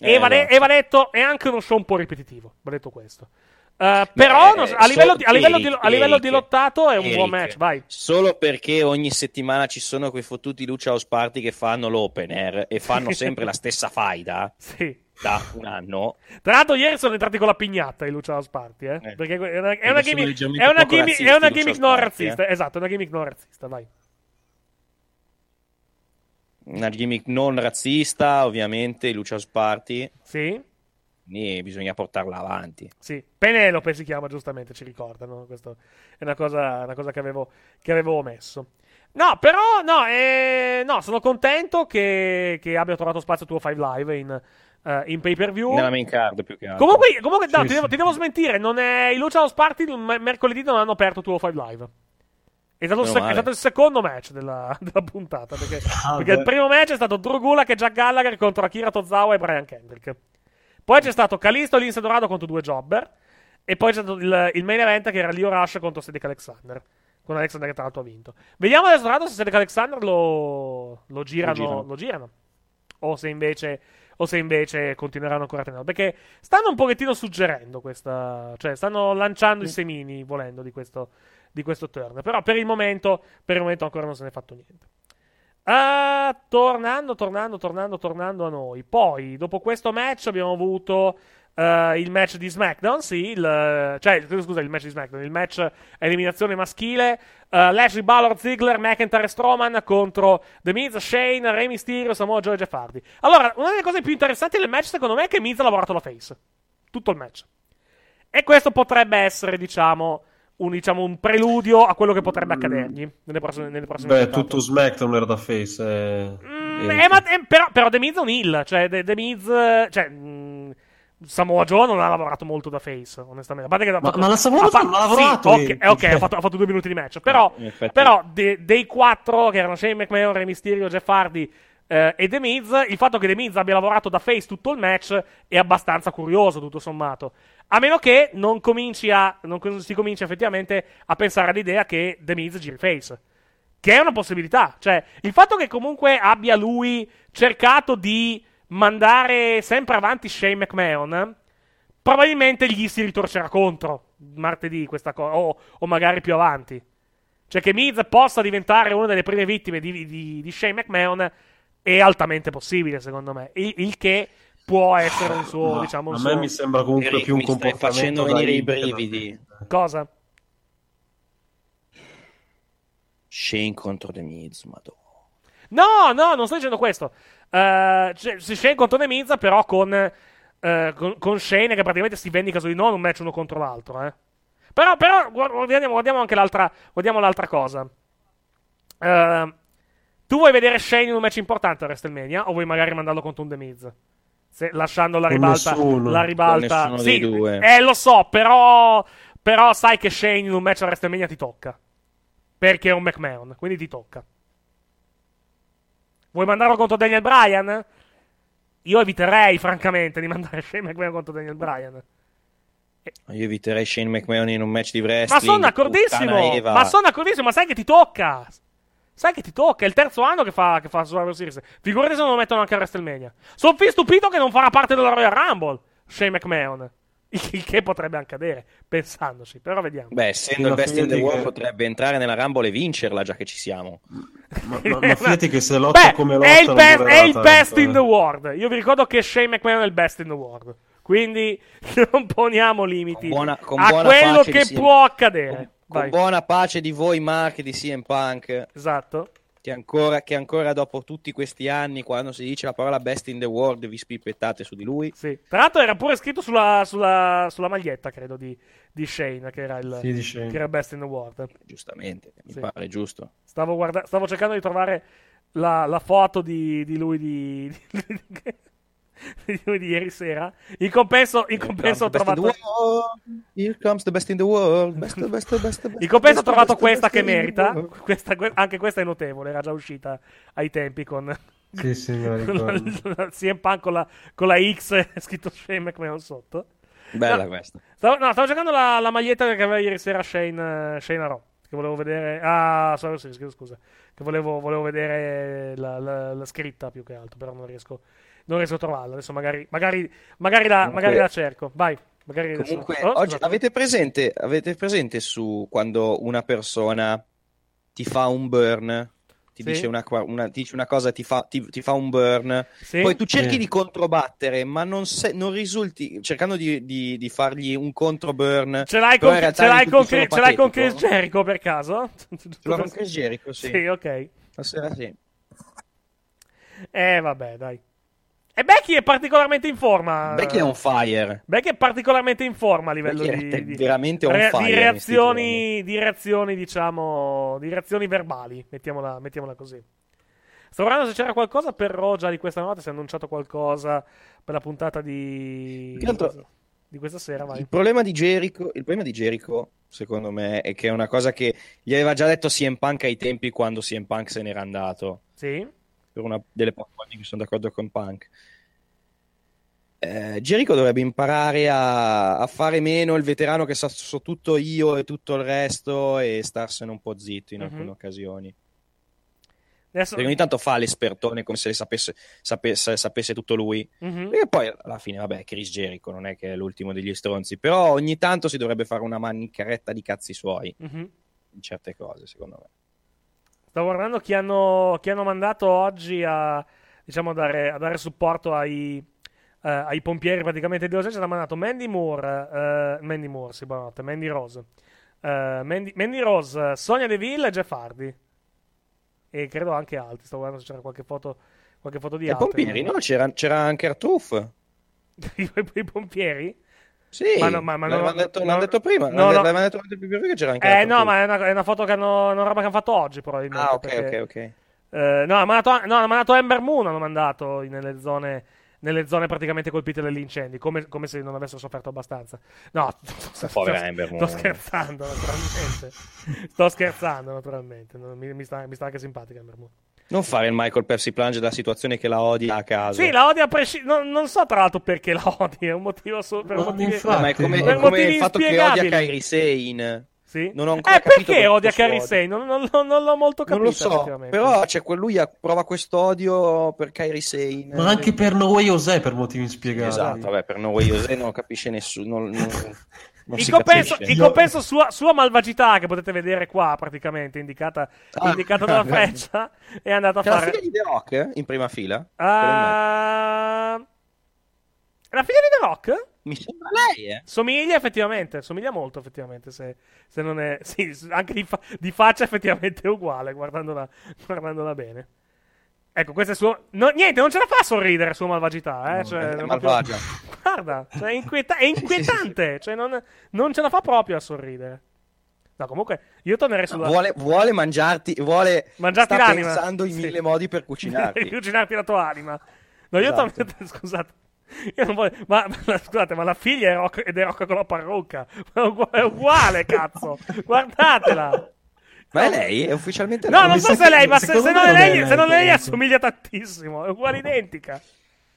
Eh, e, va de- e va detto, è anche uno show un po' ripetitivo. Va detto questo. Eh, però Beh, so, a, livello di, a, livello di- Eric, a livello di lottato è un buon Eric. match, vai. Solo perché ogni settimana ci sono quei fottuti Lucia House Party che fanno l'opener e fanno sempre la stessa faida Sì. da un anno. Tra l'altro, ieri sono entrati con la pignatta i Lucia House Party. Eh? Eh. Perché è una, è una gimmick, è una gimmick, è una gimmick non razzista. eh. Esatto, è una gimmick non razzista, vai. Una gimmick non razzista, ovviamente, Lucia House Party. Sì, Quindi bisogna portarla avanti. sì. Penelope si chiama, giustamente, ci ricordano. Questo è una cosa, una cosa che, avevo, che avevo omesso. No, però, no, eh, no sono contento che, che abbia trovato spazio tuo 5 Live in, eh, in pay per view. Nella main card più che altro. Comunque, comunque no, Sì, ti, sì. Devo, ti devo smentire, non è, i il me- mercoledì non hanno aperto tuo 5 Live. È stato, sec- è stato il secondo match della, della puntata. Perché, Ah, perché il primo match è stato Drew Gulak e Jack Gallagher contro Akira Tozawa e Brian Kendrick. Poi c'è stato Kalisto e Lince Dorado contro due jobber. E poi c'è stato il, il main event che era Leo Rush contro Cedric Alexander. Con Alexander che tra l'altro ha vinto. Vediamo adesso tra l'altro se Cedric Alexander lo, lo girano. girano. Lo girano. O se invece. O se invece continueranno ancora a tenerlo. Perché stanno un pochettino suggerendo questa. Cioè, stanno lanciando i semini, volendo, di questo, di questo turn. Però per il momento. Per il momento ancora non se ne è fatto niente. Ah, tornando, tornando, tornando, tornando a noi. Poi, dopo questo match, abbiamo avuto eh, il match di SmackDown. Sì, il, cioè, scusa, il match di SmackDown. Il match eliminazione maschile. eh, Lashley Ballard, Ziggler, McIntyre e Strowman contro The Miz, Shane, Rey Mysterio, Samoa Joe e Jeff Hardy. Allora, una delle cose più interessanti del match, secondo me, è che Miz ha lavorato la face. Tutto il match. E questo potrebbe essere, diciamo, un, diciamo, un preludio a quello che potrebbe accadergli nelle prossime, nelle prossime Beh, puntate. tutto SmackDown era da face. eh. Mm, Eric. eh, ma- eh, però, però The Miz è un heal, cioè The, The Miz, eh, cioè, mm, Samoa Joe non ha lavorato molto da face, onestamente. A parte che Ma- fatto- ma la Samoa ha Joe fa- non ha lavorato, Sì, ok, eh, ok, cioè. ha, fatto, ha fatto due minuti di match. Però, effetti- però de- dei quattro, che erano Shane McMahon, Rey Mysterio, Jeff Hardy eh, e The Miz, il fatto che The Miz abbia lavorato da face tutto il match è abbastanza curioso, tutto sommato. A meno che non cominci a, non si cominci effettivamente a pensare all'idea che The Miz giri face. Che è una possibilità. Cioè, il fatto che comunque abbia lui cercato di mandare sempre avanti Shane McMahon, probabilmente gli si ritorcerà contro martedì questa cosa, o, o magari più avanti. Cioè, che Miz possa diventare una delle prime vittime di, di, di Shane McMahon è altamente possibile, secondo me. Il, il che può essere un suo, Ma diciamo, un a suo... me mi sembra comunque Eric, più un mi comportamento facendo venire i brividi. Cosa? Shane contro The Miz, madonna. No, no, non sto dicendo questo. Eh, cioè, Shane contro The Miz, però con, eh, con, con Shane che praticamente si vendica su di noi un match uno contro l'altro. Eh. Però, però guard- guardiamo, guardiamo anche l'altra, guardiamo l'altra cosa. Eh, tu vuoi vedere Shane in un match importante a WrestleMania o vuoi magari mandarlo contro un The Miz? Se- lasciando la Con ribalta. nessuno. La ribalta. Sì, dei due. Eh, lo so, però, però sai che Shane in un match a WrestleMania ti tocca. Perché è un McMahon, quindi ti tocca. Vuoi mandarlo contro Daniel Bryan? io eviterei, francamente, di mandare Shane McMahon contro Daniel Bryan. Io eviterei Shane McMahon in un match di Ma wrestling. sono d'accordissimo! Ma sono d'accordissimo, ma sai che ti tocca! Sai che ti tocca, è il terzo anno che fa, che fa Survivor Series. Figurati se non lo mettono anche a WrestleMania. Sono più stupito che non farà parte della Royal Rumble, Shane McMahon. Il che potrebbe anche accadere, pensandoci, però vediamo. Beh, essendo il best in the world, potrebbe entrare nella Rumble e vincerla, già che ci siamo. Ma, ma, ma fidati che se lotta Beh, come lotta è il best, è il best eh. in the world. Io vi ricordo che Shane McMahon è il best in the world. Quindi non poniamo limiti buona- con a quello che può accadere. Con Vai. buona pace di voi, Mark e di CM Punk. Esatto. Che ancora, che ancora dopo tutti questi anni, quando si dice la parola best in the world, vi spippettate su di lui. Sì. Tra l'altro era pure scritto sulla, sulla, sulla maglietta, credo, di, di Shane, che era il, Sì, di Shane. che era best in the world. Giustamente, mi Sì. pare giusto. Stavo, guarda- stavo cercando di trovare la, la foto di, di lui di, di, ieri sera. In compenso, in compenso ho trovato... Here comes the best in the world. Best, best, best, best, In compenso ho trovato best, questa best che merita. Questa- que- anche questa è notevole, era già uscita ai tempi con... Sì, sì, con la- CM Punk con la, con la X e scritto Shane McMahon sotto. Bella No, questa. Stavo, no, stavo cercando la, la maglietta che aveva ieri sera Shane, Shane Raw. Che volevo vedere. Ah, sorry, scusa. Che volevo, volevo vedere la, la- la scritta più che altro, però non riesco, non riesco a trovarla. Adesso magari, magari, magari, la, Comunque- magari la cerco. Vai. Magari adesso- Comunque, Oh, oggi scusate. avete presente, avete presente su quando una persona ti fa un burn, ti, Sì. dice, una, una- ti dice una cosa, ti fa, ti- ti fa un burn, Sì. poi tu cerchi Sì. di controbattere, ma non, se- non risulti, cercando di, di- di fargli un contro burn. Ce l'hai con, ce l'hai con, ce l'hai con. Chris Jericho per caso? Ce l'ho con Chris Jericho, sì. Sì, ok. Stasera sì. Eh, vabbè, dai. E Becky è particolarmente in forma. Becky è on fire. Becky è particolarmente in forma a livello Becky è di, di- veramente on re- fire di reazioni, di reazioni, diciamo, di reazioni verbali, mettiamola, mettiamola così. Sto guardando se c'era qualcosa per già di questa notte, si è annunciato qualcosa per la puntata di, che altro- di questa- di questa sera, vai. Il problema di Jericho, il problema di Jericho, secondo me, è che è una cosa che gli aveva già detto CM Punk ai tempi quando CM Punk se n'era andato. Sì? Per una delle poche volte che sono d'accordo con Punk. Eh, Jericho dovrebbe imparare a, a fare meno il veterano che sa so tutto io e tutto il resto e starsene un po' zitto in Mhm. alcune occasioni. Adesso... Perché ogni tanto fa l'espertone come se le sapesse, sapesse, sapesse tutto lui. Mhm. E poi alla fine, vabbè, Chris Jericho non è che è l'ultimo degli stronzi, però ogni tanto si dovrebbe fare una maniccaretta di cazzi suoi Mhm. in certe cose, secondo me. Sto guardando chi hanno, chi hanno mandato oggi a, diciamo, dare, a dare supporto ai, eh, ai pompieri praticamente di Los Angeles. Hanno mandato Mandy Moore, eh, Mandy Moore, sì, buonanotte, Mandy Rose. Eh, Mandy, Mandy Rose, Sonia Deville e Jeff Hardy. E credo anche altri. Sto guardando se c'era qualche foto, qualche foto di E altri. pompieri, no? C'era, c'era anche Artruff. I, i pompieri? Sì, Ma no, ma- ma l'avevano no- detto, no- l'hanno detto prima. no, l'hanno- no. l'avevano detto PPV che c'era anche Eh no, ma è una, è una foto che hanno, una roba che hanno fatto oggi probabilmente. Ah, ok, perché- ok, ok. Eh, no, hanno mandato, no, hanno mandato Ember Moon, hanno mandato nelle zone, nelle zone praticamente colpite dagli incendi, come, come se non avessero sofferto abbastanza. No, sto, povera sto- Ember sto Moon. scherzando, naturalmente. sto scherzando, naturalmente. Non- Mi, mi sta, mi sta anche simpatica Ember Moon. Non fare il Michael Percy Plunge della situazione che la odia a caso. Sì, la odia a prescindere. Non, non so tra l'altro perché la odia, è un motivo solo per Ma motivi, infatti. ma è come, per come il fatto che odia Kairi Sane. Sì? Non ho ancora Eh, capito perché odia Kairi. Sane? Non, non- non- non l'ho molto capito. Non lo so, però c'è quel- lui prova questo odio per Kairi Sane. Ma anche per No Way José per motivi inspiegabili. Esatto, vabbè, per No Way Jose non lo capisce nessuno. In compenso, in compenso sua, sua malvagità, che potete vedere qua praticamente, indicata, Ah, indicata dalla freccia, è andata a C'è la fare. figlia di The Rock eh, in prima fila? Ah, La figlia di The Rock? Mi sembra lei, eh? Somiglia effettivamente, somiglia molto effettivamente, se, se non è... Sì, anche di, fa- di faccia effettivamente è uguale, guardandola, guardandola bene. Ecco, questa è sua... no, niente, non ce la fa a sorridere sua malvagità, eh? cioè, è malvagia. Guarda, cioè, è, inquieta- è inquietante, cioè non, non ce la fa proprio a sorridere. No, comunque, io tornerei sulla... Vuole, vuole mangiarti, vuole... Mangiarti sta l'anima. pensando in Sì. mille modi per cucinarti. cucinarti la tua anima. No, io Esatto. tornerei... Scusate. Io non voglio... ma, ma- scusate, ma la figlia è Rock, ed è Rock con la parrucca. È uguale, cazzo. Guardatela. Ma è lei? È ufficialmente No, lei? non so se è lei, ma se, se non è lei, lei, se non è lei assomiglia tantissimo. È uguale identica.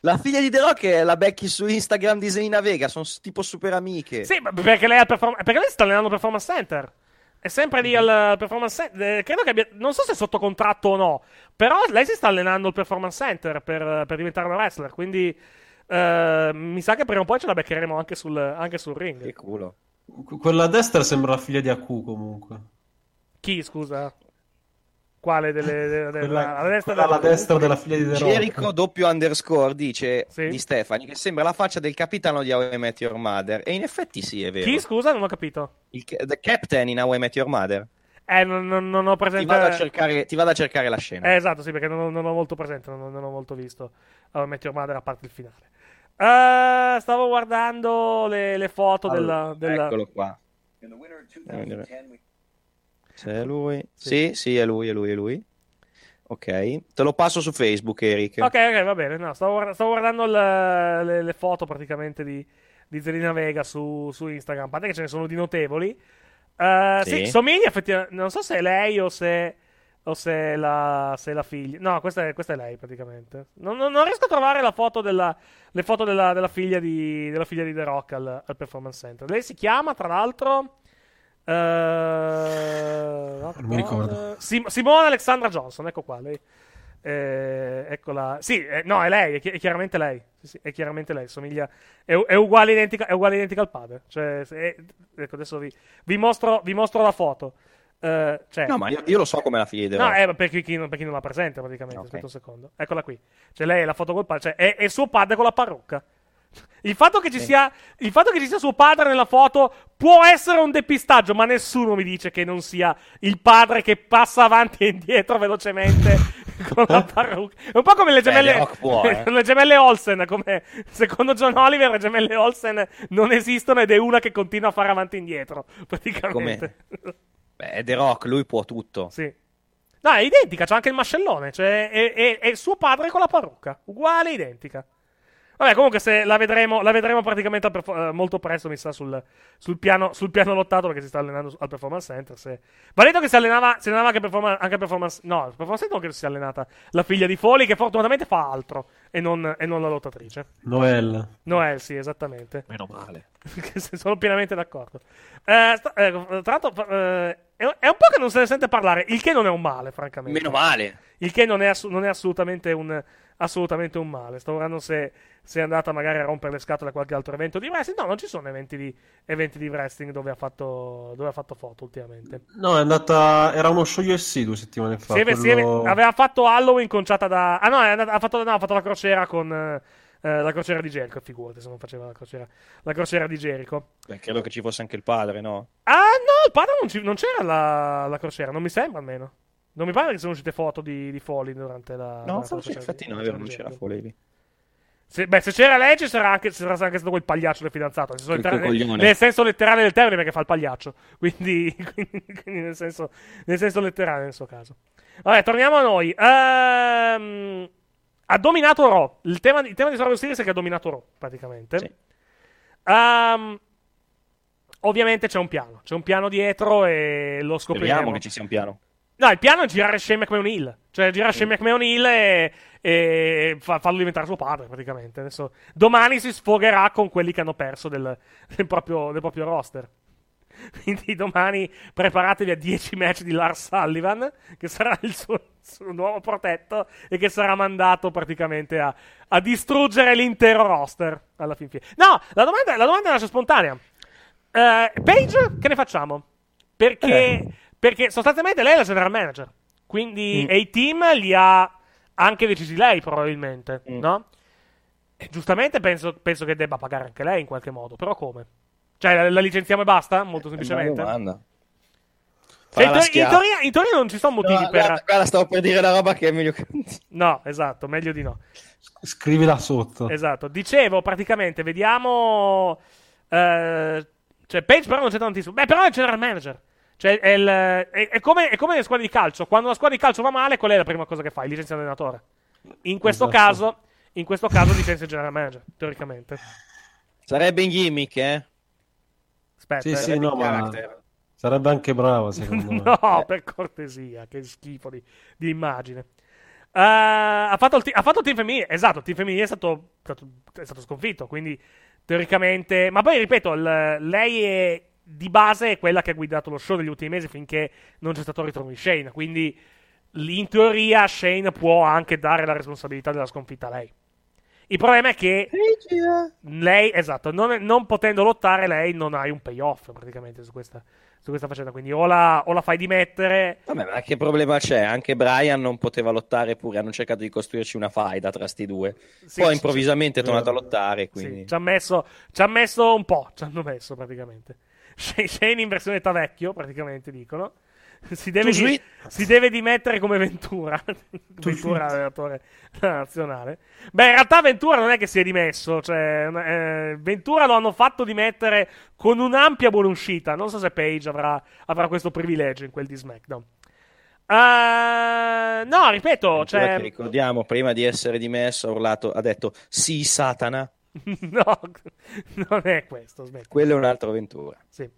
La figlia di The Rock è la becchi su Instagram di Selena Vega, sono tipo super amiche. Sì, ma perché lei, perform- perché lei sta allenando al Performance Center. È sempre lì al Performance Center. Eh, credo che abbia. Non so se è sotto contratto o no. Però lei si sta allenando al Performance Center per, per diventare una wrestler. Quindi. eh, mi sa che prima o poi ce la beccheremo anche sul, anche sul ring. Che culo. Que- Quella a destra sembra la figlia di Aku comunque. Chi, scusa? Quale delle. delle- Quella, alla destra della- destra della figlia di The Rock. Jericho doppio underscore dice di Stefani che sembra la faccia del capitano di How I Met Your Mother. E in effetti sì, è vero. Chi, scusa? Non ho capito. Il, the Captain in How I Met Your Mother. Eh, non, non- non ho presente. Ti vado, a cercare, ti vado a cercare la scena. Eh, esatto, sì, perché non, ho- non ho molto presente, non, ho- non ho molto visto How I Met Your Mother a parte il finale. Eh, stavo guardando le, le foto Allora, della, della- Eccolo qua. Vedere. Se è lui. Sì. sì, è lui, è lui, è lui. Ok, te lo passo su Facebook, Eric. Ok, ok, va bene. No, stavo, stavo guardando il- le, le foto praticamente di, di Zelina Vega su, su Instagram. A parte che ce ne sono di notevoli. Eh, sì. Sì. somiglia effettivamente. Non so se è lei o se, o se è la, se è la figlia. No, questa è, questa è lei praticamente. Non, non- non riesco a trovare la foto della, le foto della, della figlia di, della figlia di The Rock al, al Performance Center. Lei si chiama, tra l'altro. Eh, Non mi ricordo. Sim- Simona Alexandra Johnson, ecco qua. Lei. Eh, eccola. Sì, eh, no, è lei, è, chi- è chiaramente lei. Sì, sì, è chiaramente lei. Somiglia, è, è uguale identica, è uguale identica al padre. Cioè, è- ecco, adesso vi, vi mostro, vi mostro la foto. Eh, cioè- No, ma io, io lo so come la The No, eh, per, chi, non- per chi non la presenta, praticamente. Ok. Aspetta un secondo. Eccola qui. Cioè, lei è la foto col padre. Cioè, è, è suo padre con la parrucca. Il fatto, che ci Sì. sia, il fatto che ci sia suo padre nella foto può essere un depistaggio, ma nessuno mi dice che non sia il padre che passa avanti e indietro velocemente con la parrucca. È un po' come le Beh, gemelle, può, eh. le gemelle Olsen. Come, secondo John Oliver, le gemelle Olsen non esistono ed è una che continua a fare avanti e indietro. Praticamente. Beh, è The Rock, lui può tutto. Sì. No, è identica, c'ha anche il mascellone. Cioè, è, è- è suo padre con la parrucca. Uguale, identica. Vabbè, comunque, se la vedremo, la vedremo praticamente al perfo- eh, molto presto, mi sa, sul, sul piano, sul piano lottato, perché si sta allenando al Performance Center. Se... Va detto che si allenava, si allenava anche, performa- anche al Performance... No, al Performance Center non credo si sia allenata la figlia di Foley, che fortunatamente fa altro, e non, e non la lottatrice. Noel. Noel, sì, esattamente. Meno male. Sono pienamente d'accordo. Eh, sta- eh, tra l'altro, eh, è, un po' che non se ne sente parlare, il che non è un male, francamente. Meno male. Il che non è, assu- non è assolutamente, un, assolutamente un male. Sto guardando se, se è andata magari a rompere le scatole a qualche altro evento di wrestling. No, non ci sono eventi di, eventi di wrestling dove ha, fatto, dove ha fatto foto ultimamente. No, è andata. Era uno show UFC due settimane fa. È- quello- aveva fatto Halloween conciata da. Ah, no, è andata- ha, fatto, no, ha fatto la crociera con. eh, eh, la crociera di Jericho, figurati se non faceva la crociera, la crociera di Jericho. Beh, credo che ci fosse anche il padre, no? Ah, no, il padre non, ci- non c'era la, la crociera, non mi sembra almeno. Non mi pare che siano uscite foto di, di Foley durante la. No, durante la forse in crociera effetti di- no, è di vero, non c'era. Foley. Se, beh, se c'era lei, ci sarà anche, sarà anche stato quel pagliaccio del fidanzato. Nel senso, letterale- nel senso letterale del termine, perché fa il pagliaccio. Quindi, quindi- quindi nel, senso, nel senso letterale nel suo caso. Vabbè, torniamo a noi. Ehm, ha dominato Raw. Il tema, il tema di Survivor Series è che ha dominato Raw, praticamente. Ehm, ovviamente c'è un piano. C'è un piano dietro e lo scopriremo. Speriamo che ci sia un piano. No, il piano è girare Shane McMahon Hill. Cioè, girare Shane McMahon Hill e, e fa- farlo diventare suo padre, praticamente. Adesso, domani si sfogherà con quelli che hanno perso del, del proprio, del proprio roster. Quindi domani preparatevi a 10 match di Lars Sullivan, che sarà il suo, suo nuovo protetto e che sarà mandato praticamente a, a distruggere l'intero roster alla fin fine. No, la domanda, la domanda nasce spontanea. Eh, Paige, che ne facciamo? Perché, perché sostanzialmente lei è la general manager. Quindi Mm. e i team li ha anche decisi lei, probabilmente, no? E giustamente penso, penso che debba pagare anche lei in qualche modo. Però come? Cioè, la, la licenziamo e basta? Molto semplicemente. Bella domanda. Cioè, in, Farà la teor- in teoria, in teoria non ci sono motivi No, per. guarda, guarda, stavo per dire la roba che è meglio che... No, esatto, meglio di no. Scrivila sotto. Esatto. Dicevo, praticamente, vediamo. eh, cioè, Page però non c'è tantissimo. Beh, però è il general manager. Cioè, è, il- è- è come, è come nelle squadre di calcio. Quando una squadra di calcio va male, qual è la prima cosa che fa? Il licenzia l'allenatore. In questo Esatto. caso, in questo caso licenzia il general manager, teoricamente. Sarebbe in gimmick, eh? Aspetta, Sì, eh. sì, no, ma sarebbe anche brava, secondo me. no, per cortesia, che schifo di, di immagine. ha, fatto il, ti- ha fatto il team femminile. Esatto, il team femminile è stato, stato- è stato sconfitto. Quindi, teoricamente. Ma poi, ripeto, il- lei è di base è quella che ha guidato lo show negli ultimi mesi finché non c'è stato il ritorno di Shane. Quindi, lì, in teoria, Shane può anche dare la responsabilità della sconfitta a lei. Il problema è che lei, esatto, non, non potendo lottare, lei non hai un payoff praticamente su questa, su questa faccenda. Quindi o la, o la fai dimettere. Vabbè, ma che problema c'è? Anche Brian non poteva lottare pure, hanno cercato di costruirci una faida tra sti due. Sì, Poi sì, improvvisamente è sì. tornato a lottare, Sì, quindi... ci ha messo, ci ha messo un po', ci hanno messo praticamente. Shane Shane in versione età vecchio, praticamente dicono. Si deve, di- si deve dimettere come Ventura. Ventura, allenatore della nazionale. Beh, in realtà Ventura non è che si è dimesso. Cioè, eh, Ventura lo hanno fatto dimettere con un'ampia buona uscita. Non so se Page avrà, avrà questo privilegio in quel di SmackDown. Eh, no, ripeto, cioè, che ricordiamo, prima di essere dimesso, ha urlato, ha detto, sì, Satana. no, non è questo. smetti. Quello è un altro Ventura. Sì.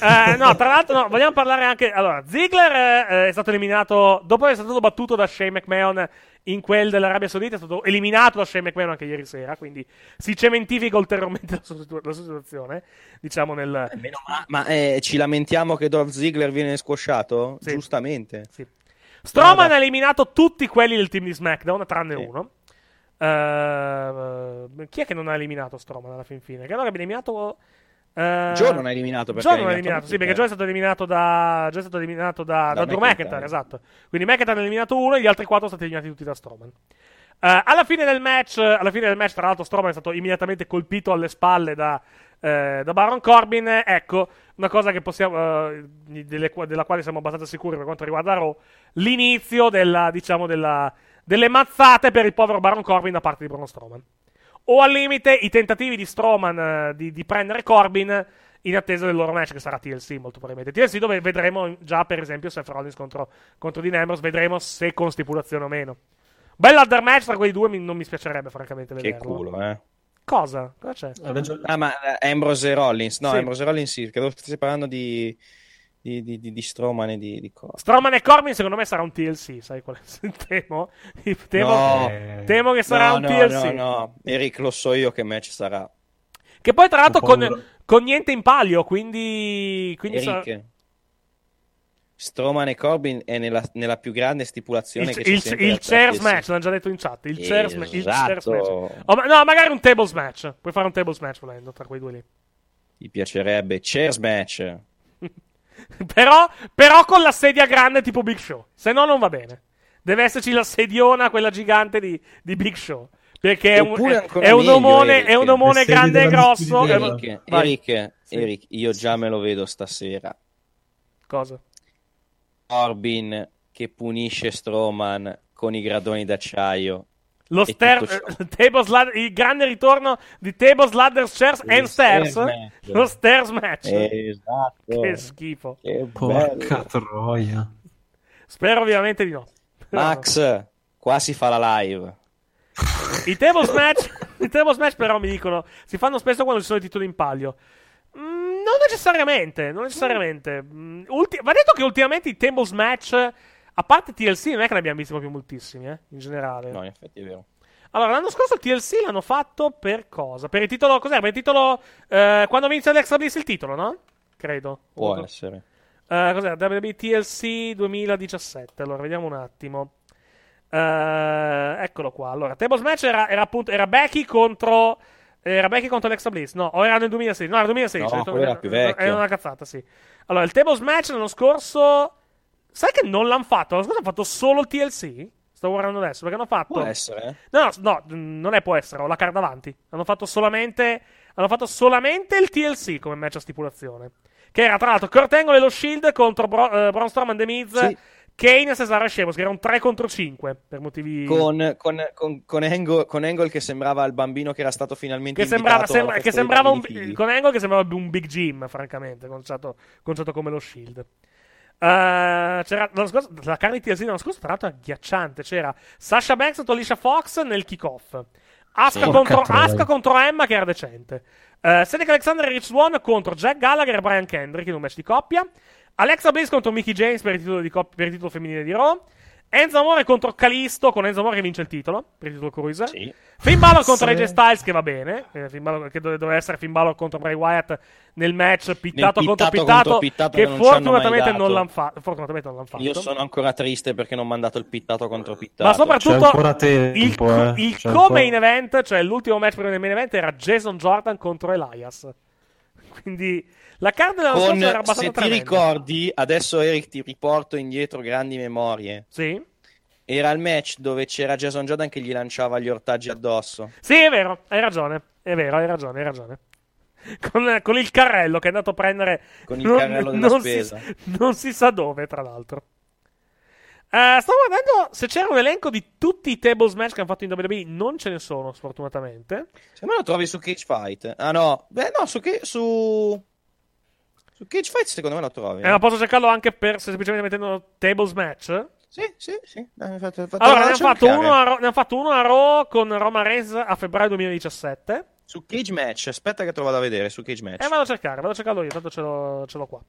Eh, no, tra l'altro, no, vogliamo parlare anche. Allora, Ziggler eh, è stato eliminato dopo essere stato battuto da Shane McMahon in quel dell'Arabia Saudita. È stato eliminato da Shane McMahon anche ieri sera. Quindi si cementifica ulteriormente la sua, situ- la sua situazione. Diciamo nel. Ma, ma, eh, ci lamentiamo che Dolph Ziggler viene squasciato? Giustamente. Strowman ha eliminato tutti quelli del team di SmackDown, tranne uno. Eh, chi è che non ha eliminato Strowman alla fin fine? Che abbia eliminato. eh, Joe non ha eliminato perché Joe non ha eliminato sì, perché eh. Joe è stato eliminato da. Joe è stato eliminato da, Da da Drew McIntyre. McIntyre, esatto. Quindi McIntyre ha eliminato uno e gli altri quattro sono stati eliminati tutti da Strowman. Eh, alla fine del match, alla fine del match, tra l'altro, Strowman è stato immediatamente colpito alle spalle da, eh, da Baron Corbin. Ecco, una cosa che possiamo, eh, delle della quale siamo abbastanza sicuri per quanto riguarda Raw, l'inizio della, diciamo, della, delle mazzate per il povero Baron Corbin da parte di Braun Strowman. O al limite i tentativi di Strowman eh, di, di prendere Corbin in attesa del loro match che sarà TLC molto probabilmente. TLC dove vedremo già per esempio Seth Rollins contro, contro Dean Ambrose, vedremo se con stipulazione o meno. Bella ladder match tra quei due mi- non mi spiacerebbe francamente Che vederlo. culo, eh. Cosa? Cosa c'è? Ah, ma eh, Ambrose e Rollins. No, Sì. Ambrose e Rollins sì, credo stessi parlando di, di, di, di, di Strowman e di, di cosa. Strowman e Corbin secondo me sarà un TLC, sai qual è? Temo, temo, No. temo che sarà No, un no, TLC. No, no, Eric, lo so io che match sarà. Che poi tra l'altro con, con niente in palio, quindi... quindi sarà- Eric, Strowman e Corbin è nella, nella più grande stipulazione il, che c'è il, sempre il da chairs match, l'hanno già detto in chat. Il chairs, il Esatto. chairs match. O ma- no, magari un tables match. Puoi fare un tables match volendo tra quei due lì. Gli piacerebbe chairs match. Però, però con la sedia grande tipo Big Show. Se no, non va bene. Deve esserci la sediona, quella gigante di, di Big Show. Perché è un, è, è un meglio, omone, è un omone grande e grosso. è- Eric. Eric, Sì. Eric, io già me lo vedo stasera. Cosa? Corbin che punisce Strowman con i gradoni d'acciaio. Lo E tables ladder- il grande ritorno di Tables, Ladders, Chairs and Stairs. match. Lo Stairs match. Esatto. Che schifo. Che Porca troia. Spero ovviamente di no. Max, qua si fa la live. I tables match, i tables match però mi dicono, si fanno spesso quando ci sono i titoli in palio. Mm, non necessariamente, non necessariamente. Mm, ulti- va detto che ultimamente i tables match, a parte TLC, non è che ne abbiamo visti proprio moltissimi, eh, in generale. No, in effetti è vero. Allora, l'anno scorso il TLC l'hanno fatto per cosa? Per il titolo, cos'era? Per il titolo, eh, quando vinse l'Extra Bliss il titolo, no? Credo. Può O- essere. eh, cos'era? WWE TLC 2017. Allora, vediamo un attimo. Eh, eccolo qua. Allora, Tables Match era, era appunto era Becky contro. Era Becky contro Alexa Bliss. No, o era nel 2016. No, era 2016. No, detto- quello era più vecchio. Era una cazzata, sì. Allora, il Tables Match l'anno scorso. Sai che non l'hanno fatto? L'anno scorso hanno fatto solo il TLC? Sto guardando adesso perché hanno fatto. Può essere. eh? No, no, no, non è può essere, ho la card davanti. Hanno fatto solamente hanno fatto solamente il TLC come match a stipulazione. Che era tra l'altro Kurt Angle e lo Shield contro Bro- eh, Braun Strowman The Miz, Sì. Kane e Cesaro e Sheamus, che era un 3 contro 5 per motivi Con, con, con, con, Angle, con Angle che sembrava il bambino che era stato finalmente che sembrava, sembra- che sembrava un, figli. con Angle che sembrava un Big Jim, francamente, conciato, conciato come lo Shield. Eh, c'era l'anno scorso, la card di TLC l'anno scorso, tra l'altro, è agghiacciante. C'era Sasha Banks contro Alicia Fox nel kickoff. Asuka, Sì. contro. Asuka contro Emma, che era decente. Uh, Cedric Alexander e Rich Swan contro Jack Gallagher e Brian Kendrick in un match di coppia. Alexa Bliss contro Mickey James per il titolo, di coppia- per il titolo femminile di Raw. Enzo Amore contro Calisto, con Enzo Amore che vince il titolo, per il titolo Cruise. Finn Balor contro Sì. AJ Styles, che va bene. Eh, Finn Balor- che dove- doveva essere Finn Balor contro Bray Wyatt nel match pittato, Nel contro pittato pittato, contro pittato che che non fortunatamente non, l'hanno fa- fortunatamente non l'hanno fatto. Io sono ancora triste perché non mi hanno dato il pittato contro pittato. Ma soprattutto tempo, il, eh. il C'è co-main ancora- event, cioè l'ultimo match prima del main event, era Jason Jordan contro Elias. Quindi la card della Con, era se abbastanza ti tremenda. ricordi, adesso Eric ti riporto indietro grandi memorie. Sì. Era il match dove c'era Jason Jordan che gli lanciava gli ortaggi addosso. Sì, è vero, hai ragione. È vero, hai ragione, hai ragione. Con, con il carrello che è andato a prendere. Con il carrello della non spesa. Si, non si sa dove, tra l'altro. Eh, stavo guardando se c'era un elenco di tutti i tables match che hanno fatto in WWE. Non ce ne sono, sfortunatamente. Se me lo trovi su Cage Fight. Ah no, beh no, su, che- su... su Cage Fight secondo me lo trovi. Eh, ma posso cercarlo anche per semplicemente mettendo tables match? Sì, sì, sì. Dai, fate- fate- Allora, ne hanno, fatto uno a Raw, ne hanno fatto uno a Raw con Roma Reigns a febbraio 2017. Su Cage Match, aspetta che te lo vado a vedere su Cage Match. Eh, vado a cercare, vado a cercarlo io, tanto ce l'ho, ce l'ho qua.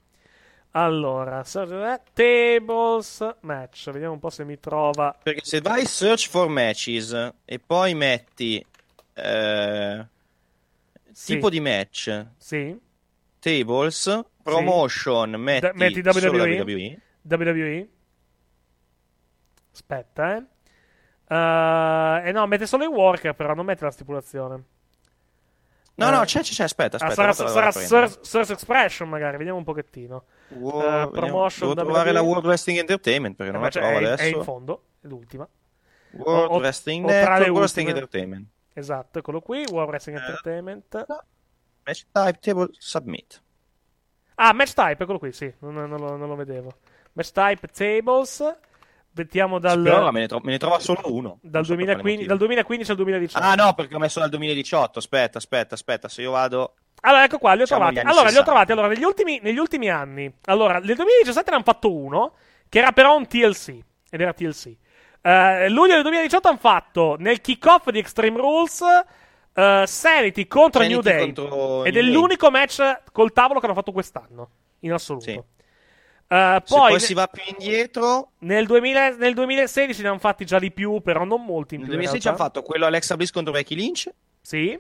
Allora, tables match, vediamo un po' se mi trova. Perché se vai search for matches e poi metti eh, Sì. tipo di match, Sì. tables, promotion, metti, Da- metti solo WWE. WWE. WWE. Aspetta, eh. Eh, eh no, mette solo i worker, però non mette la stipulazione. No, Eh. no, c'è, c'è, c'è, aspetta, Ah, aspetta. sarà vado- sarà. Source Expression, magari, vediamo un pochettino. Wow, Eh, vediamo. promotion Devo trovare la. World Wrestling Entertainment perché non Eh, la beh, trovo è, adesso. è in fondo, è l'ultima. World O- Wrestling o Network, World Wrestling. Entertainment. Esatto, eccolo qui, World Wrestling Eh. Entertainment. Match type, table, submit. Ah, match type, eccolo qui, sì, non, non lo, non lo vedevo. Match type tables. Mettiamo dal, Però me ne, tro- me ne trova solo uno. dal, Non so per quale 2015, motivo. dal 2015 al 2018. Ah no, perché ho messo dal 2018. Aspetta, aspetta, aspetta. Se io vado. Allora, ecco qua, li ho Diciamo trovati. Allora, li ho 60. trovati allora, negli, ultimi, negli ultimi anni. Allora, nel 2017 ne hanno fatto uno, che era però un TLC. Ed era TLC. Eh, luglio del 2018 hanno fatto nel kickoff di Extreme Rules eh, Sanity contro Sanity New Day. contro Ed New è Day. l'unico match col tavolo che hanno fatto quest'anno, in assoluto. Sì. Se poi poi si va più indietro. nel, 2000 nel 2016 ne hanno fatti già di più, però non molti Nel più. in 2016 hanno fatto quello Alexa Bliss contro Becky Lynch. Sì.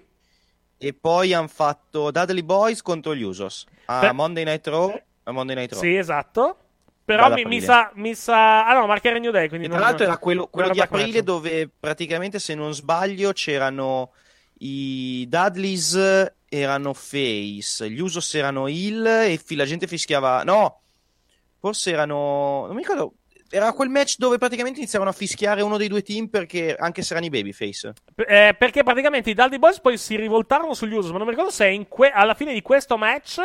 E poi hanno fatto Dudley Boys contro gli Usos. A Per- Monday Night Raw. A Monday Night Raw. Sì, esatto. Però mi, mi sa, mi sa. Ah no, marchiere New Day. Quindi E tra non- l'altro era quello, quello di aprile dove praticamente, se non sbaglio, c'erano i Dudleys erano face, gli Usos erano heel e la gente fischiava... No, forse erano... Non mi ricordo... Era quel match dove praticamente iniziavano a fischiare uno dei due team perché anche se erano i babyface. Eh, perché praticamente i Dudley Boys poi si rivoltarono sugli Usos, ma non mi ricordo se que- alla fine di questo match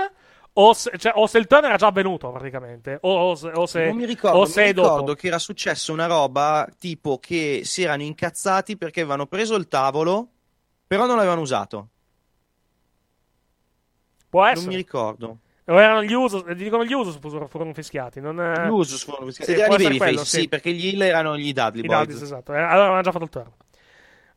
o se, cioè, o se il turn era già avvenuto praticamente, o, o se, o se, non mi ricordo, o mi è dopo. ricordo che era successo una roba tipo che si erano incazzati perché avevano preso il tavolo, però non l'avevano usato. Può Non essere. mi ricordo. O erano gli Usos, eh, dicono gli Usos furono, furono fischiati. Non, Gli Usos furono sì, fischiati. può Erano i babyface, quello, sì, perché gli heel erano gli Dudley I Boys. Dudleys, esatto. Eh, allora avevano già fatto il turn.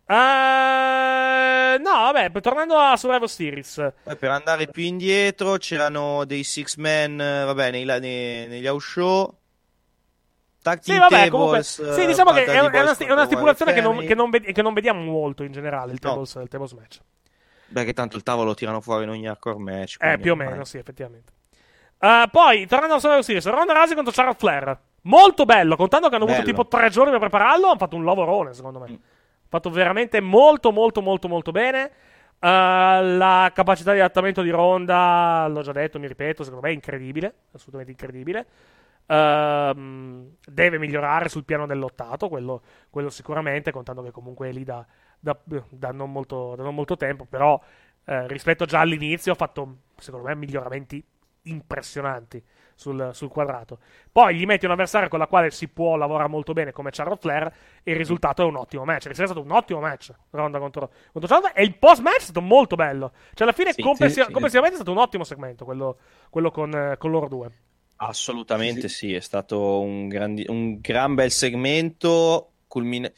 Eh, no, vabbè, tornando a Survivor Series. Poi per andare più indietro c'erano dei six man, eh, vabbè, nei, nei- negli house show. Tag Sì, vabbè, comunque. tables, Sì, eh, diciamo che Dudley è, è una, è una stipulazione che non, che, non ved- che non vediamo molto in generale. Il No. tables, il tables match. Beh, che tanto il tavolo lo tirano fuori in ogni hardcore match. Eh, quindi più o meno, sì, effettivamente. Eh, poi, tornando a Survivor Series, Ronda Rousey contro Charlotte Flair. Molto bello, contando che hanno avuto Bello. tipo tre giorni per prepararlo, hanno fatto un lavorone, secondo Mm. me. Fatto veramente molto, molto, molto, molto bene. Eh, la capacità di adattamento di Ronda, l'ho già detto, mi ripeto, secondo me è incredibile, assolutamente incredibile. Ehm, deve migliorare sul piano del lottato, quello, quello sicuramente, contando che comunque è lì da, da- da non, molto, da non molto tempo, però eh, rispetto già all'inizio ha fatto, secondo me, miglioramenti impressionanti sul, sul quadrato. Poi gli metti un avversario con la quale si può lavorare molto bene come Charlotte Flair e il risultato è un ottimo match. È stato un ottimo match Ronda contro, contro Charlotte e il post match è stato molto bello. Cioè alla fine Sì, complessi- sì, sì. complessivamente è stato un ottimo segmento quello, quello con, eh, con loro due. Assolutamente sì, è stato un, grandi- un gran bel segmento. culmine-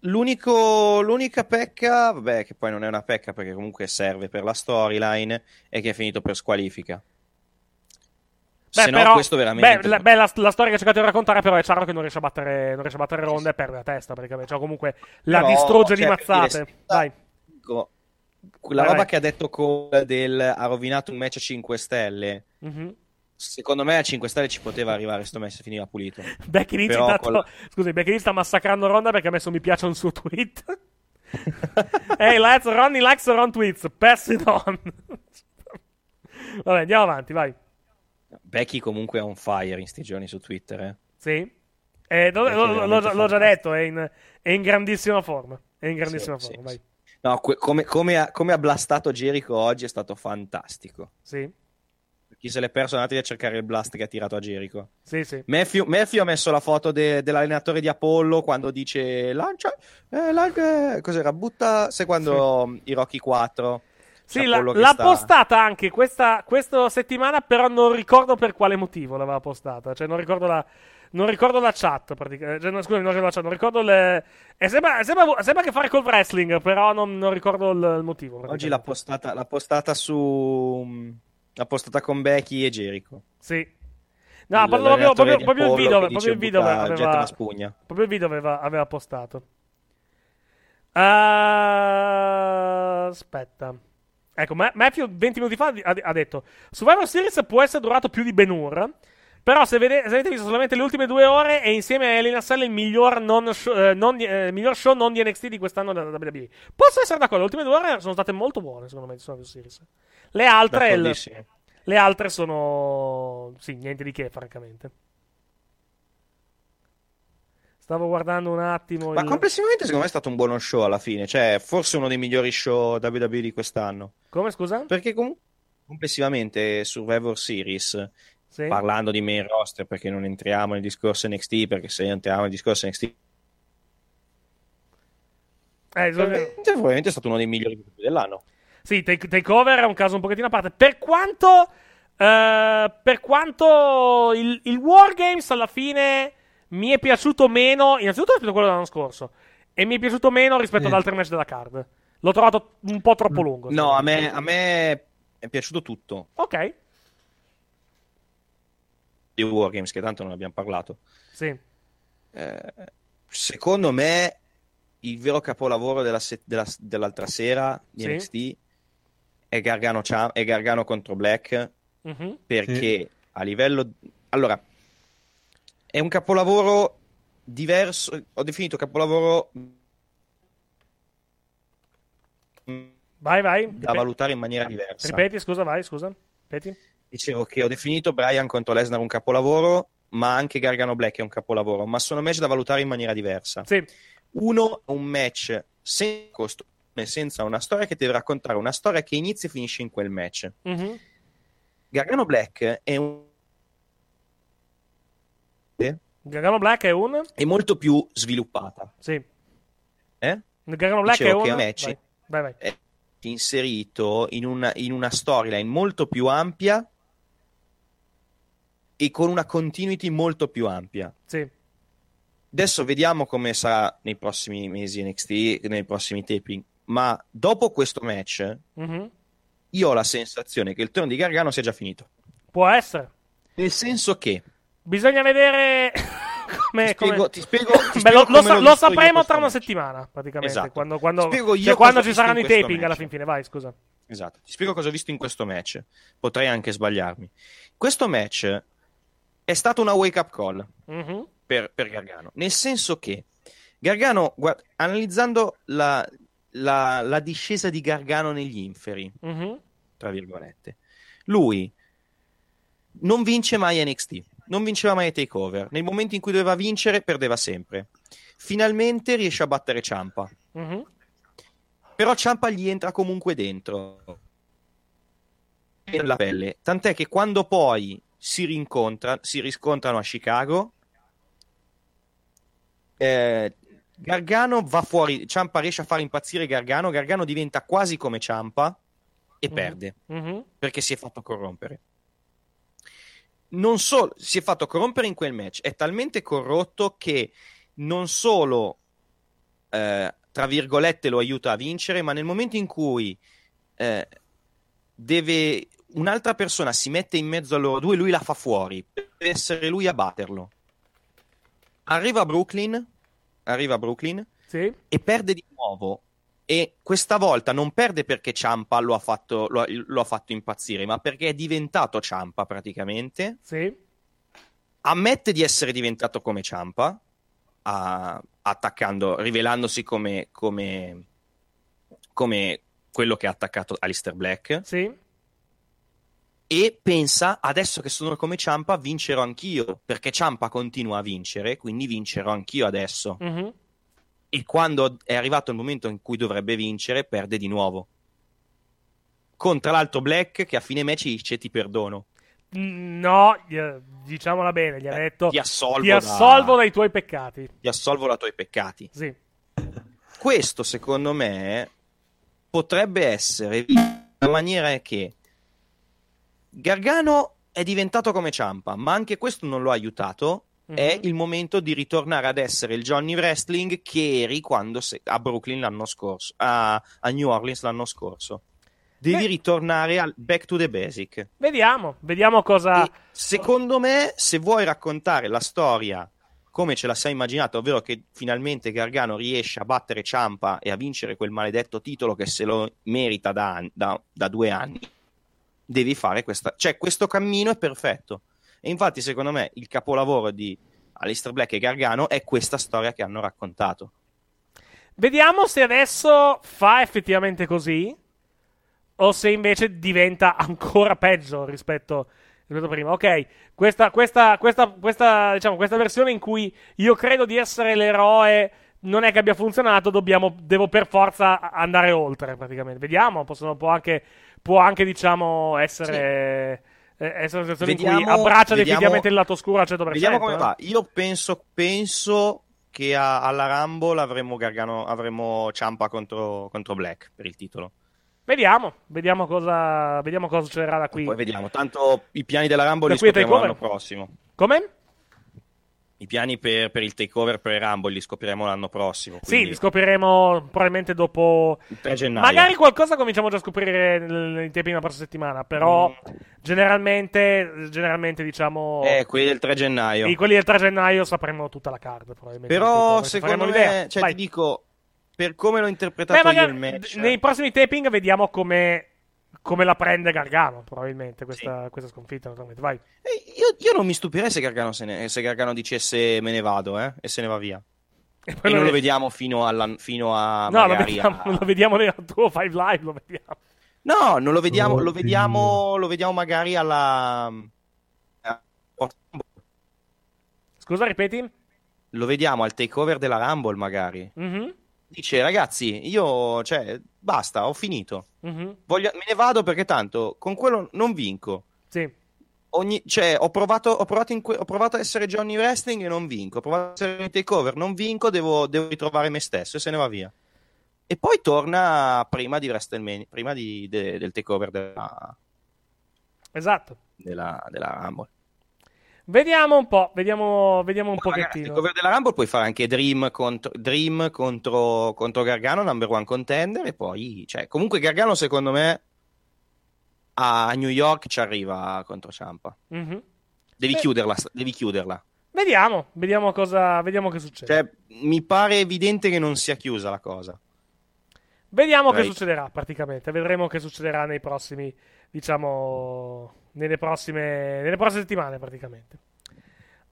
L'unico, l'unica pecca, vabbè, che poi non è una pecca perché comunque serve per la storyline, è che è finito per squalifica. Se no, però- questo veramente. Beh, la, beh, la- la storia che ho cercato di raccontare, però, è chiaro che non riesce a battere, non riesce a battere Ronda e perde la testa, praticamente. Cioè, comunque, la Però, distrugge di cioè, dire, mazzate. se- Dai. Dico, Quella Vai, roba vai. che ha detto Cole del ha rovinato un match a 5 stelle. Mhm. Secondo me a 5 stelle ci poteva arrivare sto se finiva pulito. Con la- scusi, Becky Lynch sta massacrando Ronda perché ha messo mi piace un suo tweet. hey, let's Ronnie likes her on tweets. Pass it on. Vabbè, andiamo avanti, vai. Becky comunque è on fire in sti giorni su Twitter. Eh. Sì. Eh, lo- è lo- l'ho, già- detto, è in, è in grandissima forma. È in grandissima Sì, forma, sì, vai. No, que- come, come ha, come ha blastato Jericho oggi è stato fantastico. Sì, chi se l'è perso, andate a cercare il blast che ha tirato a Jericho. sì, sì. Matthew, Matthew ha messo la foto de- dell'allenatore di Apollo quando dice lancia, eh, lan- eh, cos'era, butta, sai quando mm, i Rocky 4 Sì, la- l'ha sta- postata anche questa, questa settimana, però non ricordo per quale motivo l'aveva postata. Cioè, non ricordo la, non ricordo la chat. praticamente. Cioè, no, scusami, non ricordo la chat, non ricordo le. eh, sembra, sembra, sembra che fare col wrestling, però non, non ricordo il, il motivo. Oggi l'ha postata, l'ha postata su mm, l'ha postata con Becky e Jerico. Sì. No, Il- proprio, proprio- proprio il video, proprio il video aveva, proprio il video aveva, aveva postato. Ah, aspetta. Ecco, Ma- Matthew 20 minuti fa ha, ha detto Survivor Series può essere durato più di Ben Hur però se, vede- se avete visto solamente le ultime due ore è insieme a Elena Sell il miglior, non show, eh, non di- eh, miglior show non di NXT di quest'anno della WWE. Posso essere d'accordo, le ultime due ore sono state molto buone secondo me di Survivor Series. Le altre, il- le altre sono... Sì, niente di che, francamente. Stavo guardando un attimo. Ma il- complessivamente secondo me è stato un buono show alla fine, cioè forse uno dei migliori show WWE di quest'anno. Come scusa? Perché comunque complessivamente Survivor Series, Sì. parlando di main roster, perché non entriamo nel discorso NXT, perché se entriamo nel discorso NXT, Eh, probabilmente è stato uno dei migliori dell'anno. Sì, take, Takeover è un caso un pochettino a parte. Per quanto. eh, per quanto il, il Wargames alla fine mi è piaciuto meno. Innanzitutto rispetto a quello dell'anno scorso. E mi è piaciuto meno rispetto Sì. ad altri match della card. L'ho trovato un po' troppo lungo. No, a me, a me è piaciuto tutto Ok, di Wargames, che tanto non abbiamo parlato. sì. Eh, secondo me il vero capolavoro della se- della- dell'altra sera di Sì. NXT è Gargano, Cham- è Gargano contro Black Mhm. perché a livello allora è un capolavoro diverso ho definito capolavoro Vai, vai. da valutare in maniera diversa Ripeti, scusa, vai, scusa. Ripeti. dicevo che ho definito Brian contro Lesnar un capolavoro ma anche Gargano Black è un capolavoro ma sono match da valutare in maniera diversa Sì. uno è un match senza costruzione senza una storia che deve raccontare una storia che inizia e finisce in quel match Mhm. Gargano Black è un Gargano Black è un. è molto più sviluppata Sì. eh? Gargano Black Dicevo è un. match Vai, vai. vai. è inserito in una, in una storyline molto più ampia e con una continuity molto più ampia. Sì. Adesso vediamo come sarà nei prossimi mesi NXT, nei prossimi taping. Ma dopo questo match, Mhm. io ho la sensazione che il turno di Gargano sia già finito. Può essere. Nel senso che Bisogna vedere come. Ti spiego- come- ti spiego- ti Beh, lo, lo sa- lo sapremo tra una match. settimana, praticamente. Esatto. Quando, quando, cioè, quando ci saranno i taping alla fin fine. Vai, scusa. Esatto, ti spiego cosa ho visto in questo match. Potrei anche sbagliarmi. Questo match è stato una wake up call Mhm. per, per Gargano, nel senso che Gargano, guard- analizzando la, la- la discesa di Gargano negli inferi, Mhm. tra virgolette, lui non vince mai NXT, non vinceva mai Takeover. Nei momenti in cui doveva vincere, perdeva sempre. Finalmente riesce a battere Ciampa. Mhm. Però Ciampa gli entra comunque dentro nella pelle. Tant'è che quando poi si rincontra, si riscontrano a Chicago, eh, Gargano va fuori, Ciampa riesce a far impazzire Gargano, Gargano diventa quasi come Ciampa e perde Mhm. perché si è fatto corrompere. Non solo si è fatto corrompere in quel match, è talmente corrotto che non solo eh, tra virgolette lo aiuta a vincere, ma nel momento in cui eh, deve un'altra persona si mette in mezzo a loro due, lui la fa fuori, per essere lui a batterlo. Arriva a Brooklyn, arriva a Brooklyn Sì. e perde di nuovo. E questa volta non perde perché Ciampa lo ha fatto, lo, lo ha fatto impazzire, ma perché è diventato Ciampa praticamente. Sì. Ammette di essere diventato come Ciampa, a- attaccando, rivelandosi come, come, come quello che ha attaccato Alistair Black. Sì. E pensa, adesso che sono come Ciampa, vincerò anch'io, perché Ciampa continua a vincere, quindi vincerò anch'io adesso. Mhm. E quando è arrivato il momento in cui dovrebbe vincere, perde di nuovo. Con tra l'altro Black che a fine match dice ti perdono. Mm, No, diciamola bene, gli ha detto Eh, ti assolvo ti da- assolvo dai tuoi peccati. Ti assolvo da tuoi peccati. Sì. Questo, secondo me, potrebbe essere la maniera che Gargano è diventato come Ciampa, ma anche questo non lo ha aiutato. È il momento di ritornare ad essere il Johnny Wrestling che eri quando se- a Brooklyn l'anno scorso, a, a New Orleans l'anno scorso. Devi Beh. ritornare al back to the basic. Vediamo, vediamo cosa. Secondo me, se vuoi raccontare la storia come ce la sei immaginata, ovvero che finalmente Gargano riesce a battere Ciampa e a vincere quel maledetto titolo che se lo merita da, da- da due anni, devi fare questa. Cioè, questo cammino è perfetto. E infatti, secondo me, il capolavoro di Alistair Black e Gargano è questa storia che hanno raccontato. Vediamo se adesso fa effettivamente così o se invece diventa ancora peggio rispetto, rispetto a prima. Ok, questa, questa, questa, questa, diciamo, questa versione in cui io credo di essere l'eroe non è che abbia funzionato, dobbiamo, devo per forza andare oltre praticamente. Vediamo, possono, può, anche, può anche, diciamo, essere... eh, Essere una situazione in cui Vediamo- abbraccia vediamo- definitivamente il lato oscuro al 100%. Vediamo come eh. va. Io penso, penso che a- alla Rumble avremo, Gargano, avremo Ciampa contro, contro Black per il titolo. Vediamo, vediamo cosa, vediamo cosa succederà da qui. Poi vediamo. Tanto i piani della Rumble Da li scopriremo l'anno prossimo. Come? I piani per, per il takeover per Rumble li scopriremo l'anno prossimo. Sì, quindi li scopriremo probabilmente dopo. il 3 gennaio. Magari qualcosa cominciamo già a scoprire nei tempi della prossima settimana. Però, generalmente, generalmente diciamo. Mm. Eh, quelli del 3 gennaio. i- quelli del 3 gennaio sapremo tutta la card. Probabilmente. Però secondo me, cioè, ti dico, per come l'ho interpretato Beh, io il match, nei prossimi taping vediamo come, come la prende Gargano. Probabilmente questa, questa sconfitta. Naturalmente. Vai. io, io non mi stupirei se Gargano, se ne- se Gargano dicesse me ne vado, eh, e se ne va via. E, poi non lo lo ve- vediamo fino, alla, fino a No, lo vediamo, a- lo vediamo nel tuo 5 live. Lo vediamo. No, non lo vediamo, lo Oddio. vediamo, lo vediamo magari alla... Scusa, ripeti? Lo vediamo al takeover della Rumble magari. Mhm, Dice, ragazzi, io, cioè, basta, ho finito. mhm. Voglio- me ne vado perché tanto con quello non vinco. Sì. Ogni- cioè, ho provato, ho, provato que- ho provato a essere Johnny Wrestling e non vinco. Ho provato a essere in takeover, non vinco, devo, devo ritrovare me stesso e se ne va via. E poi torna prima di WrestleMania, prima di- de- del takeover della, Esatto. della, della Rumble. Vediamo un po', vediamo, vediamo un al pochettino. takeover della Rumble puoi fare anche Dream contro, Dream contro, contro Gargano, number one contender, e poi, cioè, comunque Gargano secondo me a New York ci arriva contro Ciampa. Mhm. Devi Beh. chiuderla, devi chiuderla. Vediamo, vediamo cosa, vediamo che succede. Cioè, mi pare evidente che non sia chiusa la cosa. Vediamo che Right. succederà praticamente. Vedremo che succederà nei prossimi, diciamo, nelle prossime, nelle prossime settimane praticamente.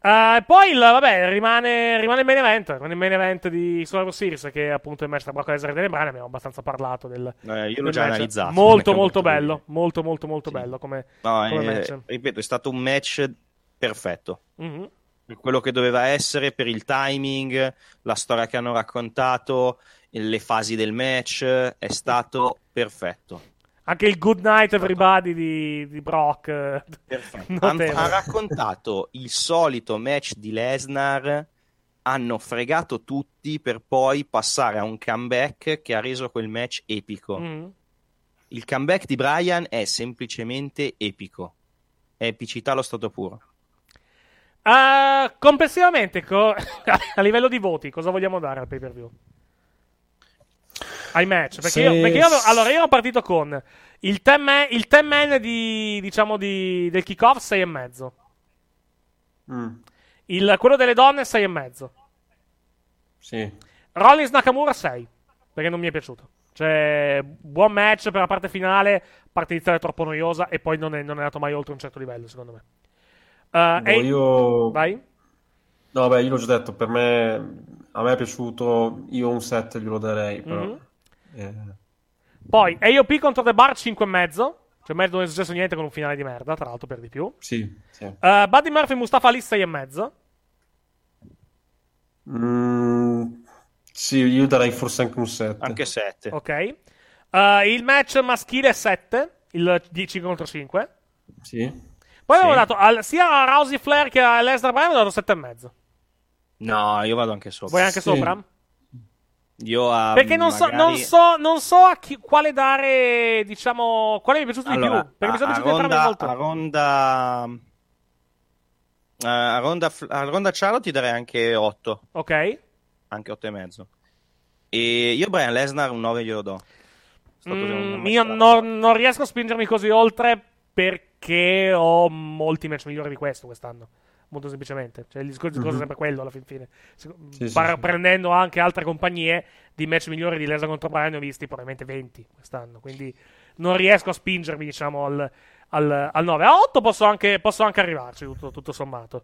Eh, poi il, vabbè, rimane, rimane il main event, con il main event di Survivor Series che è appunto il match tra Brock Lesnar e Daniel abbiamo abbastanza parlato del, Eh, io l'ho già match. analizzato. Molto molto bello, molto molto molto bello come, No, come eh, match. ripeto, è stato un match perfetto. Mhm. Per quello che doveva essere, per il timing, la storia che hanno raccontato, le fasi del match, è stato perfetto. Anche il Good Night Everybody di, di Brock. Han- notevole. ha raccontato il solito match di Lesnar, hanno fregato tutti per poi passare a un comeback che ha reso quel match epico. Mhm. Il comeback di Bryan è semplicemente epico. È epicità allo stato puro. Ah, complessivamente, co- a livello di voti, cosa vogliamo dare al pay per view? Ai match. Perché, Se- io, perché io avevo- allora, io ero partito con il 10 man, il 10 man di, diciamo, di, del kickoff 6 e mezzo. Mm, Il, quello delle donne 6 e mezzo. sì. Rollins Nakamura 6. Perché non mi è piaciuto. Cioè, buon match per la parte finale. Parte iniziale troppo noiosa. E poi non è, non è andato mai oltre un certo livello, secondo me. Uh, Boh, e- io... Vai. No, beh, io l'ho già detto, per me, a me è piaciuto, io un 7 glielo darei, però... Mhm. Eh, Poi AOP contro The Bar 5 e mezzo. Cioè, mezzo non è successo niente con un finale di merda, tra l'altro, per di più. sì, sì. Uh, Buddy Murphy Mustafa Ali 6 e mezzo. Mm, sì, io darei forse anche un 7. Anche 7. Ok. Uh, il match maschile 7. Il 10 contro 5. Sì. Poi Sì. avevo dato al- sia a Rousey Flair che a Lesnar Bryan avevo dato 7 e mezzo. No, io vado anche sopra. Vuoi anche Sì. sopra? Io a Perché non so, magari- non so, non so a chi- quale dare, diciamo, quale mi è piaciuto Allora, di più. Perché mi sono a, a piaciuti entrambi Ronda, molto. a Ronda eh, a Ronda a Ronda Charlotte ti darei anche 8 Ok. anche 8 e mezzo e io Brian Lesnar un 9 glielo do Mm, io non, non riesco a spingermi così oltre perché ho molti match migliori di questo quest'anno. Molto semplicemente. Cioè, il discorso, discorso è Mhm. sempre quello alla fin fine. Se- Sì, sì, par- sì. Prendendo anche altre compagnie di match migliori di Lesnar contro Brian, ne ho visti probabilmente 20 quest'anno. Quindi non riesco a spingermi, diciamo, al, al, al 9. A 8 posso anche, posso anche arrivarci, tutto, tutto sommato.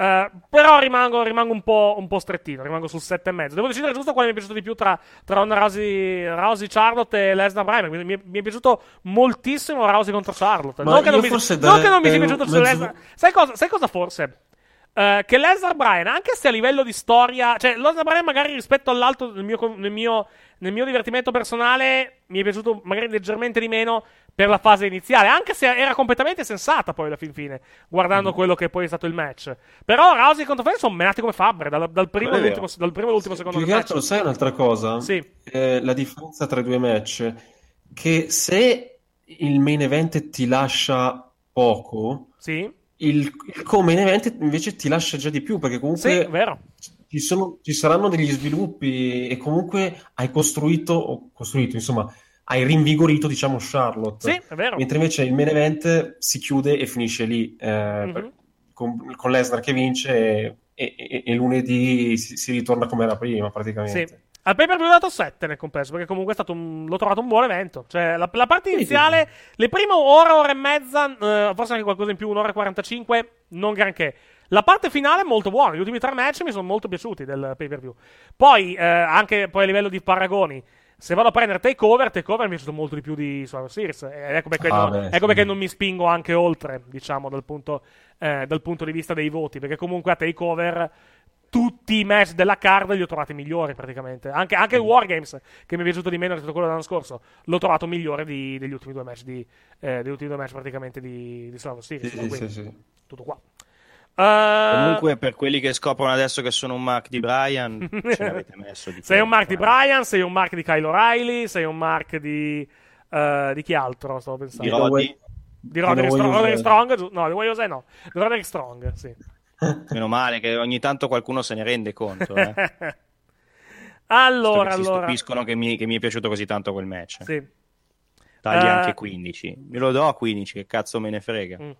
Eh, però rimango, rimango un, po', un po' strettino, rimango sul 7,5. Devo decidere giusto quale mi è piaciuto di più tra, tra Ronda Rousey, Rousey, Charlotte e Lesnar. Quindi mi, è- mi è piaciuto moltissimo Rousey contro Charlotte. Ma Non che, non mi, non che non mi sia piaciuto su Lesnar. Sai cosa, sai cosa forse? Eh, che Lesnar Bryan, anche se a livello di storia, cioè Lesnar Bryan magari rispetto all'altro nel mio, nel mio, nel mio divertimento personale mi è piaciuto magari leggermente di meno per la fase iniziale, anche se era completamente sensata poi alla fin fine, Mm. guardando quello che poi è stato il match. Però Rousey contro Flair sono menati come fabbre, dal, dal primo, all'ultimo, dal primo all'ultimo secondo Più che del altro, match. sai un'altra cosa? Sì. Eh, la differenza tra i due match, che se il main event ti lascia poco, Sì, il, il co-main event invece ti lascia già di più, perché sì, comunque vero. ci, sono- ci saranno degli sviluppi e comunque hai costruito, o costruito, insomma, hai rinvigorito, diciamo, Charlotte. Sì, è vero. Mentre invece il main event si chiude e finisce lì, eh, Mhm. per- con, con Lesnar che vince e, e- e lunedì si, si ritorna come era prima, praticamente. Sì. Al pay per view ho dato 7 nel complesso, perché comunque è stato un- l'ho trovato un buon evento. Cioè, la, la parte iniziale, le prime ora, ora e mezza, eh, forse anche qualcosa in più, un'ora e 45, non granché. La parte finale è molto buona. Gli ultimi tre match mi sono molto piaciuti del pay per view. Poi, eh, anche poi a livello di paragoni, se vado a prendere Takeover, Takeover mi è piaciuto molto di più di Survivor Series. Ed ecco perché, Ah, non, beh, ecco sì. perché non mi spingo anche oltre, diciamo, dal punto, eh, dal punto di vista dei voti. Perché comunque a Takeover tutti i match della card li ho trovati migliori praticamente. Anche, anche il Wargames, che mi è piaciuto di meno rispetto a quello dell'anno scorso, l'ho trovato migliore di- degli ultimi due match di, eh, degli ultimi due match praticamente di, di Survivor Series. Sì, sì, sì, sì. Tutto qua. Eh, comunque per quelli che scoprono adesso che sono un Mark di Brian ce l'avete messo di sei un mark di eh. Brian, sei un mark di Kyle O'Reilly, sei un mark di... eh, di chi altro stavo pensando? Di Roddy. Di Roderick, Strong, Roderick. Strong, no, di Way Jose no, di Roderick Strong, sì. Meno male che ogni tanto qualcuno se ne rende conto eh. allora, si allora, stupiscono che mi, che mi è piaciuto così tanto quel match sì. tagli Eh, anche 15 glielo do a 15 che cazzo me ne frega Mm.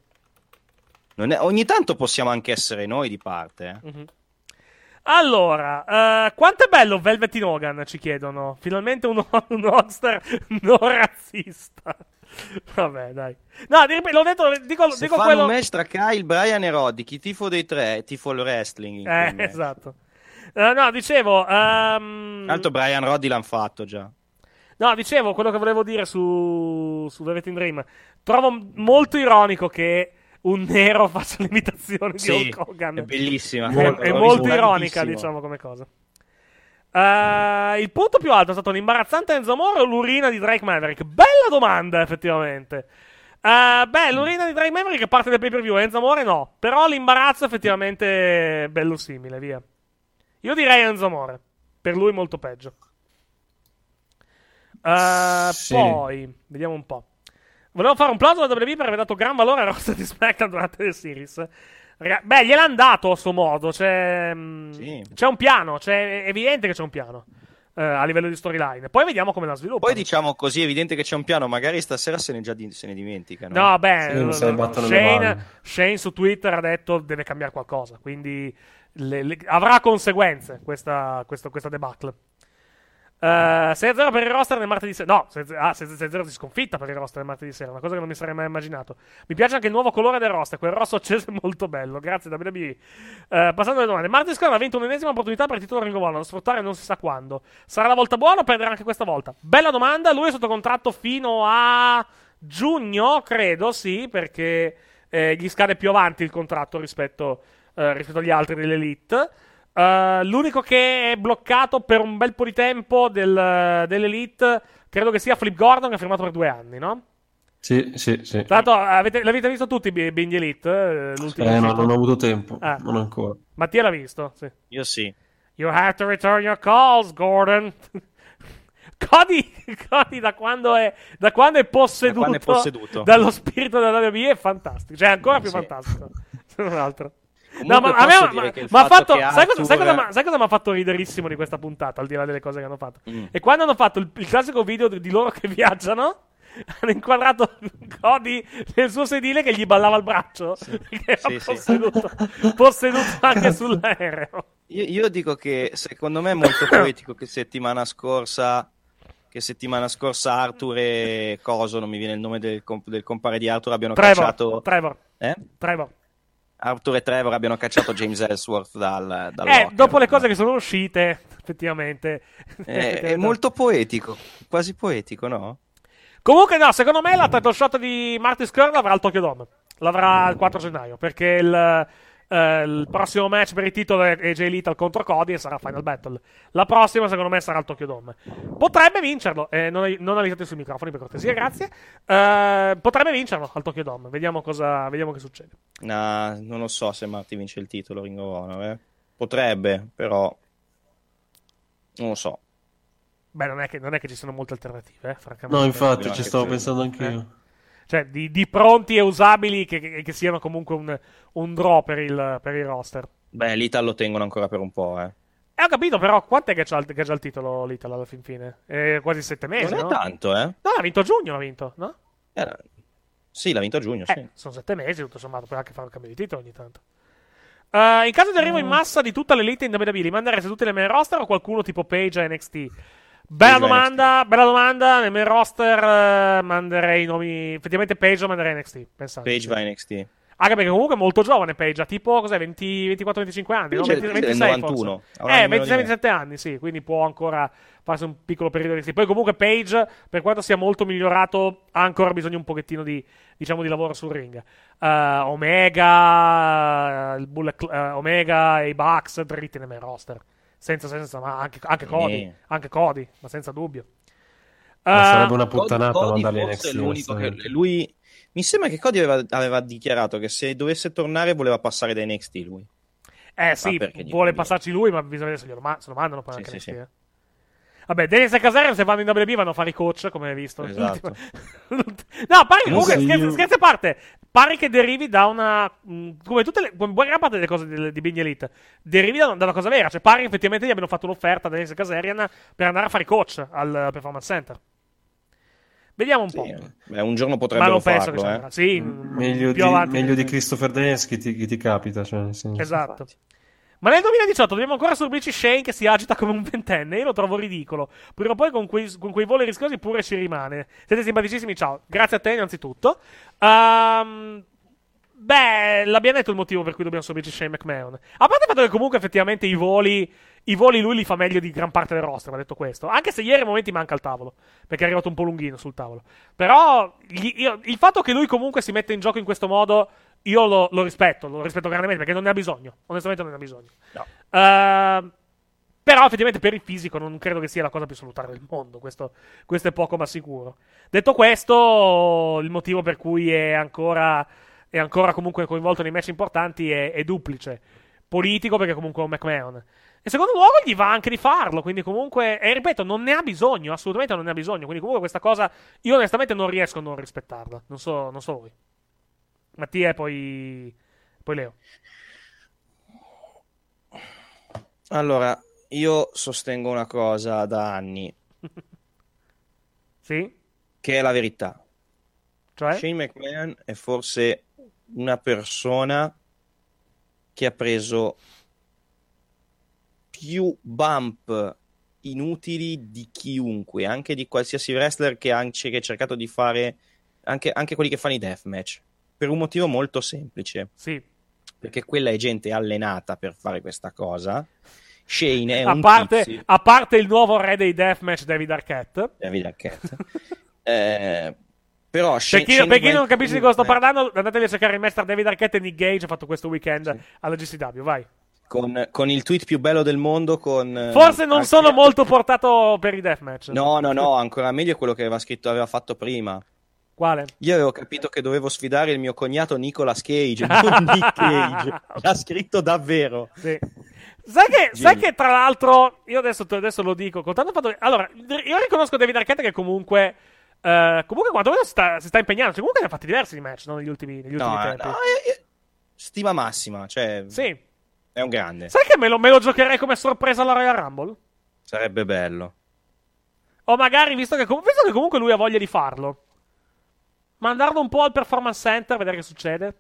Non è- ogni tanto possiamo anche essere noi di parte eh. Mhm. Allora, eh, quanto è bello Velvet in Hogan, ci chiedono. Finalmente un, un non razzista. Vabbè, dai. No, di l'ho detto, dico, se dico fanno quello... un match tra Kyle, Brian e Roddy chi tifo dei tre tifo il wrestling Eh, match. esatto. Eh, no, dicevo... ehm, Tanto Brian Roddy l'hanno fatto già No, dicevo quello che volevo dire su, su Velvet in Dream. Trovo molto ironico che un nero faccia l'imitazione di Sì, Hulk Hogan. è bellissima. È, Molto- è molto ironica, diciamo, come cosa. Eh, il punto più alto è stato l'imbarazzante Enzo Moro o l'urina di Drake Maverick? Bella domanda, effettivamente. Eh, beh, l'urina di Drake Maverick è parte del pay per view, Enzo Amore no. Però l'imbarazzo effettivamente è bello simile, via. Io direi Enzo Amore. Per lui molto peggio. Eh, Sì. Poi, vediamo un po'. Volevo fare un plauso alla WWE per aver dato gran valore al roster di SmackDown durante le series. Beh, gliel'hanno dato a suo modo. C'è, mm, c'è un piano. C'è, è evidente che c'è un piano. eh, a livello di storyline. Poi vediamo come la sviluppa. Poi diciamo così, è evidente che c'è un piano, magari stasera se ne, già di- se ne dimenticano. No, beh, Sì, che le Shane. Shane su Twitter ha detto deve cambiare qualcosa, quindi le- le- avrà conseguenze questa, questo- questa debacle. Uh, 6-0 per il roster nel martedì sera. No, 6 ah, 6-0 di sconfitta per il roster nel martedì sera. Una cosa che non mi sarei mai immaginato. Mi piace anche il nuovo colore del roster. Quel rosso acceso è molto bello. Grazie, WWE. Uh, passando alle domande. Martin Scorn ha vinto un'ennesima opportunità per il titolo Ring of Honor. Sfruttare non si sa quando. Sarà la volta buona o perderà anche questa volta? Bella domanda. Lui è sotto contratto fino a giugno, credo, sì, perché eh, gli scade più avanti il contratto rispetto, eh, rispetto agli altri dell'Elite. Uh, l'unico che è bloccato per un bel po' di tempo del- dell'Elite credo che sia Flip Gordon che ha firmato per due anni, no? Sì, sì, sì. Tra l'altro avete- l'avete visto tutti B- Bing Elite? eh, l'ultimo Eh, no, non ho avuto tempo, Ah. non ancora. Mattia l'ha visto? Sì. Io sì. You have to return your calls, Gordon. Cody, Cody da, quando è, da quando è posseduto, Da quando è posseduto. dallo spirito della WWE è fantastico. Cioè, è ancora più Sì. fantastico. Se non altro. No, ma a me che ha fatto che Sai cosa, sai cosa sai cosa mi ha fatto riderissimo di questa puntata? Al di là delle cose che hanno fatto. Mm. E quando hanno fatto il, il classico video di, loro che viaggiano. Hanno inquadrato Cody nel suo sedile che gli ballava il braccio. Che era Sì, sì. posseduto, posseduto anche sull'aereo. Io, io dico che secondo me è molto poetico che settimana scorsa che settimana scorsa Arthur e Coso, non mi viene il nome del, comp- del compare di Arthur, abbiano Trevor, cacciato Trevor. Eh? Trevor. Arthur e Trevor abbiano cacciato James Ellsworth dal, dal Eh, locker. dopo le cose che sono uscite, effettivamente. È, è molto poetico, quasi poetico, no? Comunque, no, secondo me la title shot di Marty Skrull l'avrà al Tokyo Dome. L'avrà il 4 gennaio. Perché il, eh, il prossimo match per il titolo è Jay Little contro Cody e sarà Final Battle. La prossima, secondo me, sarà al Tokyo Dome. Potrebbe vincerlo. Eh, non, non alisate sui microfoni, per cortesia, grazie. Eh, potrebbe vincerlo al Tokyo Dome. Vediamo cosa vediamo che succede. Nah, non lo so se Marty vince il titolo Ring of Honor, eh. Potrebbe, però non lo so. Beh, non è che, non è che ci sono molte alternative, eh, francamente. No, infatti, ci stavo pensando anch'io. Eh. Cioè, di, di pronti e usabili che, che- che siano comunque un, un draw per il, per il roster. Beh, l'Ital lo tengono ancora per un po', eh. E ho capito, però, quant'è che c'ha, che c'ha il titolo l'Italia alla fin fine? Eh, quasi sette mesi, Non è no? tanto, eh. No, l'ha vinto a giugno, l'ha vinto, no? Era- Sì, l'ha vinto a giugno, sì. Eh, sono sette mesi, tutto sommato, puoi anche fare un cambio di titolo ogni tanto. Eh, in caso di arrivo in massa di tutta l'elite in WWE, li mandereste tutti nel main roster o qualcuno tipo Page a NXT? Bella domanda, bella domanda. Nel main roster eh, manderei i nomi. Effettivamente Page lo manderei NXT. Pensate. Page va in NXT. Anche perché comunque è molto giovane Page, ha tipo cos'è, 20 24-25 anni, no? Page è 20 del 26 91, forse. avrà Eh, almeno di me. 26-27 anni, sì, quindi può ancora farsi un piccolo periodo di Poi comunque Page, per quanto sia molto migliorato, ha ancora bisogno un pochettino di, diciamo, di lavoro sul ring. Eh, Omega, il Bullet eh, Omega e i Bucks dritti nel main roster. Senza, senza, ma anche, anche Cody, Eh. anche Cody, ma senza dubbio. Ma Eh, sarebbe una puttanata Cody mandarli NXT. è l'unico che lui mi sembra che Cody aveva, aveva dichiarato che se dovesse tornare voleva passare da NXT lui. Eh sì, vuole passarci lui, ma bisogna vedere se, glielo ma- se lo mandano poi Sì, anche sì, NXT, sì. eh. Vabbè, Dennis e Casarian se vanno in WWE vanno a fare i coach, come hai visto. Esatto. no, pare Non comunque, scherzi, scherzi a parte, pare che derivi da una... mh, come tutte le... come buona gran parte delle cose di, di Big Elite, derivi da, da una cosa vera. Cioè, pare che effettivamente gli abbiano fatto un'offerta a Dennis e Casarian per andare a fare i coach al Performance Center. Vediamo un po'. Beh, un giorno Ma potrebbero che farlo, eh. Sì, Meglio, più di, meglio di Christopher Dance che ti, che ti capita. Cioè, nel senso. Esatto. Ma nel 2018 dobbiamo ancora subirci Shane che si agita come un ventenne. Io lo trovo ridicolo. Prima o poi con quei, con quei voli rischiosi pure ci rimane. Siete simpaticissimi, ciao. Grazie a te innanzitutto. Ehm, beh, l'abbiamo detto il motivo per cui dobbiamo subirci Shane McMahon. A parte il fatto che comunque effettivamente i voli... I voli lui li fa meglio di gran parte del roster, va detto questo. Anche se ieri a momenti manca il tavolo. Perché è arrivato un po' lunghino sul tavolo. Però gli- io- il fatto che lui comunque si mette in gioco in questo modo, io lo, lo rispetto, lo rispetto grandemente perché non ne ha bisogno. Onestamente non ne ha bisogno. Ehm, però effettivamente per il fisico non credo che sia la cosa più salutare del mondo. Questo, questo è poco ma sicuro. Detto questo, il motivo per cui è ancora, è ancora comunque coinvolto nei match importanti è, è duplice. Politico perché comunque è un McMahon. E secondo luogo gli va anche di farlo. Quindi comunque, e ripeto, non ne ha bisogno. Assolutamente non ne ha bisogno. Quindi comunque questa cosa io onestamente non riesco a non rispettarla. Non so, non so voi. Mattia e poi, poi Leo. Allora, io sostengo una cosa da anni, Sì? che è la verità. Cioè? Shane McMahon è forse una persona che ha preso più bump inutili di chiunque, anche di qualsiasi wrestler che ha, cercato di fare, anche, anche quelli che fanno i deathmatch, per un motivo molto semplice. Sì. Perché quella è gente allenata per fare questa cosa. Shane è A un parte, tizio- a parte il nuovo re dei deathmatch, David Arquette. David Arquette. Eh, però Per Shane- chi, Shane per chi non capisce di cosa sto comunque- parlando, andatevi a cercare il master David Arquette e Nick Gage. Ha fatto questo weekend alla GCW. Vai. con, con il tweet più bello del mondo con eh, Forse non sono molto portato per i deathmatch. no no no ancora meglio quello che aveva scritto aveva fatto prima Quale? io avevo capito che dovevo sfidare il mio cognato Nicolas Cage non Nick Cage l'ha scritto davvero Sì. Sai che, sai che tra l'altro, io adesso, adesso lo dico, con tanto fatto. Allora, io riconosco David Arquette che comunque. eh, comunque, quantomeno si sta, si sta impegnando. Cioè, comunque ne ha fatti diversi di match no, negli ultimi, negli ultimi no, tempi. no, eh, eh, stima massima cioè Sì. è un grande Sai che me lo, me lo giocherei come sorpresa alla Royal Rumble? sarebbe bello O magari, visto che, visto che comunque lui ha voglia di farlo, mandarlo un po' al performance center, vedere che succede.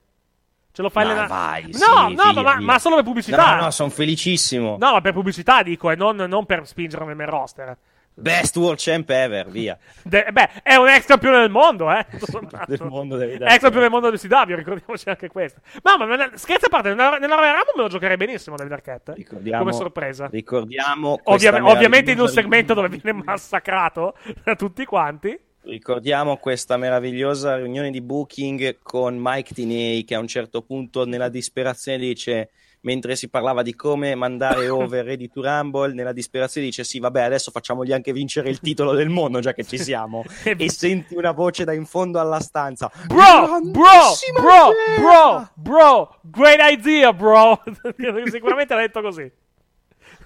Ce lo fai Ma allenare? vai, No, sì, no, via, ma, via. ma solo per pubblicità. no no sono felicissimo No, ma per pubblicità dico, e non, non per spingerlo nel roster. best world champ ever via De- beh, è un ex campione del mondo, eh. del mondo David Ex campione del mondo del CW, ricordiamoci anche questo. No, ma è- scherzi a parte, nella, nella Royal Rumble me lo giocherei benissimo David Arquette. Ricordiamo- Come sorpresa. ricordiamo Ovvia- ovviamente in un segmento dove viene massacrato da tutti quanti. Ricordiamo questa meravigliosa riunione di booking con Mike Tinei che a un certo punto nella disperazione dice, mentre si parlava di come mandare over Ready to Rumble, nella disperazione dice sì vabbè adesso facciamogli anche vincere il titolo del mondo già che ci siamo e senti una voce da in fondo alla stanza Bro, bro, bro, bro, bro, great idea, bro. Sicuramente l'ha detto così.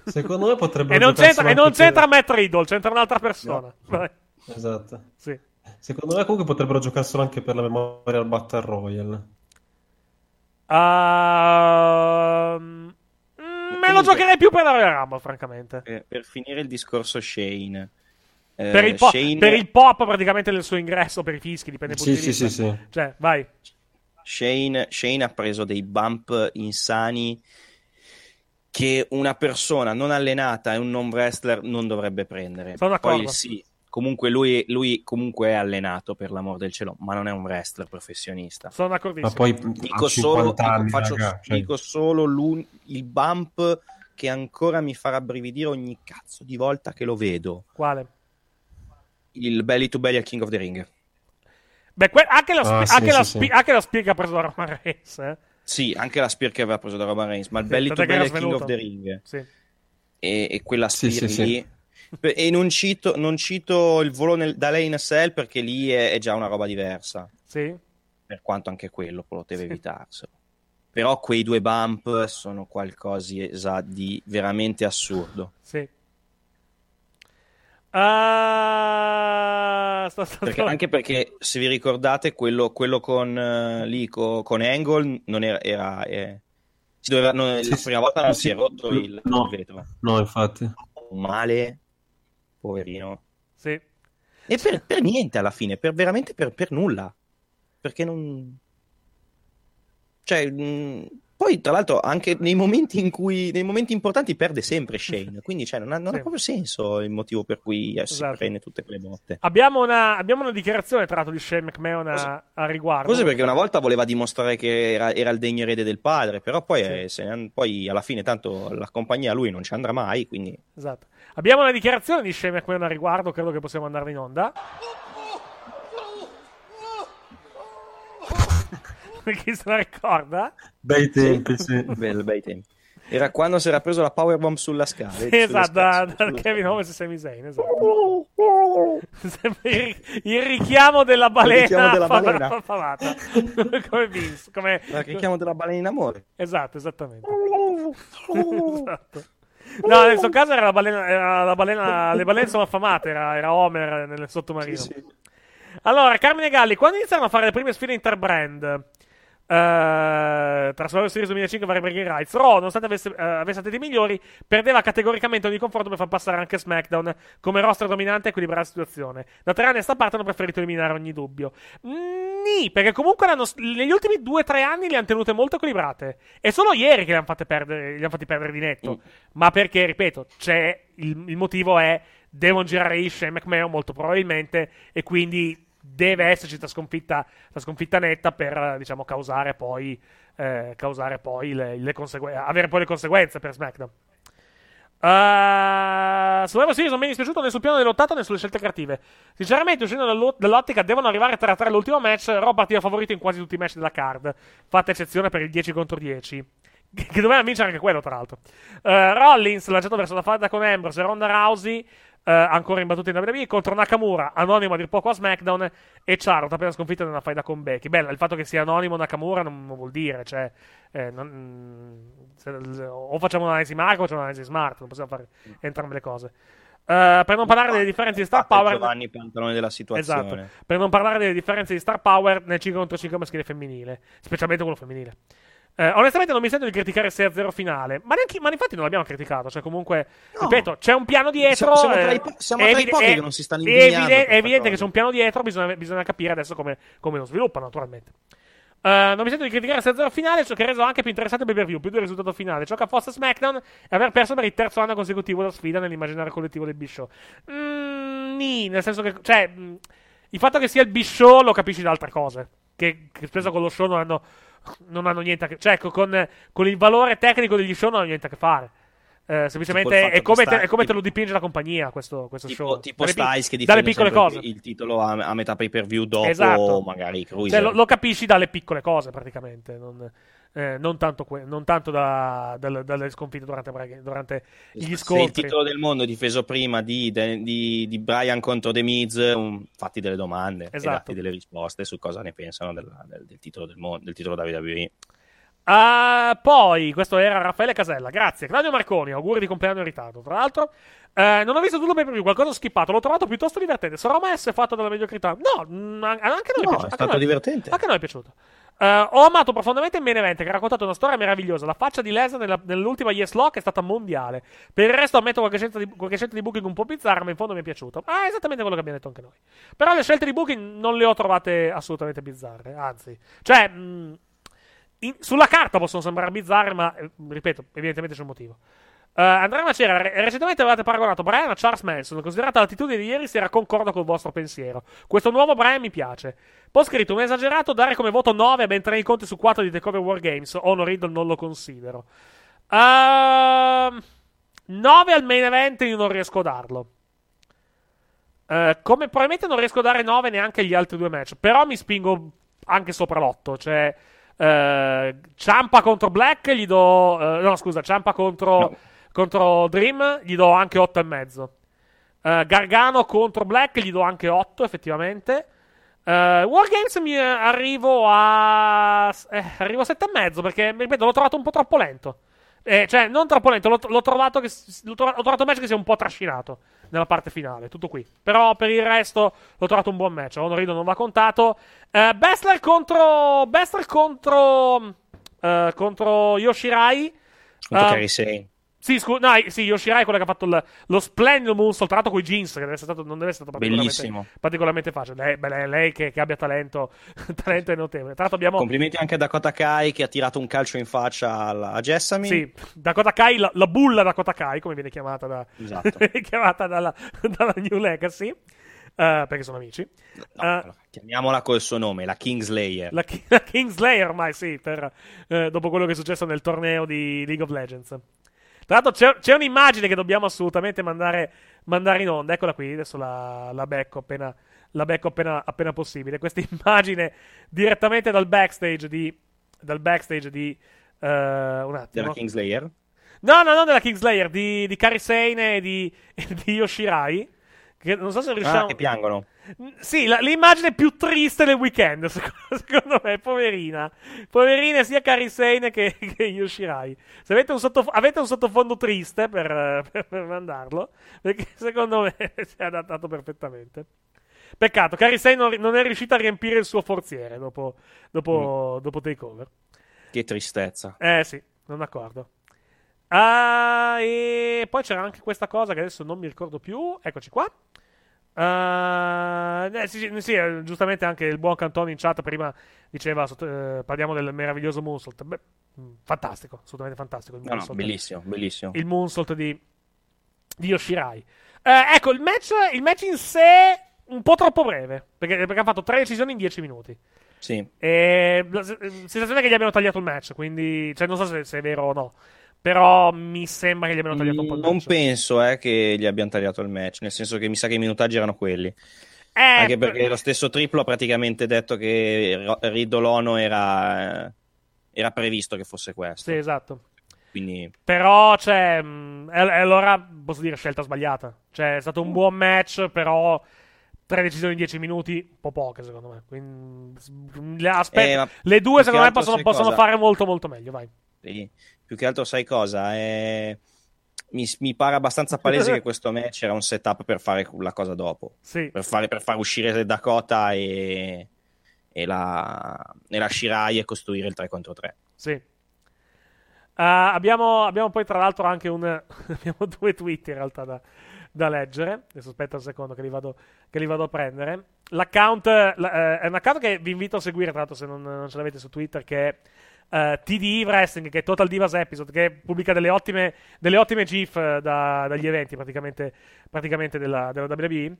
Secondo me potrebbero E non c'entra, e non c'entra Matt Riddle, c'entra un'altra persona. Vai. Esatto. Sì. Secondo me comunque potrebbero giocarselo anche per la Memorial Battle Royale. Mm, me lo giocherei più per la Royal Rumble, francamente. per, per finire il discorso Shane eh, Per il, po- Shane- per il pop praticamente del suo ingresso, per i fischi, dipende Sì, sì, sì, sì. Cioè, vai. Shane, Shane ha preso dei bump insani che una persona non allenata e un non wrestler non dovrebbe prendere. Sono d'accordo. Poi sì, comunque lui, lui comunque è allenato per l'amor del cielo, ma non è un wrestler professionista. Sono d'accordissimo. Ma poi Dico solo, 50 anni, dico, faccio- raga, cioè- dico solo il bump che ancora mi fa rabbrividire ogni cazzo di volta che lo vedo. Quale? Il belly to belly al King of the Ring. Beh, que- anche, la Ah, spi- sì, anche, la sì, spi- sì. anche la Spear che ha preso da Roman Reigns, eh. Sì, anche la Spear che aveva preso da Roman Reigns, ma il Sì, belly to belly al King of the Ring. Sì. e, e quella Spear sì, lì. E non cito, non cito il volo nel- da lei in SL perché lì è, è già una roba diversa. Sì. Per quanto anche quello poteva evitarselo. Però quei due bump sono qualcosa di veramente assurdo. Sì. Ah, sto- sto- Perché- sto- anche perché, se vi ricordate, quello, quello con, eh, lì, co- con Angle non era. era, eh, si doveva- non- Sì, la sì. prima volta non Sì, si è rotto sì. il, No. il vetro. No, infatti. Male, poverino. Sì. E per, per niente alla fine, per, veramente per, per nulla. Perché non. Cioè, mh, poi tra l'altro anche nei momenti in cui, nei momenti importanti perde sempre Shane, quindi cioè, non, ha, non ha Sì. proprio senso il motivo per cui eh, si Esatto. prende tutte quelle botte. Abbiamo una, abbiamo una dichiarazione tra l'altro di Shane McMahon a, a riguardo. Forse perché una volta voleva dimostrare che era, era il degno erede del padre, però poi, eh, se ne- poi alla fine tanto la compagnia a lui non ci andrà mai, quindi Esatto. Abbiamo una dichiarazione di Shane McMahon a riguardo, credo che possiamo andarla in onda. Chi se la ricorda? Bei tempi, sì. Bel- bei tempi. Era quando si era preso la powerbomb sulla scala. Sì, esatto, da, da sulle Kevin Owens e Sami Zayn, esatto. Il, il richiamo della balena, richiamo della fa- balena. fa- famata. come Vince, come... scale. Che chiamo della balena in amore. Esatto, esattamente. esatto. No, nel suo caso era la balena, era la balena le balene sono affamate, era, era Homer nel sottomarino. Allora, Carmine Galli, quando iniziarono a fare le prime sfide interbrand, eh, Uh, tra Survivor Series 2005 e vari Breaking Rights. Raw, nonostante avesse, uh, avesse attenti migliori, perdeva categoricamente ogni confronto per far passare anche SmackDown come roster dominante e equilibrare la situazione. Da tre anni a sta parte hanno preferito eliminare ogni dubbio. Nì, perché comunque l'hanno- negli ultimi due o tre anni le hanno tenute molto equilibrate. È solo ieri che le hanno fatte perdere, li hanno fatti perdere di netto. Ma perché, ripeto, c'è il, il motivo è devono girare Ish e McMahon molto probabilmente e quindi deve esserci la sconfitta, sconfitta netta per diciamo causare poi, eh, causare poi le, le conseguen- avere poi le conseguenze per SmackDown. Uh, Survivor Series non mi è dispiaciuto né sul piano dell'ottato né sulle scelte creative. Sinceramente, uscendo dall'o- dall'ottica, devono arrivare 3-3 all'ultimo match. Raw partiva favorito in quasi tutti i match della card. Fatta eccezione per il 10 contro 10. Che doveva vincere anche quello, tra l'altro. Uh, Rollins lanciato verso la falda con Ambrose e Ronda Rousey. Uh, ancora imbattuta in WWE contro Nakamura, anonimo a dir poco a SmackDown. E Charlotte appena sconfitta nella faida con Becky. Bella, il fatto che sia anonimo Nakamura non, non vuol dire, cioè, eh, non- se- o facciamo un'analisi macro o facciamo un'analisi smart, non possiamo fare entrambe le cose. Uh, per non parlare delle differenze di star power, Giovanni Pantalone della situazione. Esatto. Per non parlare delle differenze di star power nel 5 contro 5 maschile e femminile, specialmente quello femminile. Eh, onestamente non mi sento di criticare il 6-0 finale, ma, neanche, ma infatti non l'abbiamo criticato. Cioè, comunque, ripeto, c'è un piano dietro. Siamo- siamo tra eh, i po- siamo è tra i evide- pochi è- che non si stanno è indignando È questa evidente che c'è un piano dietro, bisogna, bisogna capire adesso come, come lo sviluppa, naturalmente. Eh, non mi sento di criticare il 6-0 finale, ciò che ha reso anche più interessante il pay-per-view, più del risultato finale. Ciò che ha fosse SmackDown è aver perso per il terzo anno consecutivo la sfida nell'immaginario collettivo del Bishow. Mm, nì, nel senso che, cioè, mm, il fatto che sia il Bishow lo capisci da altre cose. Che, che spesso con lo show non hanno, non hanno niente a che Cioè, con, con il valore tecnico degli show non hanno niente a che fare. Eh, semplicemente è come, te, è come te lo dipinge la compagnia questo, questo Tipo, show. tipo Dalle Styles che dalle piccole cose. il titolo a, a metà pay per view dopo Esatto. magari Cruiser. Cioè, lo, lo capisci dalle piccole cose, praticamente. Non, eh, non tanto, que- non tanto da- dal- dalle sconfitte durante, durante gli Se il scontri. titolo del mondo è difeso prima di, di, di Brian contro The Miz, um, fatti delle domande e Esatto. datti delle risposte su cosa ne pensano della- del, del titolo del mondo, del titolo WWE. Ah, poi, questo era Raffaele Casella. Grazie. Claudio Marconi, auguri di compleanno in ritardo. Tra l'altro, eh, non ho visto tutto per preview, qualcosa ho skippato. L'ho trovato piuttosto divertente. Sarà mai fatto dalla mediocrità? No, an- anche a noi No, è piaciuto. è Anche stato noi- divertente. Anche a noi è piaciuto. Eh, ho amato profondamente event che ha raccontato una storia meravigliosa. La faccia di Lesnar nella- nell'ultima Yes Lock è stata mondiale. Per il resto ammetto qualche scelta, di, qualche scelta di booking un po' bizzarra, ma in fondo mi è piaciuto. Ah, è esattamente quello che abbiamo detto anche noi. Però le scelte di booking non le ho trovate assolutamente bizzarre. Anzi, cioè, mh, in- sulla carta possono sembrare bizzarre, ma eh, ripeto, evidentemente c'è un motivo. Uh, Andrea Macera, re- recentemente avevate paragonato Brian a Charles Manson. Considerata l'attitudine di ieri, si era concordo col vostro pensiero. Questo nuovo Brian mi piace. Poi scritto un esagerato dare come voto 9 a ben 3 incontri su 4 di Takeover War Games. Honor Riddle non lo considero. Ehm, 9 al main event io non riesco a darlo. Eh, come probabilmente non riesco a dare 9 neanche agli altri due match. Però mi spingo anche sopra l'8. Cioè, eh, Ciampa contro Black gli do. no, scusa, Ciampa contro, contro Dream gli do anche 8 e mezzo. Eh, Gargano contro Black gli do anche 8, effettivamente. Eh, Wargames mi arrivo a. eh, arrivo a 7 e mezzo perché, ripeto, l'ho trovato un po' troppo lento. Eh, cioè, non troppo lento, l'ho, l'ho trovato che, l'ho, trova- ho trovato un match che si è un po' trascinato nella parte finale, tutto qui. Però per il resto l'ho trovato un buon match. Honorido non va contato. Eh, Bessler contro. Bessler contro. eh, contro Yoshirai. Contro Eh, Kairi Sane. Sì, scu- no, sì, Yoshirai è quello che ha fatto il- lo splendido moonsault, tra l'altro con i jeans, che deve essere stato, non deve essere stato particolarmente, particolarmente facile. Lei, beh, lei, che, che abbia talento, talento è notevole. Tra l'altro abbiamo... Complimenti anche a Dakota Kai che ha tirato un calcio in faccia alla- a Jessamy. Sì, Dakota Kai, la, la bulla Dakota Kai, come viene chiamata, da, Esatto. viene chiamata dalla, dalla New Legacy, eh, perché sono amici. Eh, Chiamiamola col suo nome, la Kingslayer. la, la Kingslayer ormai, sì, per, eh, dopo quello che è successo nel torneo di League of Legends. Tra l'altro c'è, c'è un'immagine che dobbiamo assolutamente mandare, mandare in onda, eccola qui, adesso la, la becco appena, la becco appena, appena possibile. Questa immagine direttamente dal backstage di... Dal backstage di eh, un attimo. Della Kingslayer. No, no, non della Kingslayer, di, di Kairi Sane e di, di Yoshirai. Che non so se riusciamo... Ah, che piangono. Sì, la- l'immagine più triste del weekend, secondo, secondo me, poverina. Poverina sia Kairi Sane che, che Yoshirai. Se avete un, sottof- avete un sottofondo triste per, per- per mandarlo, perché secondo me si è adattato perfettamente. Peccato, Kairi Sane non, non è riuscita a riempire il suo forziere dopo, dopo, Mm. dopo Takeover. Che tristezza. Eh sì, non d'accordo. Ah, e poi c'era anche questa cosa che adesso non mi ricordo più. Eccoci qua. Ah, eh, sì, sì, sì, eh, giustamente anche il buon Cantone in chat prima diceva eh, parliamo del meraviglioso Moonsault. Beh, mh, fantastico, assolutamente fantastico. Il No, no, bellissimo, bellissimo. il Moonsault di, di Yoshirai. Eh, ecco, il match, il match in sé un po' troppo breve perché, perché ha fatto tre decisioni in 10 minuti. Sì. E la se- sensazione che gli abbiano tagliato il match, quindi cioè, non so se, se è vero o no. Però mi sembra che gli abbiano tagliato un po' il Non match. penso eh, che gli abbiano tagliato il match, nel senso che mi sa che i minutaggi erano quelli. Eh, Anche per- perché lo stesso triplo ha praticamente detto che Ridolono era, era previsto che fosse questo. Sì, esatto. Quindi Però, cioè, allora posso dire scelta sbagliata. Cioè, è stato un buon match, però tre decisioni in 10 minuti, un po' poche secondo me. Quindi, aspetta- Eh, le due secondo me possono, possono fare molto molto meglio, vai. sì, più che altro sai cosa? Eh, mi, mi pare abbastanza palese che questo match era un setup per fare la cosa dopo. Sì. Per, fare, per far uscire Dakota e, e, la, e la Shirai e costruire il 3 contro 3. Sì. Ah, abbiamo, abbiamo poi tra l'altro anche un... abbiamo due tweet in realtà da, da leggere. Adesso aspetta un secondo che li vado, che li vado a prendere. L'account la- eh, è un account che vi invito a seguire, tra l'altro se non, non ce l'avete su Twitter, che è eh, TDI Wrestling, che è Total Divas Episode, che pubblica delle ottime, delle ottime GIF eh, da- dagli eventi praticamente, praticamente della, della WWE.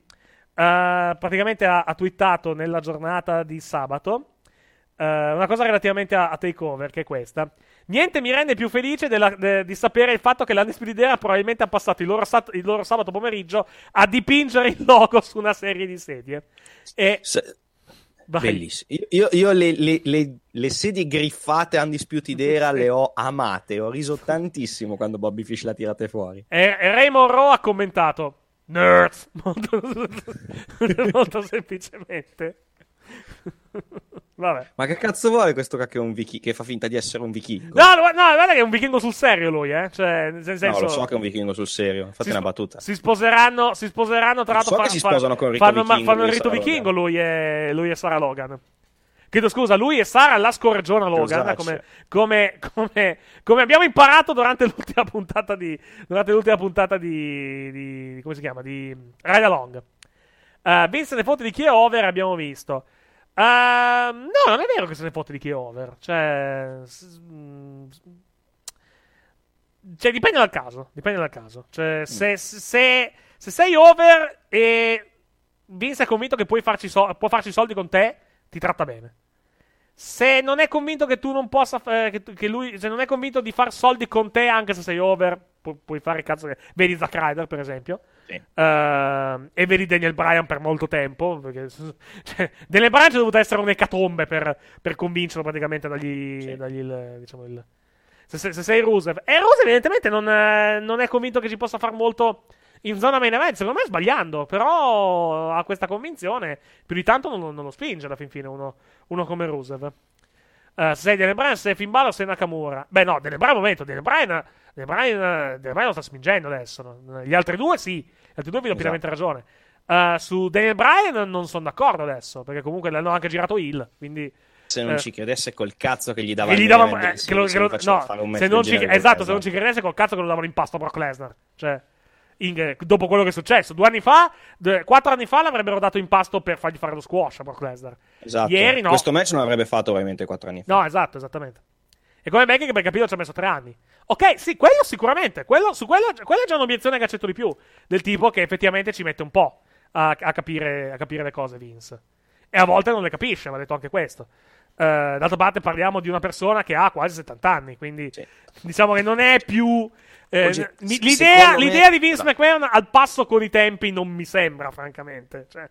Eh, praticamente ha, ha twittato nella giornata di sabato eh, una cosa relativamente a, a Takeover, che è questa. Niente mi rende più felice della- de- di sapere il fatto che l'Undisputed Era probabilmente ha passato il loro, sat- il loro sabato pomeriggio a dipingere il logo su una serie di sedie. E... Vai. Bellissimo. Io, io- le, le- le- le sedie griffate Undisputed Era le ho amate. Ho riso tantissimo quando Bobby Fish l'ha tirate fuori. E, e Ray Monroe ha commentato Nerds molto, molto semplicemente. Vabbè. Ma che cazzo vuole questo qua che, è un vichi- che fa finta di essere un vichingo? No, no, no, guarda che è un vichingo sul serio lui, eh. Cioè, nel senso, No, lo so che è un vichingo sul serio. Infatti Si una battuta. Si sposeranno, si sposeranno tra So l'altro. che fa- si fa- sposano con il rito fanno, ma- vichingo, fanno il e rito vichingo lui e, lui e Sara Logan. Chiedo scusa, lui e Sara la scorreggiona Logan, come, come, come, come abbiamo imparato durante l'ultima puntata di. Durante l'ultima puntata di. di- come si chiama? Di Ride Along. Uh, Vince le foto di chi è over abbiamo visto. Ehm, no, non è vero che se ne fotte di chi è over. Cioè. s- mm, cioè, dipende dal caso. Dipende dal caso. Cioè, se, se- se sei over e Vince è convinto che puoi farci so- può farci soldi con te, ti tratta bene. Se non è convinto che tu non possa. eh, che, tu- che lui. Se non è convinto di far soldi con te, anche se sei over, pu- puoi fare cazzo che. Vedi Zack Ryder, per esempio. Ehm, e vedi Daniel Bryan per molto tempo. Perché, cioè, Daniel Bryan c'è dovuta essere un'ecatombe per, per convincerlo praticamente a dargli, dargli il. Diciamo il. Se, se- se sei Rusev. E Rusev, evidentemente, non, eh, non è convinto che ci possa far molto in zona main event. Secondo me sbagliando. Però ha questa convinzione. Più di tanto non, non lo spinge alla fin fine uno, uno come Rusev. Se sei Daniel Bryan, se sei Finn Balor, sei Nakamura. Beh, no, Daniel Bryan, momento. Daniel Bryan, Daniel Bryan, Daniel Bryan lo sta spingendo adesso. no? Gli altri due, sì. Gli altri due vi do pienamente ragione. Eh, su Daniel Bryan non sono d'accordo adesso. Perché comunque l'hanno anche girato Hill. Quindi. Se non eh, ci credesse col cazzo che gli dava che gli dava, eh, che lo- che lo- no, se non ci, esatto, se non ci credesse col cazzo che lo davano in pasto a Brock Lesnar. Cioè, in- eh, dopo quello che è successo, due anni fa, due- quattro anni fa l'avrebbero dato in pasto per fargli fare lo squash a Brock Lesnar. Esatto. Ieri no. Questo match non avrebbe fatto ovviamente 4 anni fa. No, esatto, esattamente. E come Becky che per capirlo ci ha messo tre anni. Ok, sì, quello sicuramente. Quello, su quello, quella è già un'obiezione che accetto di più. Del tipo che effettivamente ci mette un po' a, a capire, a capire le cose, Vince. E a volte non le capisce, va detto anche questo. Eh, d'altra parte parliamo di una persona che ha quasi 70 anni, quindi diciamo che non è più... eh, Oggi- mi- l'idea, secondo me- l'idea di Vince McMahon al passo con i tempi non mi sembra, francamente. Cioè,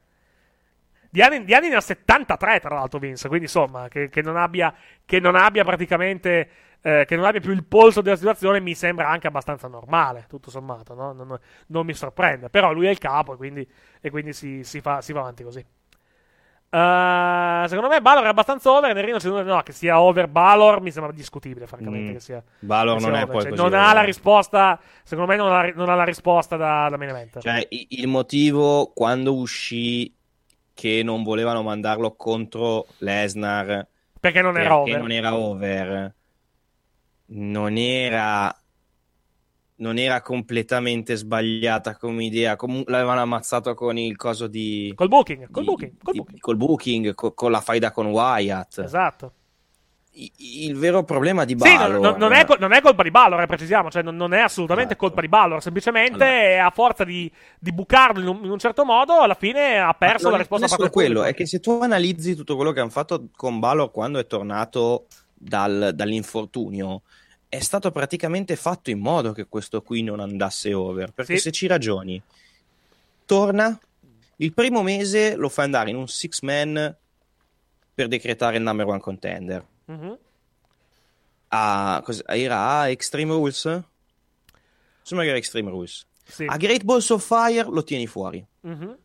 di anni, di anni ne ha 73, tra l'altro, Vince. Quindi, insomma, che, che non abbia, che non abbia praticamente. eh, che non abbia più il polso della situazione mi sembra anche abbastanza normale, tutto sommato, no? non, non mi sorprende. Però lui è il capo e quindi, e quindi si, si fa, si va avanti così. Eh, secondo me Balor è abbastanza over. Nel Rino c'è uno- no, che sia over Balor mi sembra discutibile, francamente. Mm. Che sia, Balor che sia non è over. poi Cioè, così Non ha la risposta. Secondo me, non ha, non ha la risposta da, da main event. Cioè, il motivo quando uscì che non volevano mandarlo contro Lesnar Perché non era perché over. non era over, non era non era completamente sbagliata come idea. Comunque l'avevano ammazzato con il coso di Col booking, col di- booking, col di- booking. col booking, co- con la faida con Wyatt. Esatto. Il vero problema di Sì, Balor non, non- non è, non è colpa di Balor, eh, precisiamo, cioè non, non è assolutamente Esatto. colpa di Balor, semplicemente a forza di, di bucarlo in un, in un certo modo, alla fine ha perso la risposta non è solo pubblico. quello, è che se tu analizzi tutto quello che hanno fatto con Balor quando è tornato dal- dall'infortunio, è stato praticamente fatto in modo che questo qui non andasse over. Perché Sì. se ci ragioni, torna, il primo mese lo fa andare in un six man per decretare il number one contender. Mhm. A, cos- era a Extreme Rules? Che era Extreme Rules. Sì. A Great Balls of Fire lo tieni fuori. Mhm.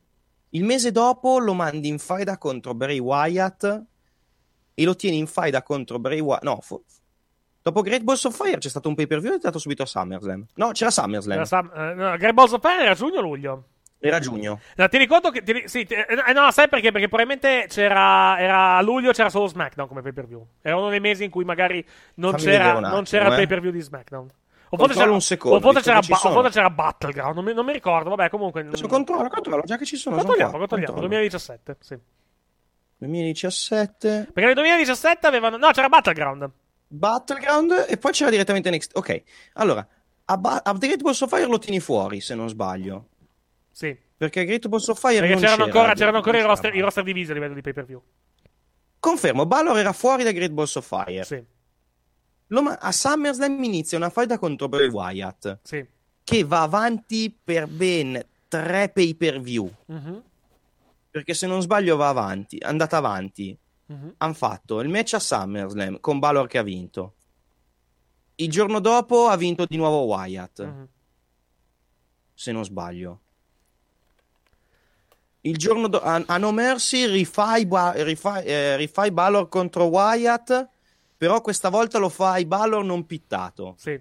Il mese dopo lo mandi in faida contro Bray Wyatt e lo tieni in faida contro Bray Wyatt. No, fu- dopo Great Balls of Fire c'è stato un pay per view ed è stato subito a SummerSlam. No, c'era SummerSlam. Era Sam- eh, no, Great Balls of Fire era giugno o luglio? Era giugno. No, ti ricordo che. ti- sì, ti- eh, no, sai perché? Perché probabilmente c'era. Era a luglio c'era solo SmackDown come pay per view. Era uno dei mesi in cui magari non Fammi c'era, non c'era eh. pay per view di SmackDown. O forse c'era, un secondo, o forse c'era, ba- o sono. forse c'era Battleground, non mi, non mi ricordo. Vabbè, comunque. Adesso controllo, controllo, già che ci sono. sono Controlliamo, qua. controlliamo. Controllo. 2017, sì. 2017. Perché nel 2017 avevano. No, c'era Battleground. Battleground e poi c'era direttamente Next. Ok, allora, a, ba- a Great Balls of Fire lo tieni fuori, se non sbaglio. Sì. Perché Great Balls of Fire Perché non c'erano c'era. ancora, c'erano ancora i, roster, i roster divisi a livello di pay per view. Confermo, Balor era fuori da Great Balls of Fire. Sì. Ma- a SummerSlam inizia una faida contro Bray Wyatt. Sì. Che va avanti per ben tre pay per view. Mhm. Perché se non sbaglio va avanti, è andata avanti. Mhm. Hanno fatto il match a SummerSlam con Balor che ha vinto. Il giorno dopo ha vinto di nuovo Wyatt. Mhm. Se non sbaglio. Il giorno dopo a, a No Mercy rifai, Ba- rifai, eh, rifai Balor contro Wyatt. Però questa volta lo fai Balor non pittato. Sì.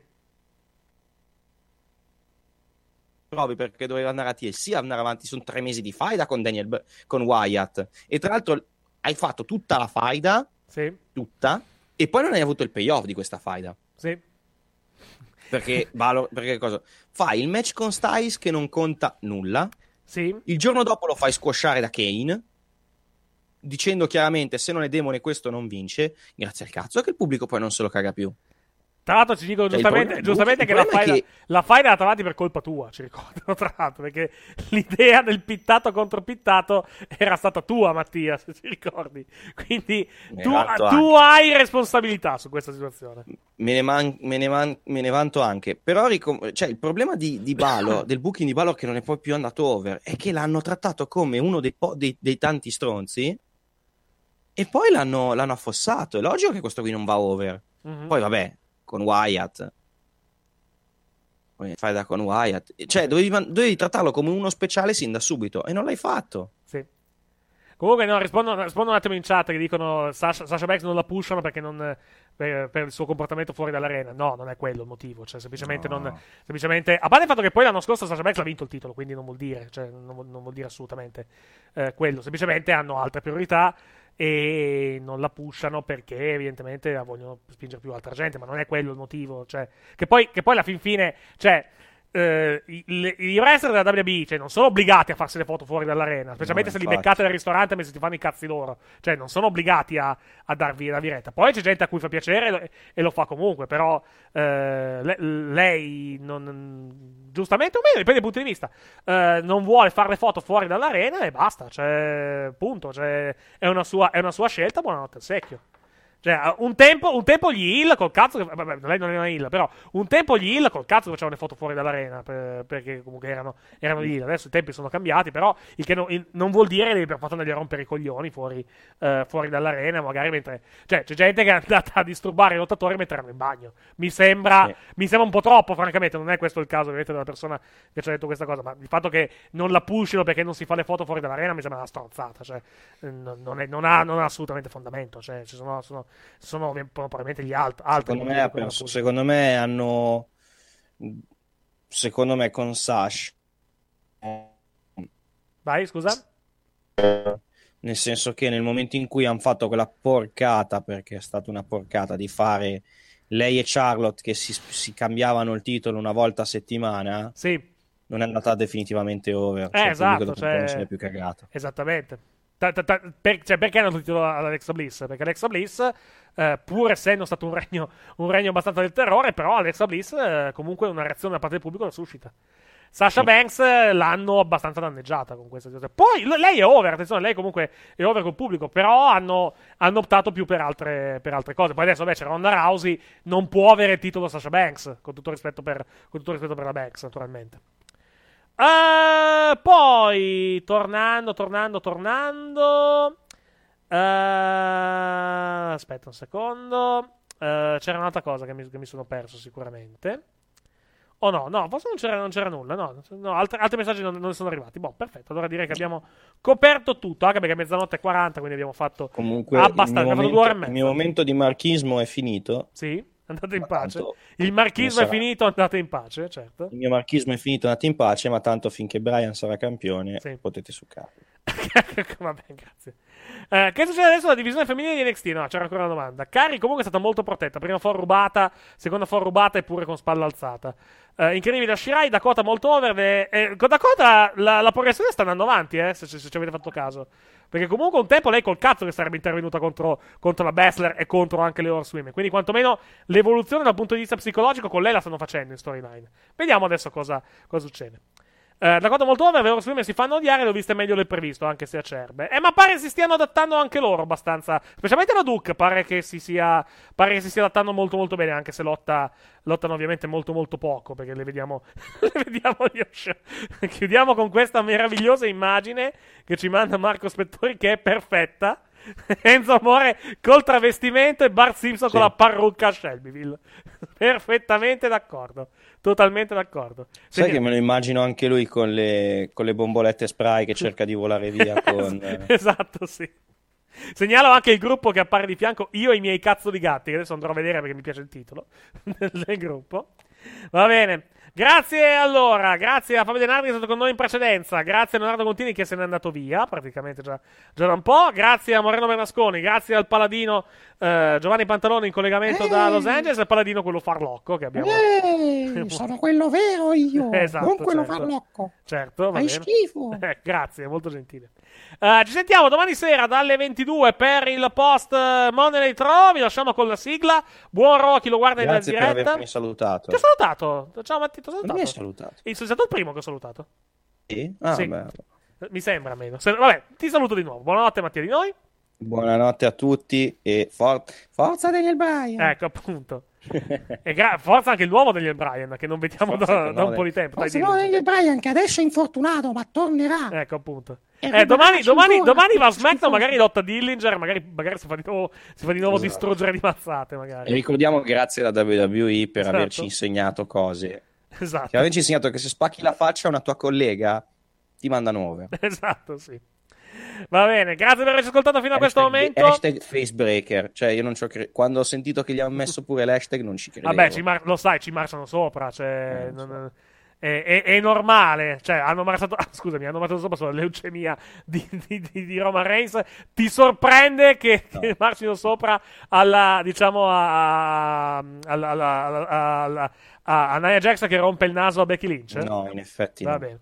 Provi perché doveva andare a TLC, andare avanti. Sono tre mesi di faida con Daniel con Wyatt. E tra l'altro hai fatto tutta la faida. Sì. Tutta. E poi non hai avuto il payoff di questa faida. Sì. Perché Balor, perché cosa? Fai il match con Styles che non conta nulla. Sì. Il giorno dopo lo fai squashare da Kane. Dicendo chiaramente se non è demone questo non vince. Grazie al cazzo che il pubblico poi non se lo caga più. Tra l'altro ci dicono Cioè, giustamente, giustamente che la faida, che- la faida è andata avanti per colpa tua, ci ricordano tra l'altro, perché l'idea del pittato contro pittato era stata tua Mattia, se ci ricordi. Quindi Ne tu, vanto tu hai responsabilità su questa situazione. Me ne, man- me ne man- me ne vanto anche. Però ricom- cioè, il problema di, di Balor, del booking di Balor che non è poi più andato over, è che l'hanno trattato come uno dei, po- dei- dei tanti stronzi e poi l'hanno, l'hanno affossato. È logico che questo qui non va over. Mhm. Poi vabbè, con Wyatt. Poi fai da con Wyatt. Cioè, dovevi, dovevi trattarlo come uno speciale sin da subito e non l'hai fatto. Sì. Comunque, no, rispondo, rispondo un attimo in chat che dicono Sasha, Sasha Banks non la pushano perché non, per, per il suo comportamento fuori dall'arena. No, non è quello il motivo. Cioè, semplicemente non. Semplicemente, a parte il fatto che poi l'anno scorso Sasha Banks ha vinto il titolo, quindi non vuol dire, cioè, non, vuol, non vuol dire assolutamente eh, quello. Semplicemente hanno altre priorità e non la pushano perché evidentemente la vogliono spingere più altra gente, ma non è quello il motivo. Cioè, che poi, che poi alla fin fine, cioè, eh, i, i wrestler della WWE cioè, non sono obbligati a farsi le foto fuori dall'arena, specialmente No, se li beccate al ristorante mentre si fanno i cazzi loro. Cioè, non sono obbligati a, a darvi la diretta. Poi c'è gente a cui fa piacere e lo, e lo fa comunque, però eh, le- lei non. Giustamente o meno, dipende dal punto di vista. eh, non vuole fare le foto fuori dall'arena e basta. Cioè, punto. Cioè, è, una sua, è una sua scelta. Buonanotte al secchio. Cioè, un tempo, un tempo gli Hill col cazzo. che- Vabbè, lei non era Hill, però un tempo gli Hill col cazzo facevano le foto fuori dall'arena. per- perché comunque erano, erano gli Hill. Adesso i tempi sono cambiati, però il che non, il- non vuol dire che per forza andare a rompere i coglioni fuori, eh, fuori dall'arena. Magari mentre. Cioè, c'è gente che è andata a disturbare i lottatori mentre erano in bagno. Mi sembra, mi sembra un po' troppo, francamente. Non è questo il caso, ovviamente, della persona che ci ha detto questa cosa. Ma il fatto che non la pushino perché non si fa le foto fuori dall'arena mi sembra una stronzata. Cioè, non, non è- non ha, non ha assolutamente fondamento. Cioè, ci sono, sono, sono probabilmente gli alt- altri. Secondo me, pushano. secondo me hanno. Secondo me con Sash. Vai, scusa. nel senso che nel momento in cui hanno fatto quella porcata, perché è stata una porcata, di fare lei e Charlotte che si, si cambiavano il titolo una volta a settimana, Sì. non è andata definitivamente over. Eh, Cioè, il esatto, un po' cioè- non se n'è più cagato. Esattamente. Ta- ta- ta- per- cioè, perché hanno titolo ad Alexa Bliss? Perché Alexa Bliss, eh, pur essendo stato un regno, un regno abbastanza del terrore, però Alexa Bliss eh, comunque una reazione da parte del pubblico la suscita. Sasha Banks eh, l'hanno abbastanza danneggiata con questa situazione. Poi l- lei è over, attenzione, lei comunque è over col pubblico, però hanno, hanno optato più per altre, per altre cose. Poi adesso, c'è Ronda Rousey, non può avere il titolo Sasha Banks, con tutto rispetto per, con tutto rispetto per la Banks, naturalmente. Eh, poi, tornando, tornando, tornando. eh, aspetta un secondo. Eh, c'era un'altra cosa che mi, che mi sono perso sicuramente. O no, no, forse non c'era, non c'era nulla. No, no, altri, altri messaggi non, non sono arrivati. Boh, perfetto. Allora direi che abbiamo coperto tutto. Anche perché è mezzanotte e 40, quindi abbiamo fatto Comunque, abbastanza. il mio, momento, il mio momento di marchismo è finito. Sì, andate in pace. Il marchismo è finito, andate in pace, certo. Il mio marchismo è finito, andate in pace, ma tanto finché Brian sarà campione Sì. potete succarlo. Vabbè, grazie. Eh, che succede adesso alla divisione femminile di NXT? No, c'era ancora una domanda. Cari comunque è stata molto protetta. Prima for rubata, seconda for rubata e pure con spalla alzata. Eh, incredibile da Shirai, Dakota molto over. le- eh, con Dakota la, la progressione sta andando avanti, eh, se, se- se ci avete fatto caso. Perché comunque un tempo lei col cazzo che sarebbe intervenuta contro, contro la Bessler e contro anche le Horsewomen. Quindi quantomeno l'evoluzione dal punto di vista psicologico con lei la stanno facendo in storyline. Vediamo adesso cosa, cosa succede. Eh, Dakota molto over, le Horsewomen si fanno odiare, le ho viste meglio del previsto, anche se acerbe. Eh, ma pare si stiano adattando anche loro abbastanza. Specialmente la Duke, pare che si sia, pare che si stia adattando molto molto bene, anche se lotta, lottano ovviamente molto molto poco, perché le vediamo, le vediamo Chiudiamo con questa meravigliosa immagine che ci manda Marco Spettori, che è perfetta. Enzo Amore col travestimento e Bart Simpson con la parrucca a Shelbyville. Perfettamente d'accordo. Totalmente d'accordo. Sai Senti- che me lo immagino anche lui con le, con le bombolette spray che cerca di volare via con... eh, esatto, sì. Segnalo anche il gruppo che appare di fianco, io e i miei cazzo di gatti, che adesso andrò a vedere perché mi piace il titolo del, del gruppo. Va bene. Grazie allora, grazie a Fabio Denardi che è stato con noi in precedenza, grazie a Leonardo Contini che se n'è andato via, praticamente già, già da un po', grazie a Moreno Bernasconi, grazie al paladino eh, Giovanni Pantalone in collegamento da Los Angeles, e al paladino quello farlocco che abbiamo... Ehi, sono quello vero io, Esatto, non quello certo. farlocco. Certo, va Fai bene. schifo. Eh, grazie, molto gentile. Eh, ci sentiamo domani sera dalle 22 per il post Monday Night Raw. Vi lasciamo con la sigla. Buon chi lo guarda in Grazie per diretta. avermi salutato. Ti ho salutato. Ciao Matteo, ti ho Non mi hai salutato. salutato. E sei stato il primo che ho salutato. Sì? Ah, Sì. beh. Mi sembra meno. Se- vabbè, ti saluto di nuovo. Buonanotte Mattia di noi. Buonanotte a tutti e for- forza Daniel Bryan. Ecco, appunto. e gra- forza anche il nuovo Daniel Bryan, che non vediamo Forza da, da un po' di tempo. Dai, dillo. no Daniel Bryan che adesso è infortunato ma tornerà. Ecco appunto. E Eh, domani, domani, domani va a SmackDown, magari lotta Dillinger, magari, magari si fa di nuovo, si fa di nuovo Esatto. distruggere di mazzate, magari. E ricordiamo grazie alla WWE per Esatto. averci insegnato cose. Esatto. Che averci insegnato che se spacchi la faccia a una tua collega ti manda nuove. Esatto, sì. Va bene, grazie per averci ascoltato fino a questo Hashtag- momento. Hashtag facebreaker. Cioè, io non ci ho cre- Quando ho sentito che gli hanno messo pure l'hashtag, non ci credevo. Vabbè, ci mar- lo sai, ci marciano sopra, cioè, non- è, è- è normale, cioè, hanno marciato, ah, scusami, hanno marciato sopra sulla leucemia di, di, di, di Roman Reigns, ti sorprende che, che marcino sopra alla, diciamo, a, alla, alla- alla- a, a Nia Jax che rompe il naso a Becky Lynch? No, in effetti Va no. bene.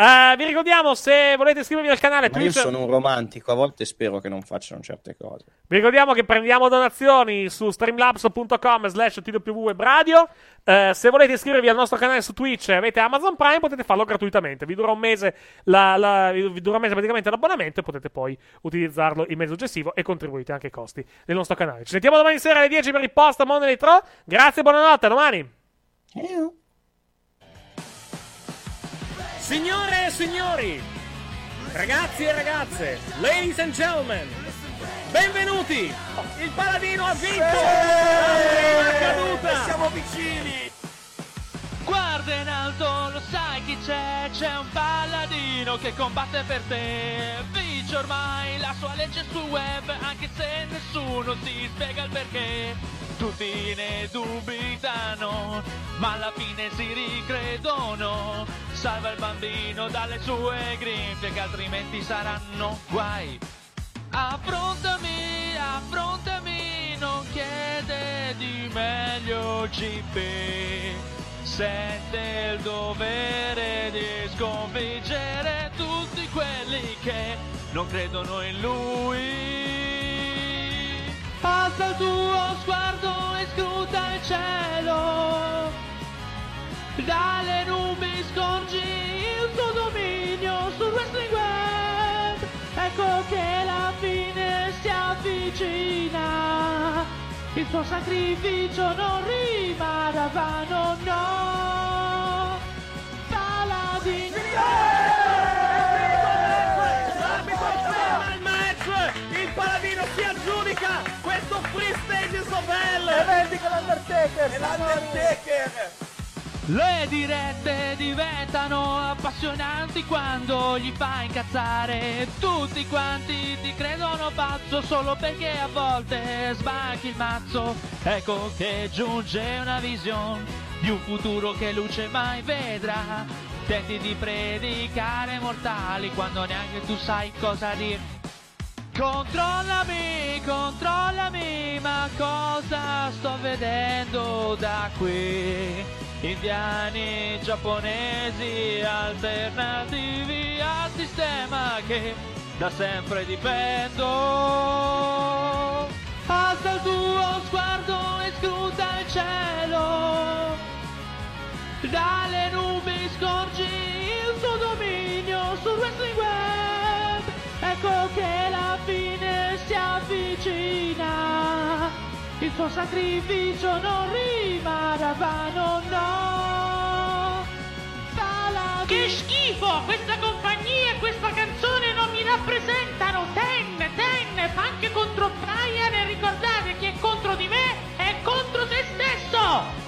Eh, vi ricordiamo, se volete iscrivervi al canale Ma io Twitch... sono un romantico, a volte spero che non facciano certe cose. Vi ricordiamo che prendiamo donazioni su streamlabs.com slash twwebradio. Eh, se volete iscrivervi al nostro canale su Twitch e avete Amazon Prime potete farlo gratuitamente. Vi dura un mese, la- la- vi dura un mese praticamente l'abbonamento e potete poi utilizzarlo il mese successivo e contribuite anche ai costi del nostro canale. Ci sentiamo domani sera alle 10 per il post Monday Night Raw. Grazie, buonanotte, a domani. Signore e signori, ragazzi e ragazze, ladies and gentlemen, benvenuti! Il paladino ha vinto! La prima caduta! Siamo vicini! Guarda in alto, lo sai chi c'è? C'è un paladino che combatte per te. Vince ormai la sua legge sul web, anche se nessuno si spiega il perché. Tutti ne dubitano, ma alla fine si ricredono. Salva il bambino dalle sue grinfie, che altrimenti saranno guai. Affrontami, affrontami, non chiede di meglio GP. Sente il dovere di sconfiggere tutti quelli che non credono in lui. Alza il tuo sguardo e scruta il cielo. Dalle nubi scorgi il tuo dominio sul wrestling web. Ecco che la fine si avvicina. Il tuo sacrificio non rimarrà vano, no. Paladin. Stage so bello! E vendica l'Undertaker! E l'Undertaker! Le dirette diventano appassionanti quando gli fa incazzare Tutti quanti ti credono pazzo solo perché a volte sbanchi il mazzo Ecco che giunge una visione di un futuro che luce mai vedrà Tenti di predicare mortali quando neanche tu sai cosa dire Controllami, controllami, ma cosa sto vedendo da qui? Indiani, giapponesi, alternativi al sistema che da sempre difendo. Alza il tuo sguardo e scruta il cielo. Dalle nubi scorgi il tuo dominio sul wrestling web. Ecco che la fine si avvicina. Il tuo sacrificio non rimarrà vano, no. Paladin. Che schifo! Questa compagnia e questa canzone non mi rappresentano! Ten, ten, fa anche contro Brian e ricordate chi è contro di me è contro se stesso!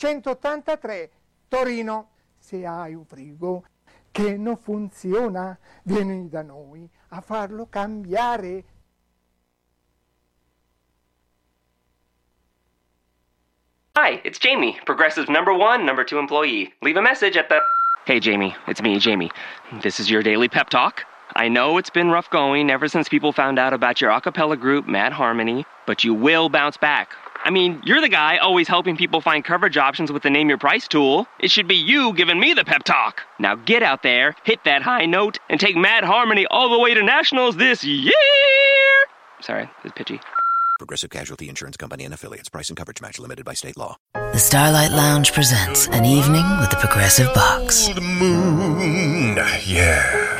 183, Torino. Se hai un frigo che non funziona, vieni da noi a farlo cambiare. Hi, it's Jamie, Progressive number one, number two employee. Leave a message at the. Hey, Jamie, it's me, Jamie. This is your daily pep talk. I know it's been rough going ever since people found out about your a cappella group, Mad Harmony, but you will bounce back. I mean, you're the guy always helping people find coverage options with the Name Your Price tool. It should be you giving me the pep talk. Now get out there, hit that high note, and take Mad Harmony all the way to nationals this year! Sorry, it's pitchy. Progressive Casualty Insurance Company and affiliates. Price and coverage match limited by state law. The Starlight Lounge presents an evening with the Progressive Box. Moon. Yeah.